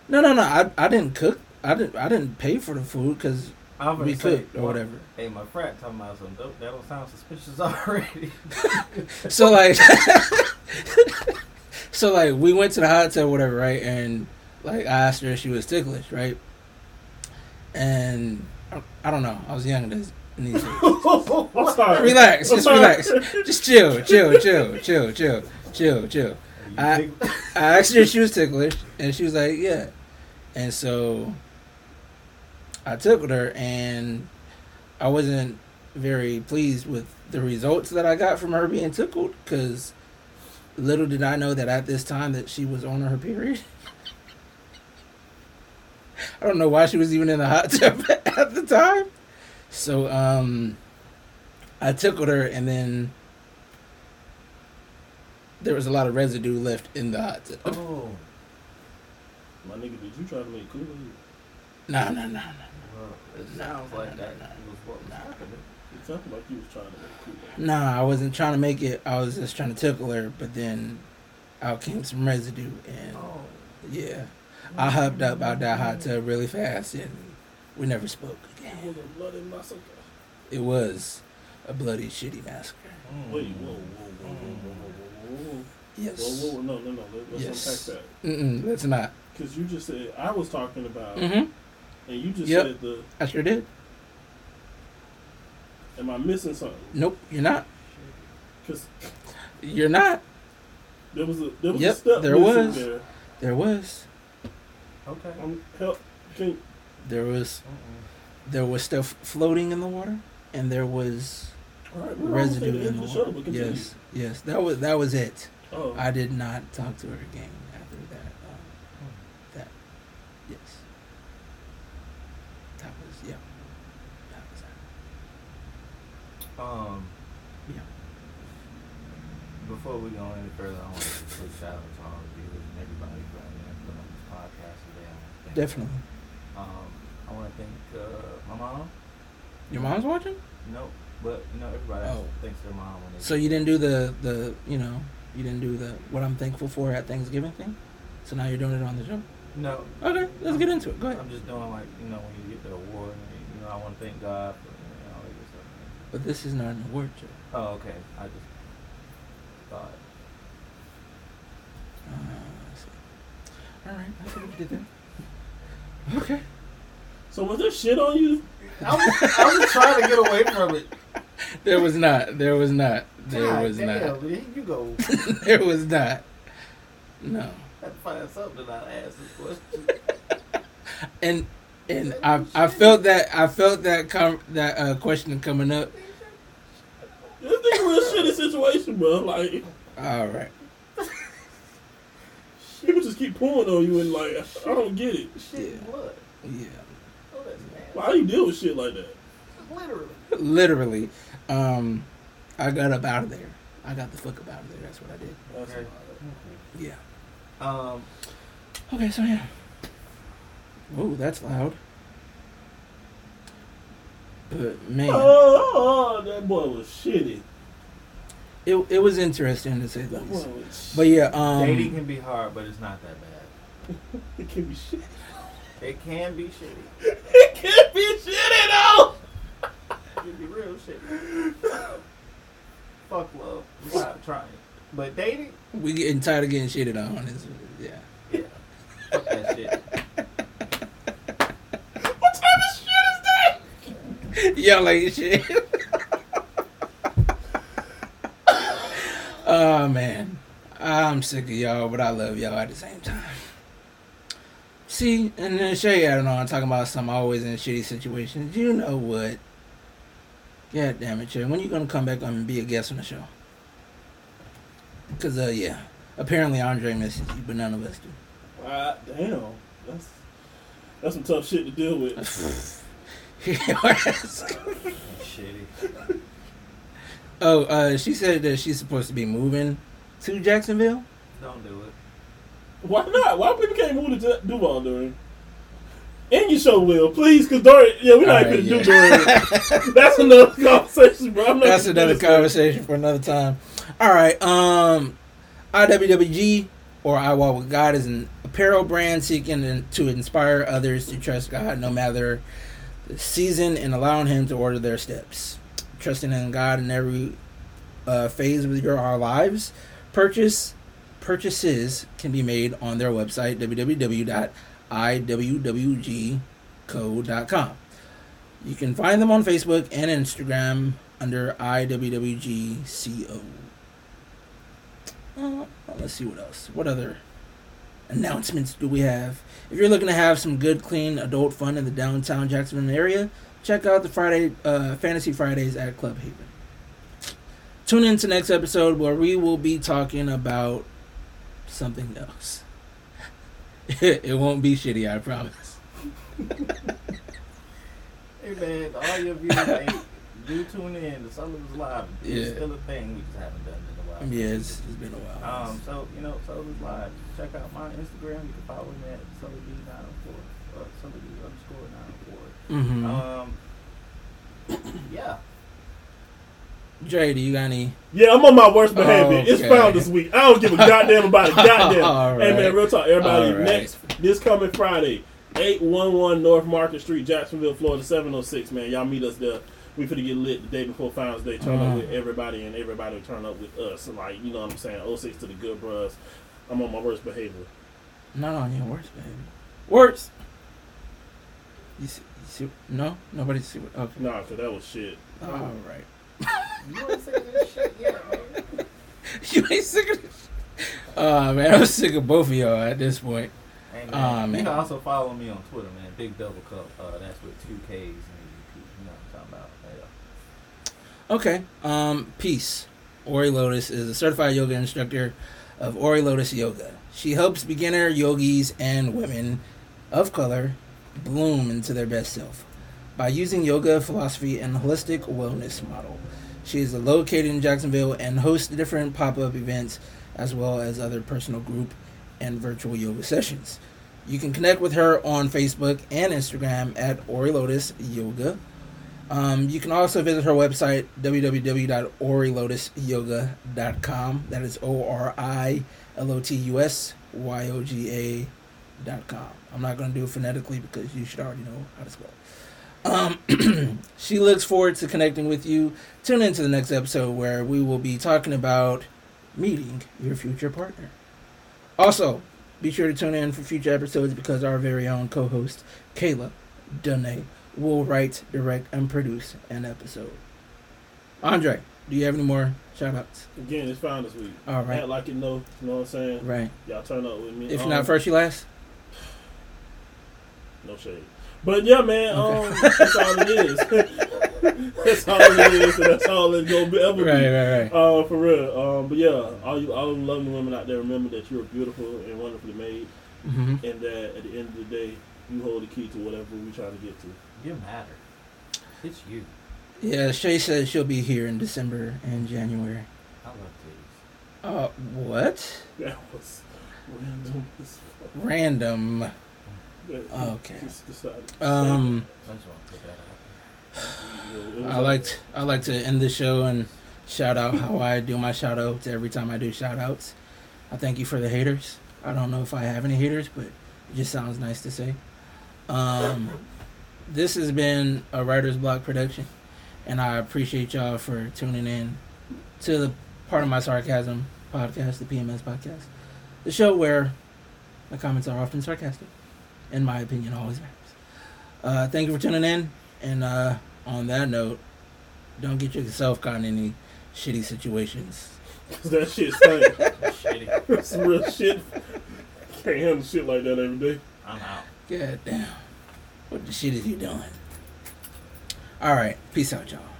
no, no, no. I I didn't cook. I didn't I didn't pay for the food because I was gonna we say, cooked or well, whatever. Hey, my frat talking about some dope. That don't sound suspicious already. so like so like we went to the hot tub whatever right and like i asked her if she was ticklish right and i, I don't know i was young in these in these days. I'm sorry. relax I'm just relax just chill chill chill chill chill chill chill I- i asked her if she was ticklish and she was like yeah and so i tickled her and i wasn't very pleased with the results that I got from her being tickled because little did I know that at this time that she was on her period. I don't know why she was even in the hot tub at the time. So um I tickled her and then there was a lot of residue left in the hot tub. oh, My nigga, did you try to make Kool-Aid? No, no, no, no. It sounds like that was what was happening. It sounded like you was trying to. Nah, I wasn't trying to make it. I was just trying to tickle her, but then out came some residue, and oh. yeah, I hopped up out that hot tub really fast, and we never spoke again. It was a bloody massacre. It was a bloody shitty massacre. Mm. Wait, whoa, whoa, whoa, whoa, whoa, whoa, whoa. Yes. Whoa, whoa, no, no, no. Let's yes. unpack that. Mm-mm, let's not. Because you just said I was talking about. Mm-hmm and you just Yep. said the, I sure did. am I missing something? Nope, you're not. Because You're not. there was a, there was Yep, a step there missing was. there. There was. Okay. Um, help, can, There was. Mm-mm. There was stuff floating in the water, and there was all right, we're almost at residue in the the water. but continue. Yes, yes. That was that was it. Oh, I did not talk to her again after that. Um, that yes. That was yeah. That was that. Um, Yeah. before we go any further, I want to quick shout out to all the viewers and everybody who got input on this podcast today. I Definitely. Um, I want to thank uh, my mom. Your mom's watching? No, but you know everybody Oh. thanks their mom when they. So you didn't do the the you know you didn't do the what I'm thankful for at Thanksgiving thing. So now you're doing it on the show. no. Okay, let's get into it. Go ahead. I'm just doing like you know when you get the award, you know I want to thank God for you know, all that good stuff. But this is not an award show. Oh, okay. I just thought. Uh, let's. All right, I see what you did there. Okay. so was there shit on you? I was, I was trying to get away from it. There was not. There was not. There God was damn, not. man, You go. there was not. No. Have to find something to not ask this question. And and I I felt that I felt that com- that uh, question coming up. This nigga real shitty situation, bro. Like All right. people just keep pulling on you, and like I don't get it. Shit, Yeah. blood. Yeah. Oh, that's nasty. Why you deal with shit like that? Literally. Literally. Um, I got up out of there. I got the fuck up out of there. That's what I did. Okay. Yeah. Um. Okay. So yeah. Oh, that's loud. But man, Oh, that boy was shitty. it it was interesting to say the That boy least. But yeah, um, dating can be hard, but it's not that bad. it can be shit. It can be shitty. It can be shitty though. It can be real shitty. fuck love. I'm trying. But dating, We getting tired of getting shitted on. It's, yeah. yeah. Fuck that shit. Y'all shit. oh man, I'm sick of y'all, but I love y'all at the same time. See, and then Shay I don't know. I'm talking about some always in shitty situations. You know what? God damn it, Shay. When you gonna come back and be a guest on the show? Cause uh, yeah, apparently Andre misses you, but none of us do. Ah, damn. That's that's some tough shit to deal with. Shitty. oh, uh, she said that she's supposed to be moving to Jacksonville. Don't do it. Why not? Why people can't move to Du- Duval during? And you show will, please, because Dory, yeah, we're not All right, gonna yeah. do Dorian. That's another conversation, bro. I'm not That's another this. conversation for another time. All right. Um, IWWG or I Walk with God is an apparel brand seeking to inspire others to trust God no matter the season and allowing Him to order their steps. Trusting in God in every uh, phase of your our lives. Purchase purchases can be made on their website www.iwwgco.com. You can find them on Facebook and Instagram under IWWGCO. Uh, let's see what else. What other announcements do we have? If you're looking to have some good, clean adult fun in the downtown Jacksonville area, check out the Friday uh, Fantasy Fridays at Club Haven. Tune in to next episode where we will be talking about something else. it won't be shitty, I promise. Hey man, all your viewers, do tune in. The Sullivan's Live is Yeah. still a thing. We just haven't done it while. Yeah, it's, it's been a while. Um, so you know, Sullivan's Live. Check out my Instagram. You can follow me at Sully B nine oh four. Uh, Sully B underscore nine four. hmm Um, yeah. Dre, do you got any? Yeah, I'm on my worst behavior. Oh, It's Founders Week. I don't give a goddamn about it. Goddamn. All Hey man, real talk. Everybody, All right. next this coming Friday, eight one one North Market Street, Jacksonville, Florida, seven oh six. Man, y'all meet us there. We finna get lit the day before Founders Day. Turn Uh-huh. up with everybody, and everybody turn up with us. Like you know what I'm saying. 06 to the good bros. I'm on my worst behavior. Not on your worst, baby. Worst. You see, you see? No, nobody see. What, okay. Nah, cause that was shit. All right. You ain't saying this shit yet, man. you ain't sick of this. Uh man, I'm sick of both of y'all at this point. Hey, man. Aw, You can also follow me on Twitter, man. Big Double Cup. Uh, that's with two K's and a UP. You know what I'm talking about. Yeah. Okay. Um, peace. Ori Lotus is a certified yoga instructor of Ori Lotus Yoga. She helps beginner yogis and women of color bloom into their best self by using yoga philosophy and holistic wellness model. She is located in Jacksonville and hosts different pop-up events as well as other personal group and virtual yoga sessions. You can connect with her on Facebook and Instagram at Ori Lotus Yoga. Um, you can also visit her website, www.orilotusyoga.com. That is O R I L O T U S Y O G A dot com. I'm not going to do it phonetically because you should already know how to spell. Um, she looks forward to connecting with you. Tune in to the next episode where we will be talking about meeting your future partner. Also, be sure to tune in for future episodes because our very own co host, Kayla Dunne, will write, direct, and produce an episode. Andre, do you have any more shout outs? Again, it's Founders Week. All right. Act like you know. You know what I'm saying? Right. Y'all turn up with me. If Um, not first, you last? No shade. But yeah, man, Okay. um, that's all it is. that's all it is, and that's all it's gonna be ever Right, be. right, right. Uh, for real. Um, but yeah, all you, all the lovely women out there, remember that you're beautiful and wonderfully made, hmm and that at the end of the day, you hold the key to whatever we trying to get to. You matter. It's you. Yeah, Shay says she'll be here in December and January. I love titties. Uh, what? That was random. Random. That- Okay. Just decided. Um, I just want to put that out. You know, it was I liked I like to end the show and shout out how I do my shout outs every time I do shout outs. I thank you for the haters. I don't know if I have any haters, but it just sounds nice to say. Um, this has been a writer's block production, and I appreciate y'all for tuning in to the Pardon My Sarcasm podcast, the PMS podcast, the show where my comments are often sarcastic, and my opinion always matters. Uh, thank you for tuning in, and uh, on that note, don't get yourself caught in any shitty situations. 'Cause that shit stink. Shitty. That's some real shit. Can't handle shit like that every day. I'm out. God damn. What the shit is you doing? All right. Peace out, y'all.